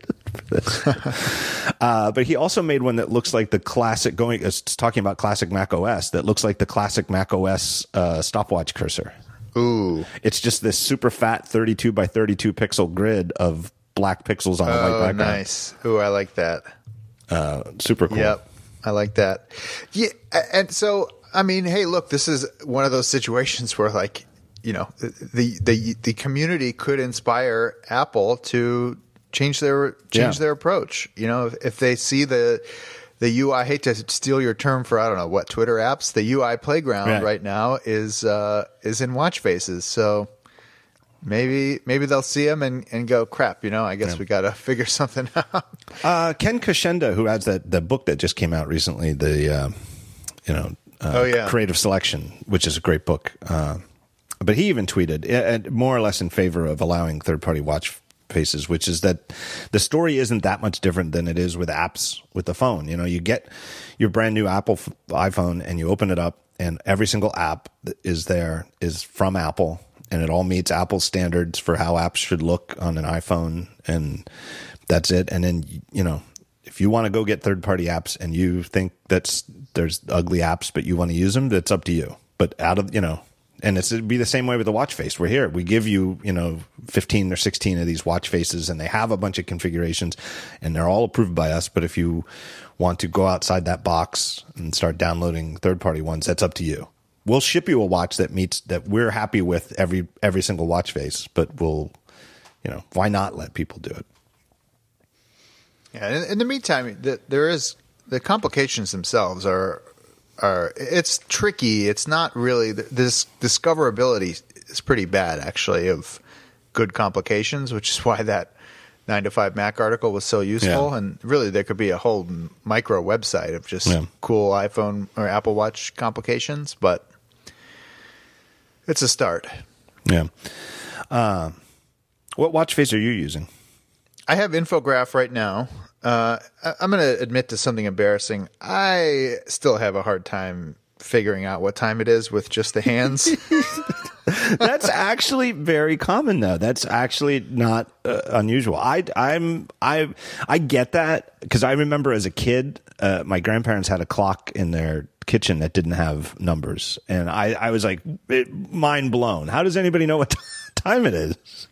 uh, but he also made one that looks like the classic. Going, uh, talking about classic Mac OS, that looks like the classic Mac OS uh, stopwatch cursor. Ooh, it's just this super fat thirty-two by thirty-two pixel grid of black pixels on a white oh, background. Nice. Ooh, I like that. Uh, super cool. Yep, I like that. Yeah, and so I mean, hey, look, this is one of those situations where like you know the the the community could inspire Apple to change their change yeah. their approach. You know, if, if, they see the the UI, I hate to steal your term for I don't know what Twitter apps. The UI playground right, right now is uh, is in watch faces. So maybe maybe they'll see them and, and go crap. You know, I guess yeah. we got to figure something out. Uh, Ken Kocenda, who has that the book that just came out recently, the uh, you know. Uh, oh yeah, creative selection, which is a great book. But he even tweeted more or less in favor of allowing third party watch faces, which is that the story isn't that much different than it is with apps with the phone. You know, you get your brand new Apple iPhone and you open it up, and every single app that is there is from Apple. and it all meets Apple standards for how apps should look on an iPhone, and that's it. And then you know, if you want to go get third party apps and you think that's there's ugly apps, but you want to use them, that's up to you. But out of you know, and it's it'd be the same way with the watch face. We're here. We give you, you know, 15 or 16 of these watch faces and they have a bunch of configurations and they're all approved by us. But if you want to go outside that box and start downloading third party ones, that's up to you. We'll ship you a watch that meets that we're happy with every every single watch face, but we'll you know, why not let people do it? Yeah, in, in the meantime, the, there is the complications themselves are are it's tricky. It's not really this discoverability is pretty bad actually of good complications, which is why that nine to five Mac article was so useful. Yeah. And really, there could be a whole micro website of just Yeah. cool iPhone or Apple Watch complications, but it's a start. Yeah. Uh, what watch face are you using? I have Infograph right now. Uh, I'm going to admit to something embarrassing. I still have a hard time figuring out what time it is with just the hands. That's actually very common though. That's actually not uh, unusual. I I'm I I get that because I remember as a kid, uh, my grandparents had a clock in their kitchen that didn't have numbers, and I I was like it, mind blown. How does anybody know what time it is?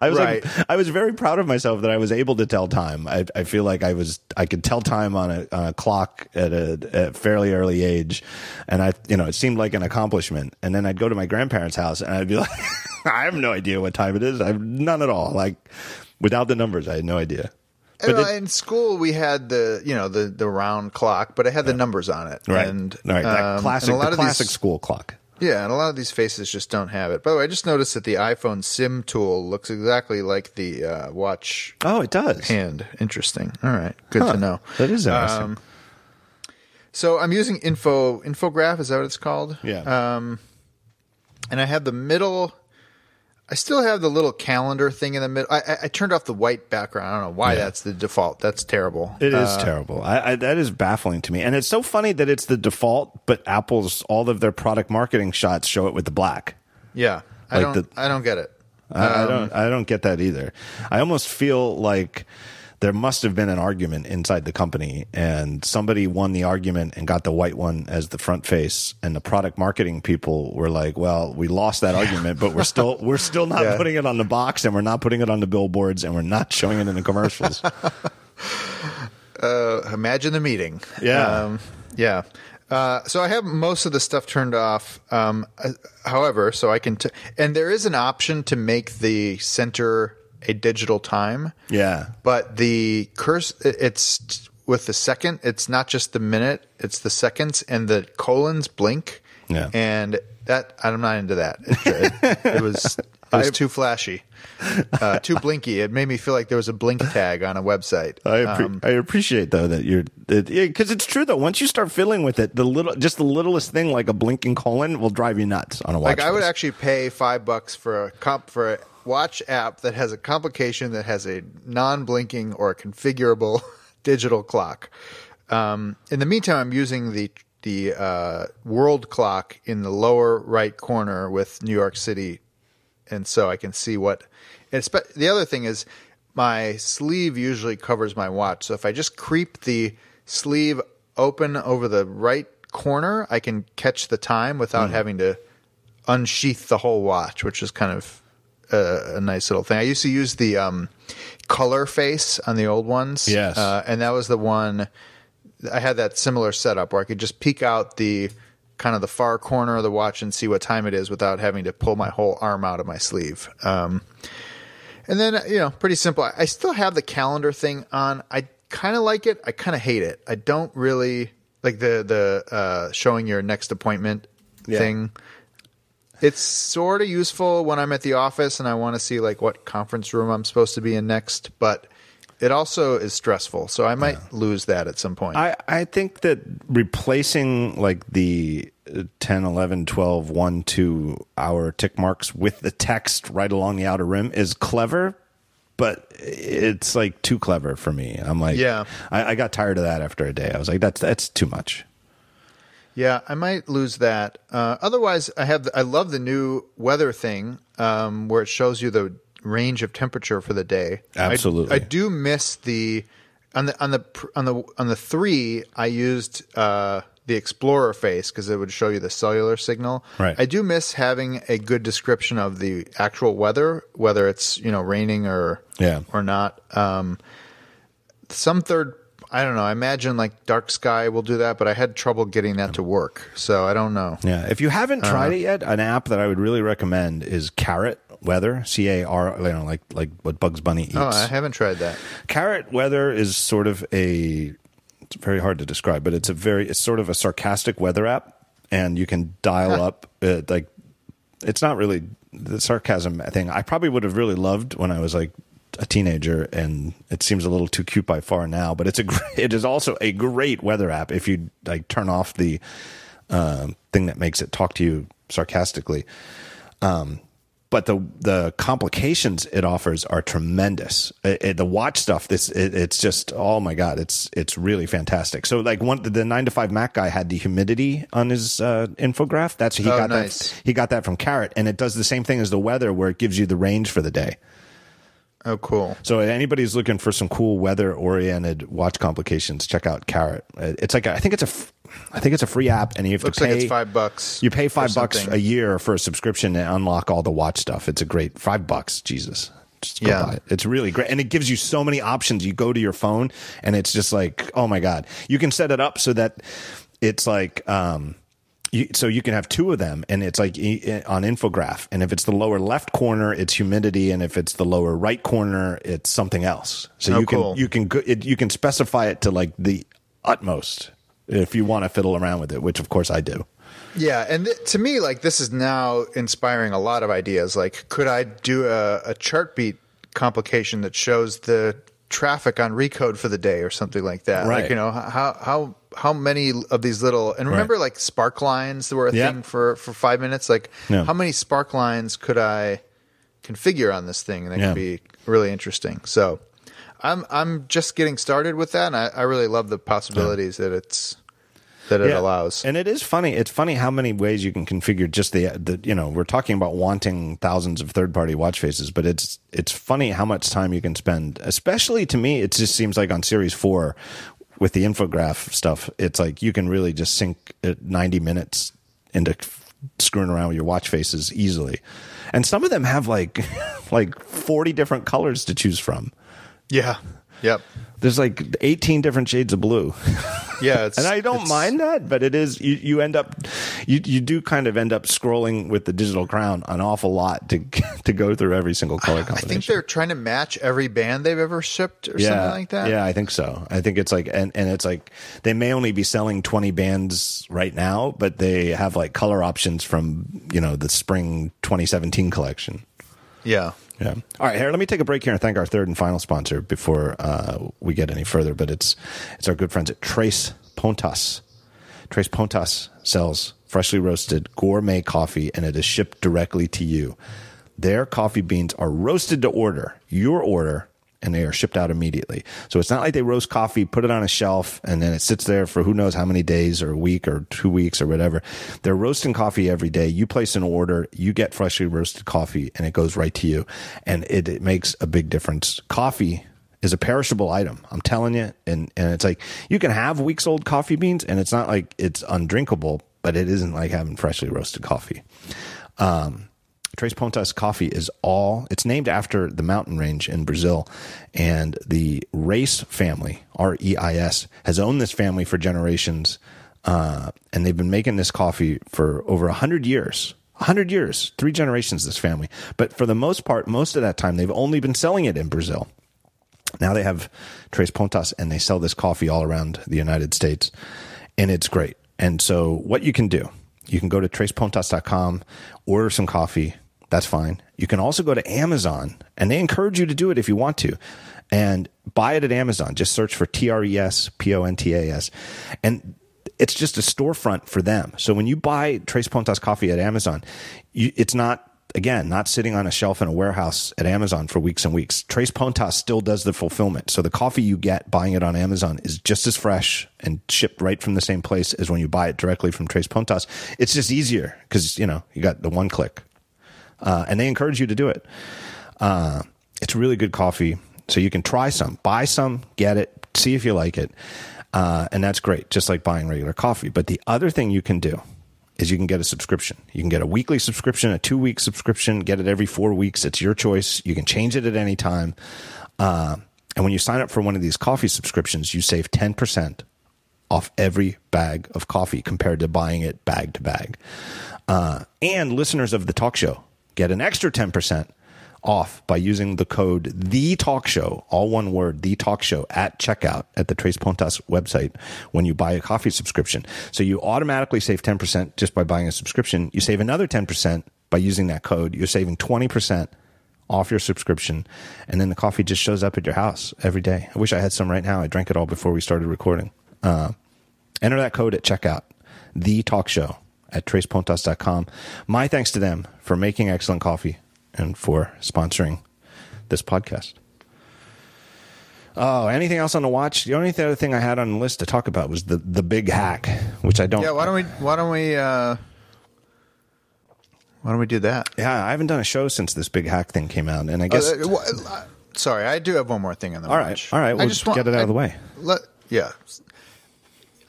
I was Right. like, I was very proud of myself that I was able to tell time. I, I feel like I was, I could tell time on a, on a clock at a, at a fairly early age. And I, you know, it seemed like an accomplishment. And then I'd go to my grandparents' house and I'd be like, I have no idea what time it is. I have none at all. Like without the numbers, I had no idea. But it- in school, we had the you know the the round clock, but it had the numbers on it. right. And right. That um, classic, and a lot of classic these, school clock. Yeah, and a lot of these faces just don't have it. By the way, I just noticed that the iPhone Sim tool looks exactly like the uh, watch Oh, it does. hand. Interesting. All right, good Huh. to know. That is interesting. Um, So I'm using info infograph. Is that what it's called? yeah. Um, and I have the middle. I still have the little calendar thing in the middle. I, I, I turned off the white background. I don't know why Yeah. that's the default. That's terrible. It is Uh, terrible. I, I, that is baffling to me, and it's so funny that it's the default, but Apple's all of their product marketing shots show it with the black. yeah, I Like don't. the- I don't get it. I, I Um, don't. I don't get that either. I almost feel like there must have been an argument inside the company, and somebody won the argument and got the white one as the front face, and the product marketing people were like, "Well, we lost that argument, but we're still we're still not Yeah. putting it on the box, and we're not putting it on the billboards, and we're not showing it in the commercials." Uh, imagine the meeting. Yeah. Um, yeah. Uh, so I have most of the stuff turned off. Um, uh, however, so I can, t- and there is an option to make the center a digital time. yeah, but the curse, it's with the second it's not just the minute it's the seconds and the colons blink Yeah. and that i'm not into that it, it, it was it was too flashy uh, too blinky it made me feel like there was a blink tag on a website I, appre- Um, I appreciate though that you're because it's true though. Once you start fiddling with it, the little just the littlest thing like a blinking colon will drive you nuts on a watch. like i would actually pay five bucks for a comp for a watch app that has a complication that has a non-blinking or configurable digital clock. Um, in the meantime i'm using the the uh, world clock in the lower right corner with new york city and so i can see what and spe- the other thing is my sleeve usually covers my watch so if i just creep the sleeve open over the right corner i can catch the time without having to unsheath the whole watch, which is kind of a, a nice little thing. I used to use the um, color face on the old ones. Yes. Uh, and that was the one I had that similar setup where I could just peek out the kind of the far corner of the watch and see what time it is without having to pull my whole arm out of my sleeve. Um, and then, you know, pretty simple. I- still have the calendar thing on. I kind of like it. I kind of hate it. I don't really like the the uh, showing your next appointment Yeah. thing. It's sort of useful when I'm at the office and I want to see like what conference room I'm supposed to be in next, but it also is stressful. So I might lose that at some point. I, I think that replacing like the uh, 10, 11, 12, 1, 2 hour tick marks with the text right along the outer rim is clever, but it's like too clever for me. I'm like, Yeah. I, I got tired of that after a day. I was like, that's that's too much. Yeah, I might lose that. Uh, otherwise, I have. I love the new weather thing. um, where it shows you the range of temperature for the day. Absolutely. I, do miss the on the on the on the on the three. I used uh, the Explorer face because it would show you the cellular signal. Right. I do miss having a good description of the actual weather, whether it's you know raining or Yeah. or not. Um, some third. I don't know. I imagine like Dark Sky will do that, but I had trouble getting that to work, so I don't know. Yeah, if you haven't tried it yet, an app that I would really recommend is Carrot Weather. C A R, you know, like like what Bugs Bunny eats. Oh, I haven't tried that. Carrot Weather is sort of a. It's very hard to describe, but it's a very it's sort of a sarcastic weather app, and you can dial up uh, like. It's not really the sarcasm thing. I probably would have really loved when I was like a teenager, and it seems a little too cute by far now. But it's a great, it is also a great weather app if you like turn off the um, thing that makes it talk to you sarcastically. Um, but the the complications it offers are tremendous. It, it- the watch stuff, this it, it's just oh my god, it's it's really fantastic. So like one the nine to five Mac guy had the humidity on his uh, infograph. That's he Oh, got nice. that he got that from Carrot, and it does the same thing as the weather, where it gives you the range for the day. Oh, cool. So anybody who's looking for some cool weather oriented watch complications, check out Carrot. Uh, It's like a, I think it's a f- I think it's a free app, and you have Looks to pay like it's five bucks. you pay five bucks a year for a subscription to unlock all the watch stuff. It's a great five bucks. Jesus. Just go Yeah. buy it. It's really great. And it gives you so many options. You go to your phone and it's just like, oh my God. You can set it up so that it's like, um, you, so you can have two of them and it's like on infograph and if it's the lower left corner it's humidity and if it's the lower right corner it's something else. So Oh, you can you can it, you can specify it to like the utmost if you want to fiddle around with it which of course I do. Yeah, and th- to me, like this is now inspiring a lot of ideas. Like, could I do a, a Chartbeat complication that shows the traffic on Recode for the day or something like that? Right. Like, you know, how how how many of these little and remember like spark lines that were a Yeah. thing for for five minutes? Like, Yeah. how many spark lines could I configure on this thing? And that Yeah. could be really interesting. So. I'm I'm just getting started with that, and I, I really love the possibilities that it's that it Yeah. allows. And it is funny. It's funny how many ways you can configure just the the you know we're talking about wanting thousands of third party watch faces, but it's it's funny how much time you can spend. Especially to me, it just seems like on Series Four with the infograph stuff, it's like you can really just sink uh, ninety minutes into screwing around with your watch faces easily. And some of them have like like forty different colors to choose from. Yeah. Yep. There's like 18 different shades of blue. Yeah. It's, and I don't mind that, but it is you, you end up you you do kind of end up scrolling with the digital crown an awful lot to to go through every single color I think they're trying to match every band they've ever shipped or yeah, something like that. Yeah, I think so. I think it's like and, and it's like they may only be selling 20 bands right now, but they have like color options from, you know, the spring 2017 collection. Yeah. Yeah. All right, here. Let me take a break here and thank our third and final sponsor before uh, we get any further. But it's it's our good friends at Tres Pontas. Tres Pontas sells freshly roasted gourmet coffee, and it is shipped directly to you. Their coffee beans are roasted to order, your order, and they are shipped out immediately. So it's not like they roast coffee, put it on a shelf, and then it sits there for who knows how many days or a week or two weeks or whatever. They're roasting coffee every day. You place an order, you get freshly roasted coffee, and it goes right to you. And it, it makes a big difference. Coffee is a perishable item. I'm telling you. And, and it's like you can have weeks old coffee beans, and it's not like it's undrinkable, but it isn't like having freshly roasted coffee. Um, Tres Pontas coffee is all, it's named after the mountain range in Brazil. And the Reis family, R E I S, has owned this family for generations. Uh, and they've been making this coffee for over 100 years. 100 years, three generations, this family. But for the most part, most of that time, they've only been selling it in Brazil. Now they have Tres Pontas and they sell this coffee all around the United States. And it's great. And so what you can do, you can go to trespontas.com, order some coffee. That's fine. You can also go to Amazon and they encourage you to do it if you want to and buy it at Amazon. Just search for T R E S P O N T A S. And it's just a storefront for them. So when you buy Tres Pontas coffee at Amazon, you, it's not again not sitting on a shelf in a warehouse at Amazon for weeks and weeks. Tres Pontas still does the fulfillment. So the coffee you get buying it on Amazon is just as fresh and shipped right from the same place as when you buy it directly from Tres Pontas. It's just easier because you know you got the one click. Uh, and they encourage you to do it. Uh, it's really good coffee, so you can try some, buy some, get it, see if you like it, uh, and that's great. Just like buying regular coffee. But the other thing you can do is you can get a subscription. You can get a weekly subscription, a two week subscription, get it every four weeks. It's your choice. You can change it at any time. Uh, and when you sign up for one of these coffee subscriptions, you save 10% off every bag of coffee compared to buying it bag to bag. Uh, and listeners of the talk show get an extra 10% off by using the code the talk show all one word the talk show at checkout at the tres pontas website when you buy a coffee subscription. So you automatically save 10% just by buying a subscription. You save another 10% by using that code. You're saving 20% off your subscription and then the coffee just shows up at your house every day. I wish i had some right now. I drank it all before we started recording. Uh, enter that code at checkout. The talk show at trespontas.com my thanks to them for making excellent coffee and for sponsoring this podcast. Oh, anything else on the watch? The only other thing I had on the list to talk about was the the big hack, which I don't. Yeah, why don't we? Why don't we? Uh, why don't we do that? Yeah, I haven't done a show since this big hack thing came out, and I guess. Uh, wh- uh, sorry, I do have one more thing on the all right, watch. all right, I we'll just get want- it out I- of the way. Let, yeah,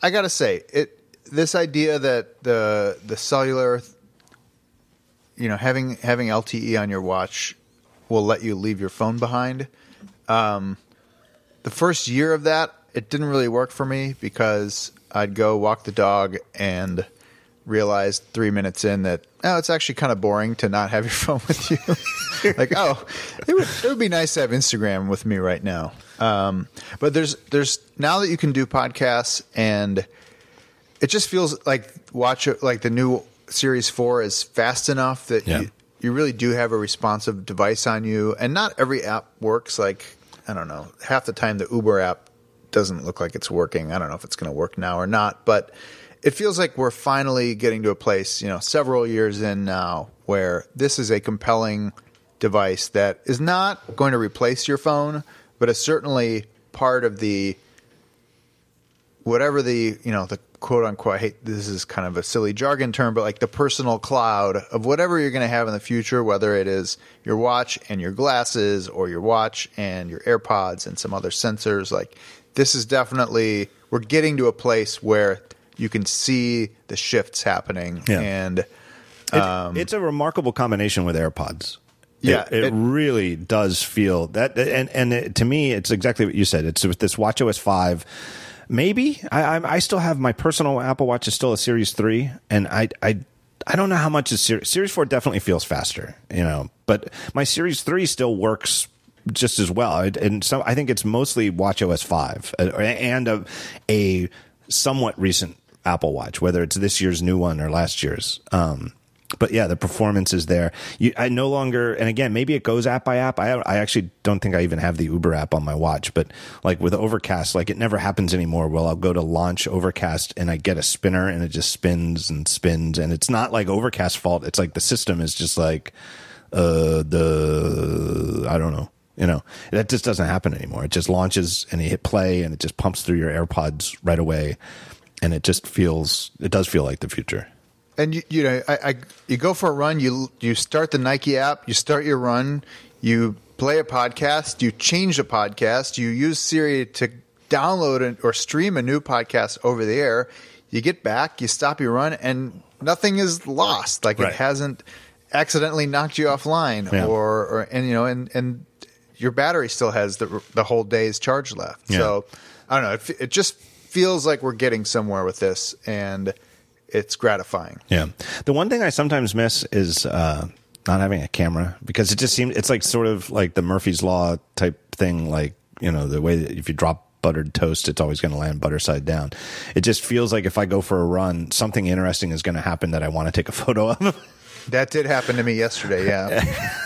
I gotta say it. This idea that the the cellular, you know, having having LTE on your watch will let you leave your phone behind. Um, the first year of that, it didn't really work for me because I'd go walk the dog and realized three minutes in that oh, it's actually kind of boring to not have your phone with you. like, oh, it would it would be nice to have Instagram with me right now. Um, but there's there's now that you can do podcasts and it just feels like watch like the new series four is fast enough that Yeah. you, you really do have a responsive device on you. And not every app works. Like i don't know half the time the uber app doesn't look like it's working. I don't know if it's going to work now or not but it feels like we're finally getting to a place you know several years in now where this is a compelling device that is not going to replace your phone but is certainly part of the whatever the you know the quote unquote I hate this is kind of a silly jargon term but like the personal cloud of whatever you're going to have in the future whether it is your watch and your glasses or your watch and your AirPods and some other sensors like this is definitely we're getting to a place where you can see the shifts happening Yeah. and It- um, it's a remarkable combination with AirPods. It- Yeah, it, it- really does feel that, and and it, to me, it's exactly what you said. It's with this WatchOS five. Maybe I, I I still have my personal Apple Watch is still a Series three, and I I I don't know how much is Series Series four definitely feels faster, you know, but my Series three still works just as well, and so I think it's mostly Watch OS five uh, and a, a somewhat recent Apple Watch, whether it's this year's new one or last year's. Um, but yeah, the performance is there. You, I no longer, and again, maybe it goes app by app. I, I actually don't think I even have the Uber app on my watch, but like with Overcast, like it never happens anymore. Well, I'll go to launch Overcast and I get a spinner and it just spins and spins. And it's not like Overcast fault. It's like the system is just like, uh, the, I don't know. You know, that just doesn't happen anymore. It just launches and you hit play and it just pumps through your AirPods right away. And it just feels, it does feel like the future. And you, you know, I, I you go for a run. You you start the Nike app. You start your run. You play a podcast. You change a podcast. You use Siri to download an, or stream a new podcast over the air. You get back. You stop your run, and nothing is lost. Like Right. it hasn't accidentally knocked you offline, Yeah. or or and you know, and and your battery still has the the whole day's charge left. Yeah. So I don't know. It, it just feels like we're getting somewhere with this, and it's gratifying. Yeah. The one thing I sometimes miss is uh, not having a camera because it just seems it's like sort of like the Murphy's Law type thing. Like, you know, the way that if you drop buttered toast, it's always going to land butter side down. It just feels like if I go for a run, something interesting is going to happen that I want to take a photo of. That did happen to me yesterday. Yeah,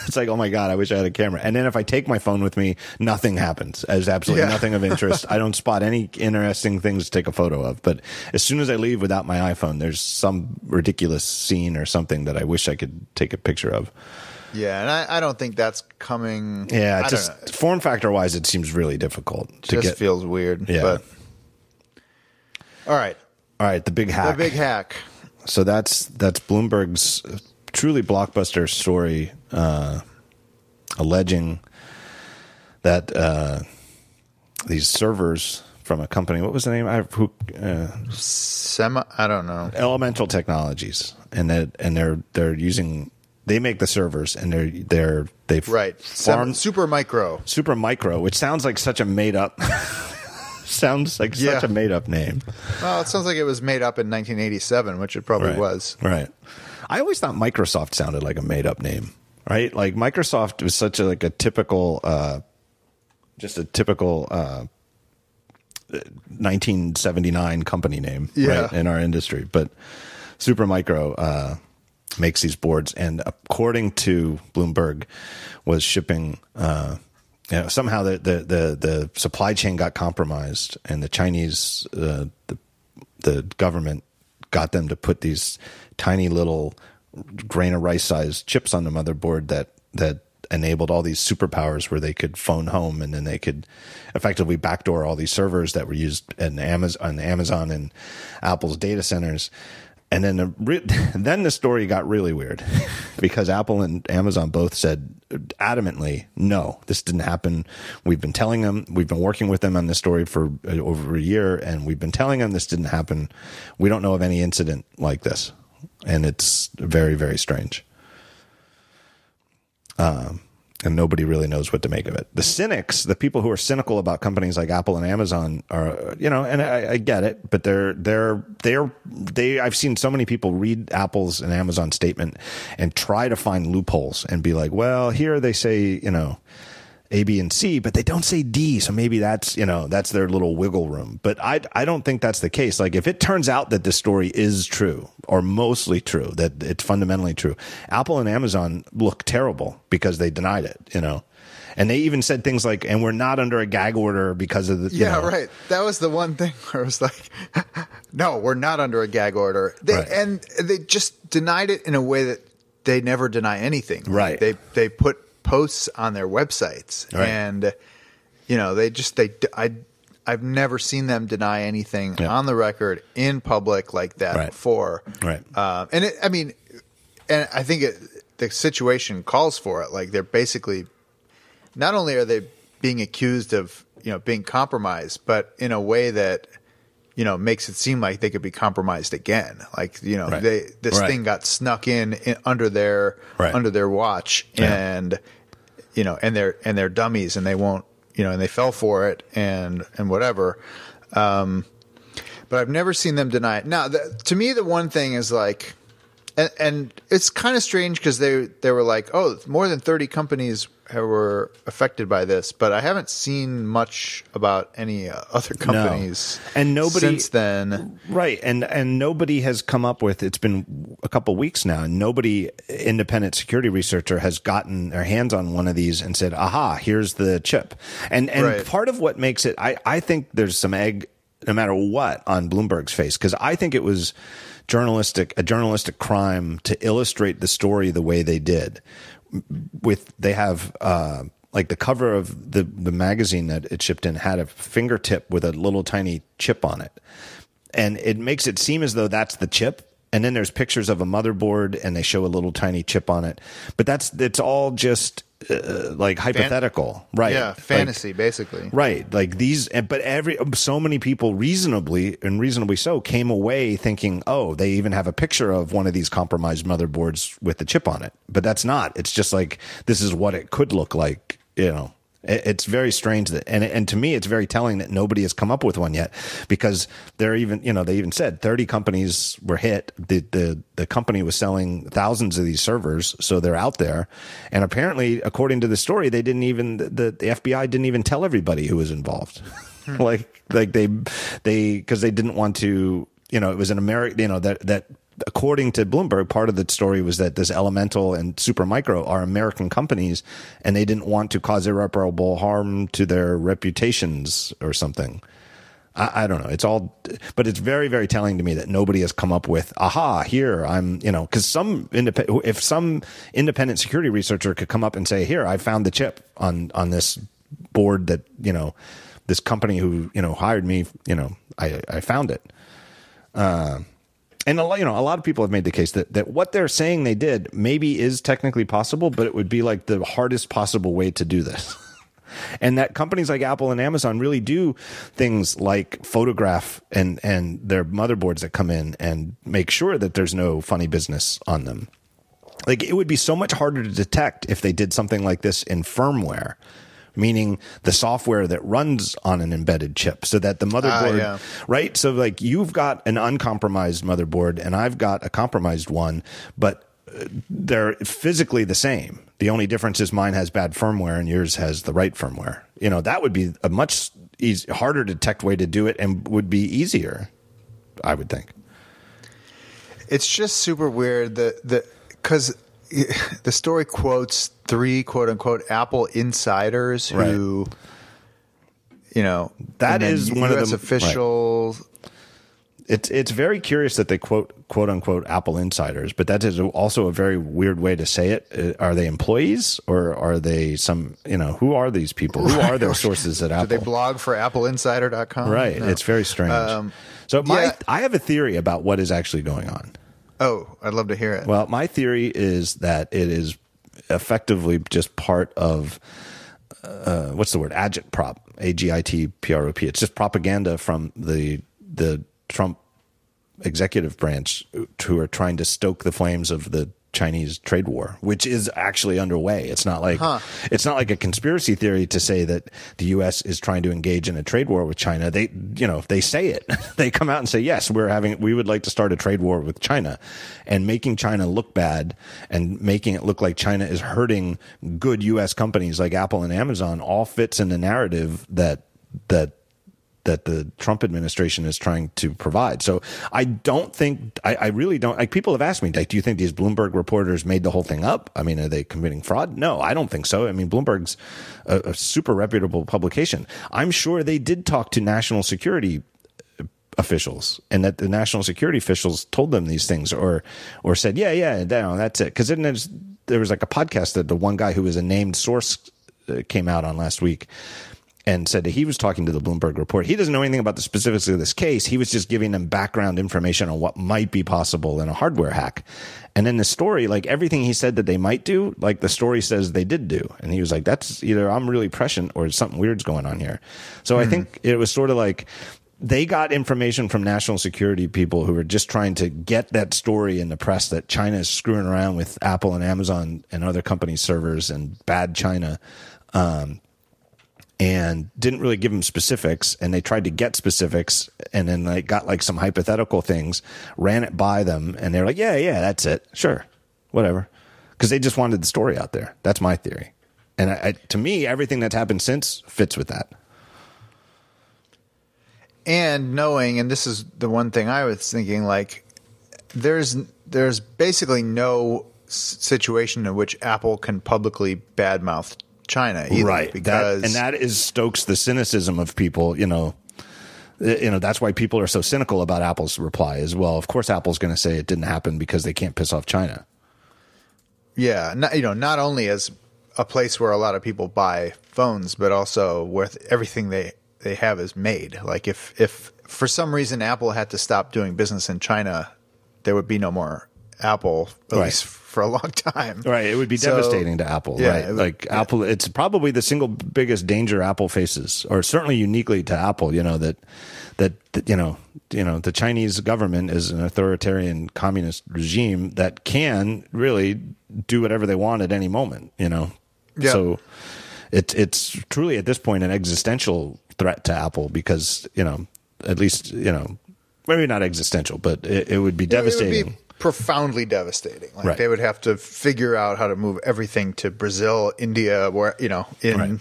it's like, oh my God, I wish I had a camera. And then if I take my phone with me, nothing happens. There's absolutely Yeah. nothing of interest. I don't spot any interesting things to take a photo of. But as soon as I leave without my iPhone, there's some ridiculous scene or something that I wish I could take a picture of. yeah, and I, I don't think that's coming. Yeah, I it don't just form factor wise, it seems really difficult It to just get. feels weird. Yeah. But all right, All right, the big hack. the big hack. so that's that's Bloomberg's truly blockbuster story uh, alleging that uh, these servers from a company. What was the name? I who uh, Semi, I don't know. Elemental Technologies, and that and they're they're using they make the servers and they're they're they've Right. farmed Sem- super micro. super micro, which sounds like such a made up. sounds like Yeah. such a made up name. Well, it sounds like it was made up in 1987, which it probably right. was. Right. I always thought Microsoft sounded like a made up name. Right. Like Microsoft was such a like a typical, uh, just a typical uh, 1979 company name Yeah. right, in our industry. But Supermicro uh, makes these boards, and according to Bloomberg, was shipping. Uh, you know, somehow the, the, the, the supply chain got compromised, and the Chinese uh, the the government got them to put these tiny little grain of rice sized chips on the motherboard that that enabled all these superpowers where they could phone home and then they could effectively backdoor all these servers that were used in Amazon, on Amazon and Apple's data centers. And then the, re- then the story got really weird because Apple and Amazon both said adamantly, no, this didn't happen. We've been telling them, we've been working with them on this story for uh, over a year, and we've been telling them this didn't happen. We don't know of any incident like this, and it's very, very strange. Um, and nobody really knows what to make of it. The cynics, the people who are cynical about companies like Apple and Amazon, are you know, and I, I get it, but they're they're they're they. I've seen so many people read Apple's and Amazon statement and try to find loopholes and be like, well, here they say you know. A, B, and C, but they don't say D. So maybe that's, you know, that's their little wiggle room. But I, I don't think that's the case. Like if it turns out that this story is true or mostly true, that it's fundamentally true, Apple and Amazon look terrible because they denied it, you know? And they even said things like, and we're not under a gag order because of the, Yeah, know. right. That was the one thing where it was like, no, we're not under a gag order. They, Right. And they just denied it in a way that they never deny anything. Right. They they put posts on their websites, Right. and you know they just they I I've never seen them deny anything Yeah. on the record in public like that Right. before. Right. Um, and it, I mean, and I think it, the situation calls for it. Like they're basically not only are they being accused of you know being compromised, but in a way that you know makes it seem like they could be compromised again. Like you know Right. they this Right. thing got snuck in, in under their under their watch, Yeah. and you know and they're and they're dummies, and they won't you know and they fell for it, and and whatever. Um, but I've never seen them deny it. Now, the, to me, the one thing is like, and, and it's kind of strange because they they were like, oh, more than thirty companies were affected by this, but I haven't seen much about any uh, other companies. No. And nobody- since then. Right, and and nobody has come up with. It's been a couple weeks now, and nobody independent security researcher has gotten their hands on one of these and said, "Aha, here's the chip." And and Right. part of what makes it, I I think there's some egg, no matter what, on Bloomberg's face because I think it was journalistic a journalistic crime to illustrate the story the way they did. With they have. uh like the cover of the the magazine that it shipped in had a fingertip with a little tiny chip on it and it makes it seem as though that's the chip and then there's pictures of a motherboard and they show a little tiny chip on it but that's it's all just uh, like hypothetical. Right. Yeah, Like- fantasy, basically. right. Like these but every so many people reasonably and reasonably so came away thinking oh they even have a picture of one of these compromised motherboards with the chip on it. But that's not. It's just like this is what it could look like you know it's very strange that and and to me it's very telling that nobody has come up with one yet because they're even you know they even said 30 companies were hit. The the the company was selling thousands of these servers so they're out there. And apparently according to the story they didn't even the, the FBI didn't even tell everybody who was involved. Hmm. Like like they they because they didn't want to you know it was an American you know that that according to Bloomberg, part of the story was that this Elemental and Supermicro are American companies, and they didn't want to cause irreparable harm to their reputations or something. I, I don't know. It's all, but it's very, very telling to me that nobody has come up with, aha, here I'm, you know, because some independent, if some independent security researcher could come up and say, here, I found the chip on on this board that you know, this company who you know hired me, you know, I I found it uh, And a lot, you know, a lot of people have made the case that, that what they're saying they did maybe is technically possible, but it would be like the hardest possible way to do this. and that companies like Apple and Amazon really do things like photograph and and their motherboards that come in and make sure that there's no funny business on them. Like it would be so much harder to detect if they did something like this in firmware meaning the software that runs on an embedded chip so that the motherboard, yeah. right? So like you've got an uncompromised motherboard and I've got a compromised one, but uh, they're physically the same. The only difference is mine has bad firmware and yours has the right firmware. You know, that would be a much easy, harder to detect way to do it and would be easier, I would think. It's just super weird that the because the story quotes three quote unquote Apple insiders who, you know, that is and then is one of US the- official. It's it's very curious that they quote quote unquote Apple insiders, but that is also a very weird way to say it. Uh, Are they employees or are they some you know who are these people? Who are their sources at Do Apple? they blog for AppleInsider.com? right, No. it's very strange. Um, so my yeah. I have a theory about what is actually going on. Oh, I'd love to hear it. Well, my theory is that it is effectively just part of uh, what's the word agitprop a g i t p r o p. It's just propaganda from the the Trump executive branch who are trying to stoke the flames of the Chinese trade war, which is actually underway. It's not like it's not like a conspiracy theory to say that the U.S. is trying to engage in a trade war with China. They, you know, if they say it. they come out and say, yes, we're having, we would like to start a trade war with China, and making China look bad and making it look like China is hurting good U.S. companies like Apple and Amazon all fits in the narrative that that that the Trump administration is trying to provide. So I don't think, I, I really don't, like people have asked me, like, do you think these Bloomberg reporters made the whole thing up? I mean, are they committing fraud? No, I don't think so. I mean, Bloomberg's a, a super reputable publication. I'm sure they did talk to national security officials and that the national security officials told them these things or or said yeah yeah no, that's it because then there's there was like a podcast that the one guy who was a named source uh, came out on last week and said that he was talking to the Bloomberg report. He doesn't know anything about the specifics of this case. He was just giving them background information on what might be possible in a hardware hack. And in the story, like everything he said that they might do, like the story says they did do. And he was like, that's either I'm really prescient or something weird's going on here. So I think it was sort of like they got information from national security people who were just trying to get that story in the press that China is screwing around with Apple and Amazon and other companies' servers and bad China. Um, and didn't really give them specifics and they tried to get specifics and then they got like some hypothetical things ran it by them and they're like yeah yeah that's it. Sure. Whatever. Because they just wanted the story out there. That's my theory. And I, I, to me everything that's happened since fits with that. And knowing, and this is the one thing I was thinking, like there's there's basically no situation in which Apple can publicly badmouth China, either, Because that, and that is stokes the cynicism of people you know Uh, you know that's why people are so cynical about apple's reply as well of course apple's going to say it didn't happen because they can't piss off china yeah, not, you know, not only as a place where a lot of people buy phones, but also where everything they they have is made. Like if if for some reason Apple had to stop doing business in China, there would be no more Apple at Right. least for a long time. Right, it would be So- devastating to Apple. yeah, right, would- like Apple, it's probably the single biggest danger Apple faces, or certainly uniquely to Apple. You know that that, that you know you know the Chinese government is an authoritarian communist regime that can really do whatever they want at any moment. You know, Yeah. so it's it's truly at this point an existential threat to Apple because you know at least you know maybe not existential, but it, it would be devastating. It would be profoundly devastating. Like Right. they would have to figure out how to move everything to Brazil, India, where you know in Right.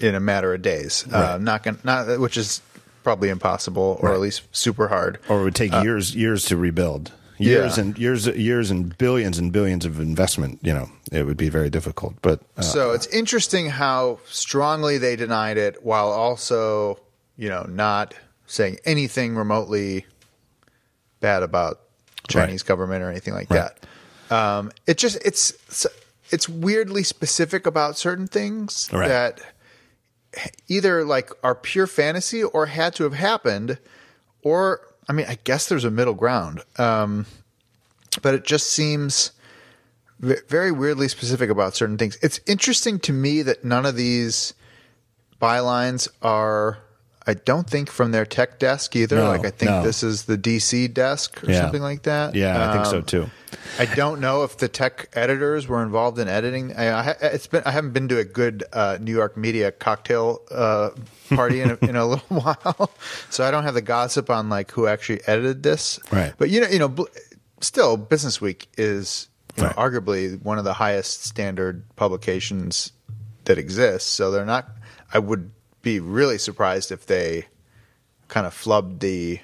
in a matter of days. Uh, not gonna, not which is probably impossible, or at least super hard. or it would take years years to rebuild years Yeah. and years years and billions and billions of investment you know it would be very difficult but uh, So it's interesting how strongly they denied it, while also you know not saying anything remotely bad about Chinese Right. government or anything like Right. that. Um, it just it's it's weirdly specific about certain things Right. that either like are pure fantasy or had to have happened, or I mean, I guess there's a middle ground, um, but it just seems v- very weirdly specific about certain things. It's interesting to me that none of these bylines are. I don't think from their tech desk either. No, like I think no. this is the DC desk or Yeah. something like that. Yeah, I think so Um, too. I don't know if the tech editors were involved in editing. I, I, it's been I haven't been to a good uh, New York media cocktail uh, party in a, in a little while, so I don't have the gossip on like who actually edited this. Right. But you know, you know, bl- still, Business Week is you know, Right. arguably one of the highest standard publications that exists. So they're not. I would be really surprised if they kind of flubbed the.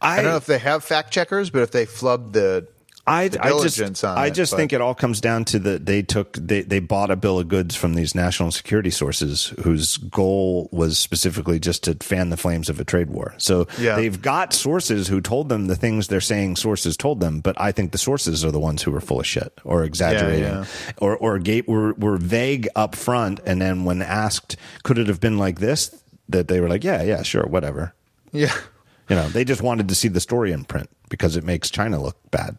I don't know if they have fact checkers, but if they flubbed the I, I just, I it, just but- think it all comes down to the they took they, they bought a bill of goods from these national security sources whose goal was specifically just to fan the flames of a trade war. So Yeah. they've got sources who told them the things they're saying sources told them, but I think the sources are the ones who were full of shit or exaggerating yeah. or or gave, were were vague up front, and then when asked, could it have been like this? That they were like, yeah, yeah, sure, whatever. Yeah. You know, they just wanted to see the story in print because it makes China look bad.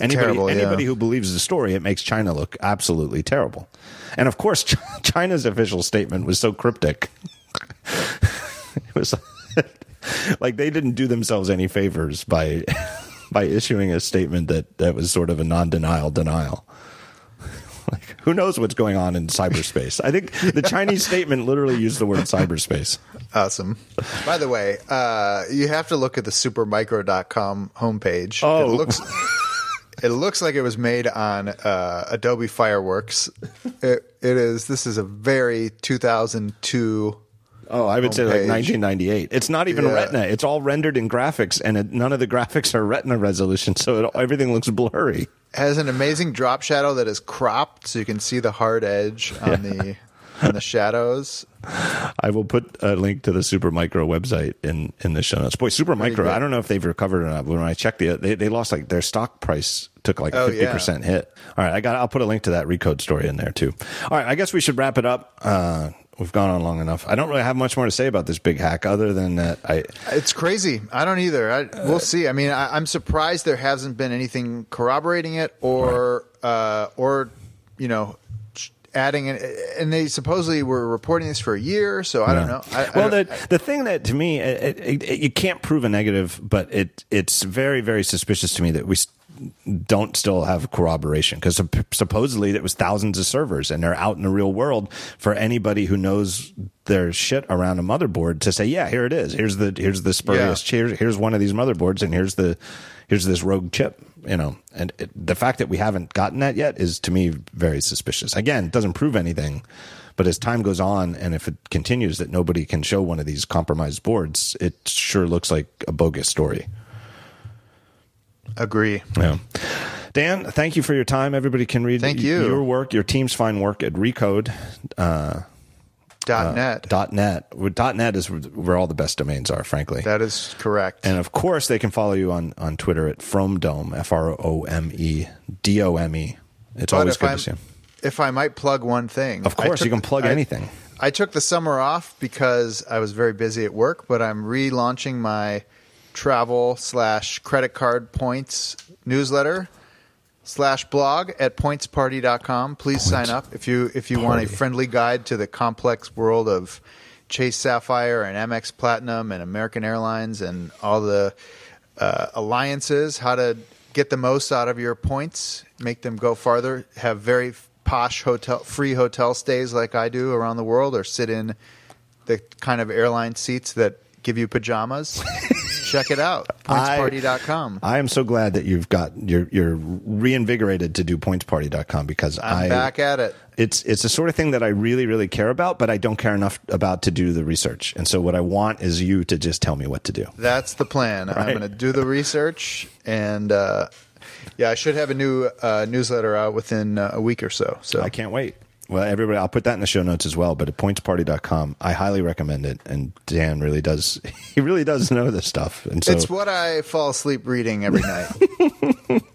Anybody, Terrible, yeah. anybody who believes the story, it makes China look absolutely terrible. And of course, China's official statement was so cryptic. it was like they didn't do themselves any favors by by issuing a statement that that was sort of a non-denial denial. Like, who knows what's going on in cyberspace? I think the Chinese statement literally used the word cyberspace. Awesome. By the way, uh, you have to look at the supermicro.com homepage. Oh. It looks it looks like it was made on uh, Adobe Fireworks. It, it is this is a very 2002 Oh, I would say like 1998. It's not even Yeah. Retina. It's all rendered in graphics, and it, none of the graphics are Retina resolution, so it, everything looks blurry. has an amazing drop shadow that is cropped so you can see the hard edge on the on the shadows. I will put a link to the Supermicro website in in the show notes. Boy, Supermicro. I don't know if they've recovered or not. But when I checked the, they they lost like their stock price took like a Oh, fifty percent hit. All right, I got. I'll put a link to that recode story in there too. All right, I guess we should wrap it up. Uh, we've gone on long enough. I don't really have much more to say about this big hack, other than that I. It's crazy. I don't either. I, we'll see. I mean, I, I'm surprised there hasn't been anything corroborating it, or uh, or you know, adding. And they supposedly were reporting this for a year, so I don't know. I, I well, don't- the the thing that to me, it, it, it, you can't prove a negative, but it it's very very suspicious to me that we don't still have corroboration because supposedly it was thousands of servers and they're out in the real world for anybody who knows their shit around a motherboard to say, yeah, here it is. Here's the here's the spurious. Here's here's one of these motherboards, and here's the here's this rogue chip. You know, and it, the fact that we haven't gotten that yet is to me very suspicious. Again, it doesn't prove anything. But as time goes on, and if it continues that nobody can show one of these compromised boards, it sure looks like a bogus story. agree. Yeah. Dan, thank you for your time. Everybody can read Thank you. your work, your team's fine work at Recode. Uh, Uh, dot net. dot net. Dot net is where all the best domains are, frankly. that is correct. and of course, they can follow you on, on Twitter at fromedome, F R O M E D O M E. It's But always good I'm- to see you. If I might plug one thing, Of course, took you can plug I- anything. I took the summer off because I was very busy at work, but I'm relaunching my travel slash credit card points newsletter slash blog at pointsparty.com. Please sign up if you if you want a friendly guide to the complex world of Chase Sapphire and Amex Platinum and American Airlines and all the uh, alliances, how to get the most out of your points, make them go farther, have very posh hotel free hotel stays like I do around the world or sit in the kind of airline seats that give you pajamas. Check it out. Pointsparty.com. I am so glad that you've got you're you're reinvigorated to do pointsparty.com because I'm I back at it. it's it's the sort of thing that I really really care about, but I don't care enough about to do the research. And so what I want is you to just tell me what to do. That's the plan. I'm going to do the research, and uh, yeah, I should have a new uh, newsletter out within uh, a week or so. So I can't wait. Well, everybody, I'll put that in the show notes as well. But at pointsparty.com, I highly recommend it. And Dan really does, he really does know this stuff. And so it's what I fall asleep reading every night.